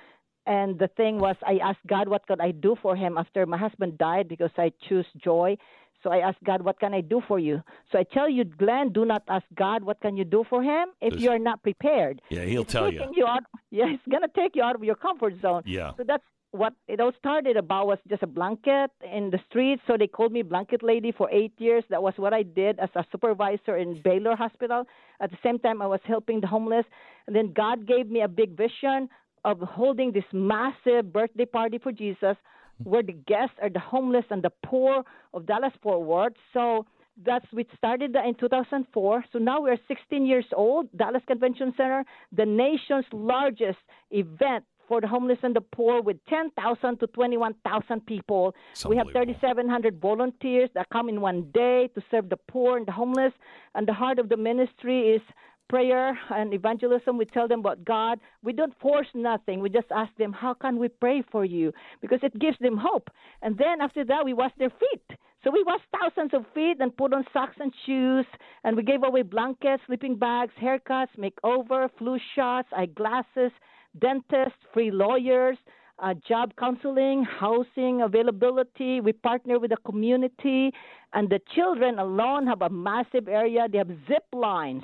And the thing was, I asked God, what could I do for him after my husband died because I choose joy. So I asked God, what can I do for you? So I tell you, Glenn, do not ask God, what can you do for him if This- you are not prepared. Yeah, he'll It's tell you. you out. [LAUGHS] Yeah, it's gonna take you out of your comfort zone. Yeah. So that's what it all started about was just a blanket in the streets. So they called me blanket lady for eight years. That was what I did as a supervisor in Baylor Hospital. At the same time, I was helping the homeless. And then God gave me a big vision of holding this massive birthday party for Jesus, where the guests are the homeless and the poor of Dallas Fort Worth. So that's we started that in 2004. So now we're 16 years old. Dallas Convention Center, the nation's largest event for the homeless and the poor, with 10,000 to 21,000 people. We have 3,700 volunteers that come in one day to serve the poor and the homeless. And the heart of the ministry is prayer and evangelism. We tell them about God. We don't force nothing. We just ask them, How can we pray for you? Because it gives them hope. And then after that, we wash their feet. So we washed thousands of feet and put on socks and shoes. And we gave away blankets, sleeping bags, haircuts, makeover, flu shots, eyeglasses, dentists, free lawyers. Uh, job counseling, housing availability. We partner with the community, and the children alone have a massive area. They have zip lines,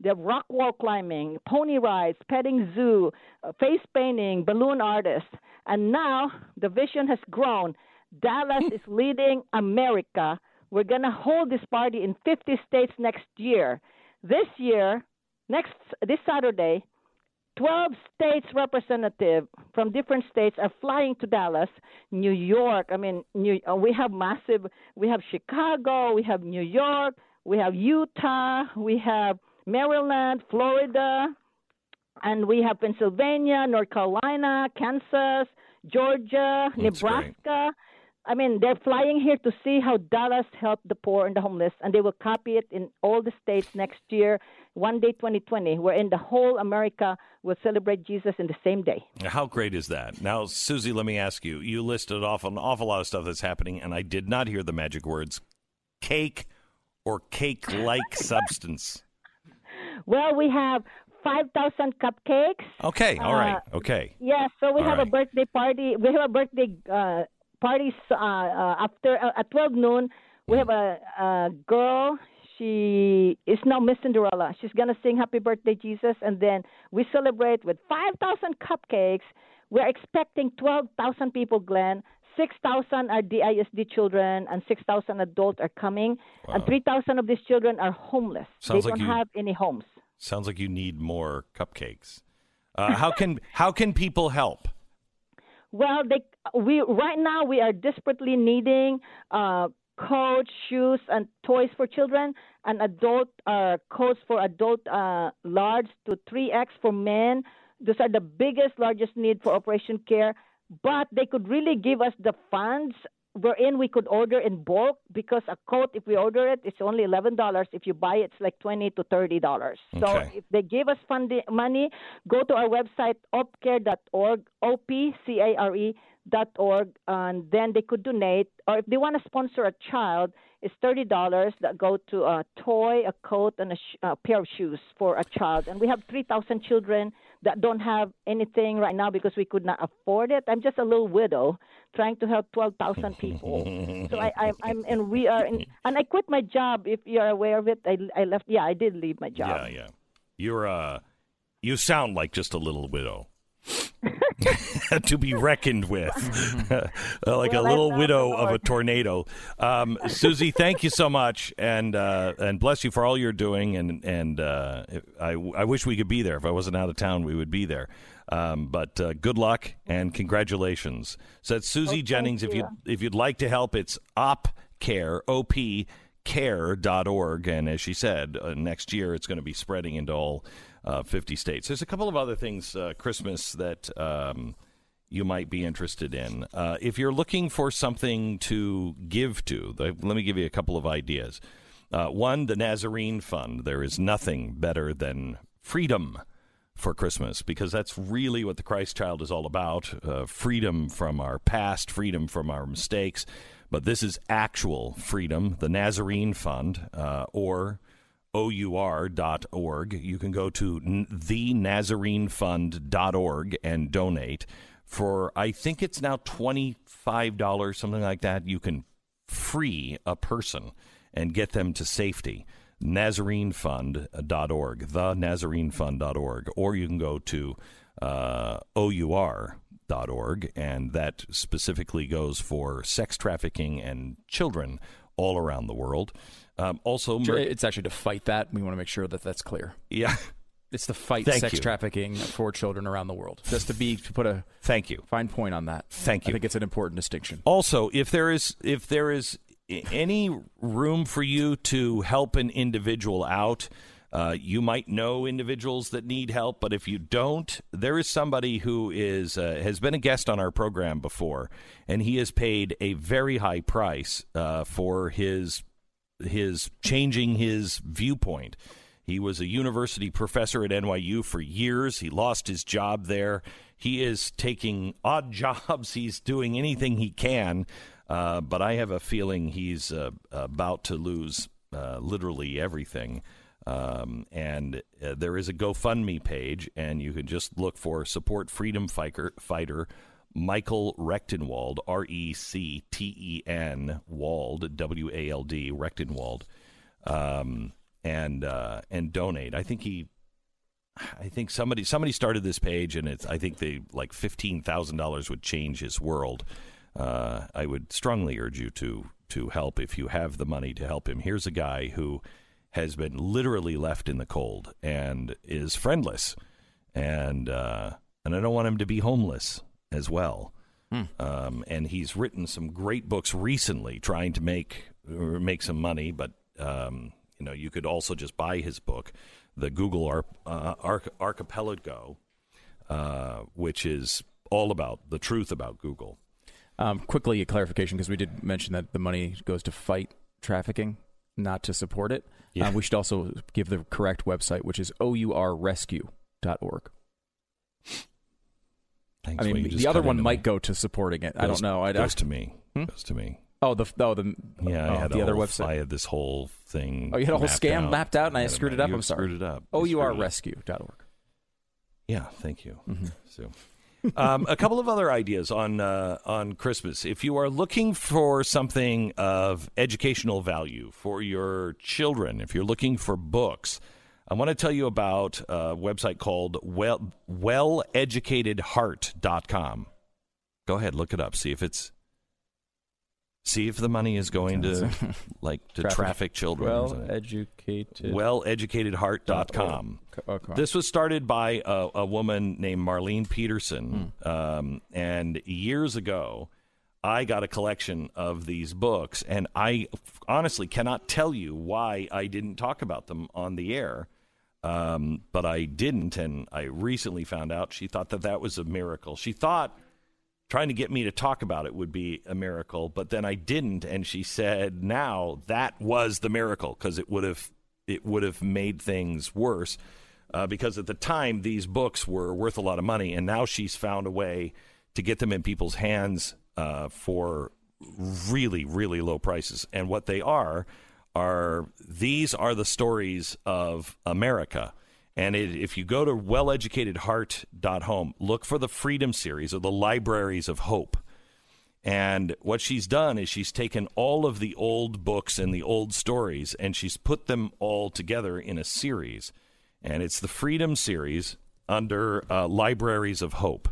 they have rock wall climbing, pony rides, petting zoo, uh, face painting, balloon artists. And now the vision has grown. Dallas is [LAUGHS] leading America. We're going to hold this party in 50 states next year. This year, next this Saturday, 12 states representative from different states are flying to Dallas, New York. I mean, New, uh, we have massive. We have Chicago. We have New York. We have Utah. We have Maryland, Florida, and we have Pennsylvania, North Carolina, Kansas, Georgia, Nebraska. I mean, they're flying here to see how Dallas helped the poor and the homeless, and they will copy it in all the states next year, one day 2020, wherein the whole America will celebrate Jesus in the same day. How great is that? Now, Susie, let me ask you. You listed off an awful lot of stuff that's happening, and I did not hear the magic words cake or cake like [LAUGHS] substance. Well, we have 5,000 cupcakes. Okay, all right, Uh, okay. Yeah, so we All have right. a birthday party. We have a birthday uh, party uh, uh, after uh, at 12 noon. We have a, a girl. She is now Miss Cinderella. She's gonna sing Happy Birthday Jesus, and then we celebrate with 5,000 cupcakes. We're expecting 12,000 people, Glenn. 6,000 are DISD children, and 6,000 adults are coming. And 3,000 of these children are homeless. Sounds they like don't you- have any homes. Sounds like you need more cupcakes. Uh, how can how can people help? Well, they we right now we are desperately needing uh, coats, shoes, and toys for children, and adult uh, coats for adult uh, large to three X for men. Those are the biggest, largest need for Operation Care. But they could really give us the funds wherein we could order in bulk because a coat, if we order it, it's only eleven dollars. If you buy it, it's like twenty to thirty dollars. So if they give us funding money, go to our website opcare.org, o p c a r e org, and then they could donate. Or if they want to sponsor a child, it's thirty dollars that go to a toy, a coat, and a, sh- a pair of shoes for a child. And we have three thousand children that don't have anything right now because we could not afford it. I'm just a little widow trying to help twelve thousand people. so I, I, I'm and we are in, and I quit my job. If you're aware of it, I, I left. Yeah, I did leave my job. Yeah, yeah. You're uh you sound like just a little widow. [LAUGHS] to be reckoned with, [LAUGHS] Uh, like Well, a little widow of a tornado. Um, Susie, thank you so much, and uh, and bless you for all you're doing. And and uh, I I wish we could be there. If I wasn't out of town, we would be there. Um, but uh, good luck and congratulations. So that's Susie Jennings. If you if you'd like to help, it's opcare o p care.org and as she said uh, next year it's going to be spreading into all uh, 50 states. There's a couple of other things uh, christmas that um, you might be interested in. Uh, if you're looking for something to give to let me give you a couple of ideas. Uh, one the nazarene fund. There is nothing better than freedom for Christmas because that's really what the Christ child is all about uh, freedom from our past, freedom from our mistakes. But this is actual freedom, the Nazarene Fund, uh, or our.org. You can go to thenazarenefund.org and donate. For, I think it's now $25, something like that. You can free a person and get them to safety. NazareneFund.org, the NazareneFund.org, or you can go to uh, OUR.org, and that specifically goes for sex trafficking and children all around the world. Um, also, mer- It's actually to fight that. We want to make sure that that's clear. Yeah. It's to fight Thank sex you. trafficking for children around the world. Just to be to put a thank you fine point on that. Thank you. I think it's an important distinction. Also, if there is if there is any room for you to help an individual out, uh, you might know individuals that need help, but if you don't, there is somebody who is uh, has been a guest on our program before, and he has paid a very high price uh, for his his changing his viewpoint. He was a university professor at NYU for years. He lost his job there. He is taking odd [LAUGHS] jobs. He's doing anything he can, uh, but I have a feeling he's uh, about to lose uh, literally everything. Um, and uh, there is a GoFundMe page, and you can just look for support freedom fighter, fighter Michael Rectenwald, R E C T E N Wald, W A L D, Rectenwald, um, and uh, and donate. I think he, I think somebody somebody started this page, and it's I think they like fifteen thousand dollars would change his world. Uh, I would strongly urge you to to help if you have the money to help him. Here's a guy who has been literally left in the cold and is friendless and uh, and I don't want him to be homeless as well. Hmm. Um, and he's written some great books recently, trying to make make some money. But um, you know, you could also just buy his book, the Google Ar- uh, Arch- Archipelago, uh, which is all about the truth about Google. Um, quickly, a clarification because we did mention that the money goes to fight trafficking, not to support it. Yeah. Uh, we should also give the correct website, which is ourrescue.org. Thanks. I mean, the other one might me. go to supporting it. I don't know. I goes I- to me. Hmm? Goes to me. Oh, the oh the Yeah, oh, I had the other whole, website. I had this whole thing. Oh, you had a whole scam out. mapped out, and I screwed it up. I'm sorry. Screwed it up. Oh, You you are screwed it up. rescue.org. Yeah, thank you, Mm-hmm. [LAUGHS] Stu. um, a couple of other ideas on uh, on Christmas. If you are looking for something of educational value for your children, if you're looking for books, I want to tell you about a website called well welleducatedheart.com. Go ahead, look it up. See if it's see if the money is going to [LAUGHS] like to Traffic. traffic children. Well educated. welleducatedheart.com. Okay. This was started by a, a woman named Marlene Peterson. Hmm. Um, and years ago, I got a collection of these books, and I f- honestly cannot tell you why I didn't talk about them on the air. Um, but I didn't, and I recently found out she thought that that was a miracle. She thought trying to get me to talk about it would be a miracle, but then I didn't, and she said now that was the miracle because it would have it would have made things worse. Uh, because at the time these books were worth a lot of money, and now she's found a way to get them in people's hands uh, for really, really low prices. And what they are are these are the stories of America. And it, if you go to welleducatedheart.home, look for the Freedom Series or the Libraries of Hope. And what she's done is she's taken all of the old books and the old stories and she's put them all together in a series. And it's the Freedom Series under uh, Libraries of Hope.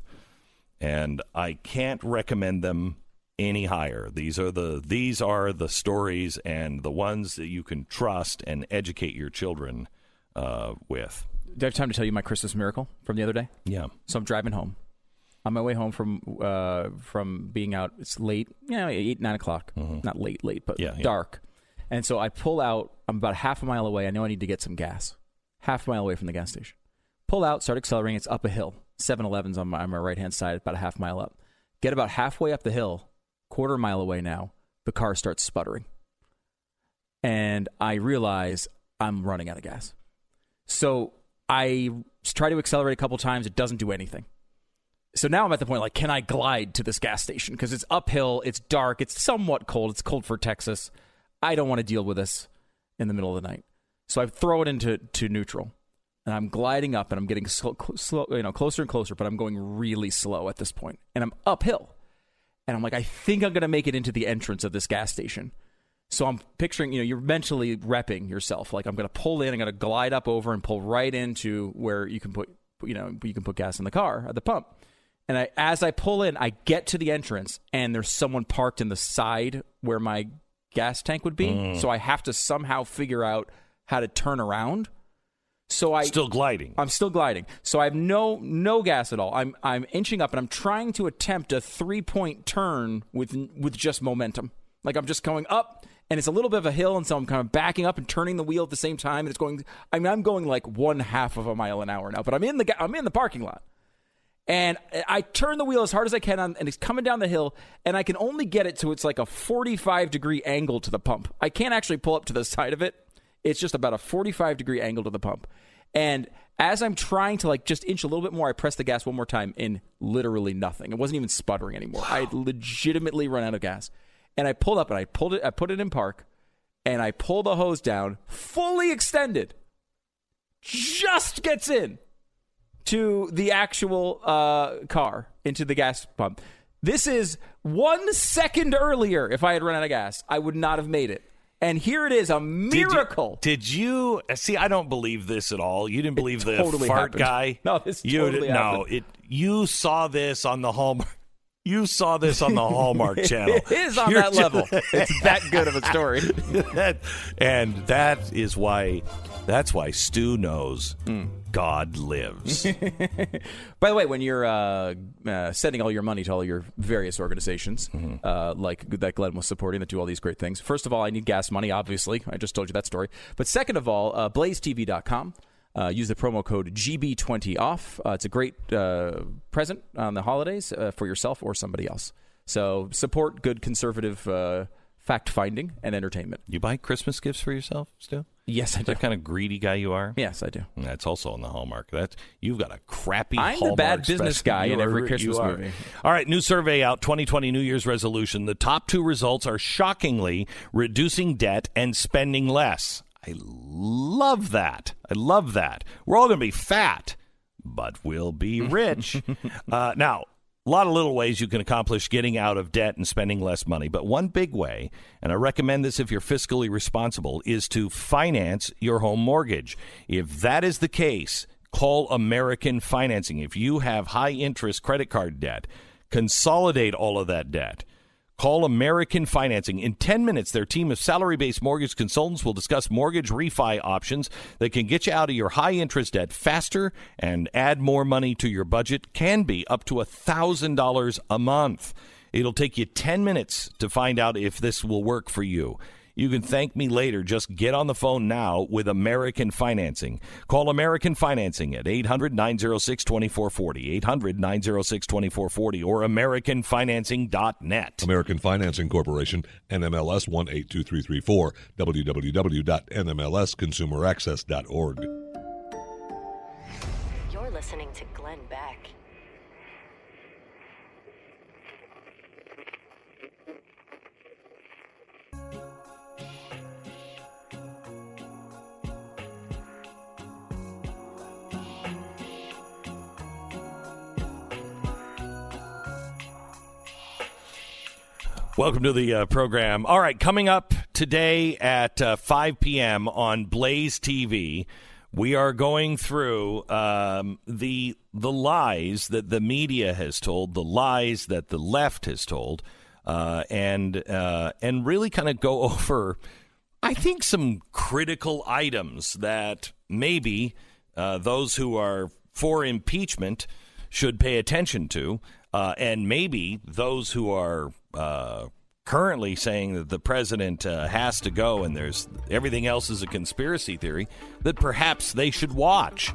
And I can't recommend them any higher. These are the these are the stories and the ones that you can trust and educate your children uh, with. Do I have time to tell you my Christmas miracle from the other day? Yeah. So I'm driving home. On my way home from uh, from being out, it's late, you know, eight nine o'clock. Not late, late, but Mm-hmm. Yeah, yeah. dark. And so I pull out. I'm about half a mile away. I know I need to get some gas. Half a mile away from the gas station. Pull out, start accelerating. It's up a hill. 7-Eleven's on my, on my right hand side, about a half mile up. Get about halfway up the hill, quarter mile away now. The car starts sputtering, and I realize I'm running out of gas. So I try to accelerate a couple times. It doesn't do anything. So now I'm at the point like, can I glide to this gas station? Because it's uphill, it's dark, it's somewhat cold. It's cold for Texas. I don't want to deal with this in the middle of the night. So I throw it into to neutral, and I'm gliding up, and I'm getting slow, slow, you know, closer and closer. But I'm going really slow at this point, and I'm uphill. And I'm like, I think I'm going to make it into the entrance of this gas station. So I'm picturing, you know, you're mentally repping yourself. Like I'm going to pull in, I'm going to glide up over and pull right into where you can put, you know, you can put gas in the car at the pump. And I, as I pull in, I get to the entrance, and there's someone parked in the side where my gas tank would be. Mm. So I have to somehow figure out how to turn around. So I Still gliding. I'm still gliding. So I have no no gas at all. I'm I'm inching up and I'm trying to attempt a three point turn with with just momentum. Like I'm just going up and it's a little bit of a hill and so I'm kind of backing up and turning the wheel at the same time and it's going I mean I'm going like one half of a mile an hour now, but I'm in the I'm in the parking lot. And I turn the wheel as hard as I can on, and it's coming down the hill, and I can only get it to it's like a 45 degree angle to the pump. I can't actually pull up to the side of it. It's just about a 45 degree angle to the pump. And as I'm trying to like just inch a little bit more, I press the gas one more time in literally nothing. It wasn't even sputtering anymore. I had legitimately run out of gas. And I pulled up and I pulled it, I put it in park, and I pull the hose down, fully extended, just gets in to the actual uh, car, into the gas pump. This is one second earlier. If I had run out of gas, I would not have made it. And here it is, a miracle. Did you, did you see? I don't believe this at all. You didn't believe the totally fart happened. guy. [LAUGHS] No, this you totally no. It you saw this on the Hallmark. [LAUGHS] You saw this on the Hallmark [LAUGHS] Channel. It is on You're that just- level. It's that good of a story. That- and that is why. That's why Stu knows hmm. God lives. [LAUGHS] By the way, when you're uh, uh, sending all your money to all your various organizations, uh, like that Glenn was supporting that do all these great things, first of all, I need gas money, obviously. I just told you that story. But second of all, uh, blazetv.com. Uh, use the promo code GB20 off. Uh, it's a great uh, present on the holidays uh, for yourself or somebody else. So support good conservative uh, fact finding and entertainment. You buy Christmas gifts for yourself, Stu? Yes, I Is that kind of greedy guy you are? Yes, I do. That's also on the Hallmark. That's you've got a crappy. I'm the bad business special. guy in You every are- Christmas movie. All right, new survey out. 2020 New Year's resolution. The top two results are shockingly reducing debt and spending less. I love that. I love that. We're all going to be fat, but we'll be rich. [LAUGHS] uh, now, a lot of little ways you can accomplish getting out of debt and spending less money, but one big way, and I recommend this if you're fiscally responsible, is to finance your home mortgage. If that is the case, call American Financing. If you have high interest credit card debt, consolidate all of that debt. Call American Financing. In 10 minutes, their team of salary based mortgage consultants will discuss mortgage refi options that can get you out of your high interest debt faster and add more money to your budget. Can be up to $1,000 a month. It'll take you 10 minutes to find out if this will work for you. You can thank me later. Just get on the phone now with American Financing. Call American Financing at 800 906 2440, 800 906 2440, or AmericanFinancing.net. American Financing Corporation, NMLS 182334, www.nmlsconsumeraccess.org. You're listening to Welcome to the uh, program. All right, coming up today at uh, 5 p.m. on Blaze TV, we are going through um, the the lies that the media has told, the lies that the left has told, uh, and uh, and really kind of go [LAUGHS] over, I think, some critical items that maybe uh, those who are for impeachment should pay attention to, uh, and maybe those who are uh, currently saying that the president uh, has to go and there's everything else is a conspiracy theory that perhaps they should watch.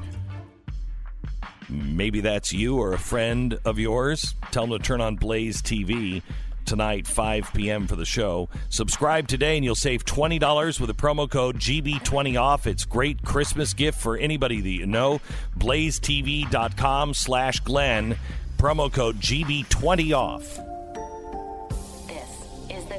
Maybe that's you or a friend of yours. Tell them to turn on Blaze TV tonight, 5 p.m. for the show. Subscribe today and you'll save $20 with a promo code GB20 off. It's great Christmas gift for anybody that you know. BlazeTV.com slash Glenn. Promo code GB20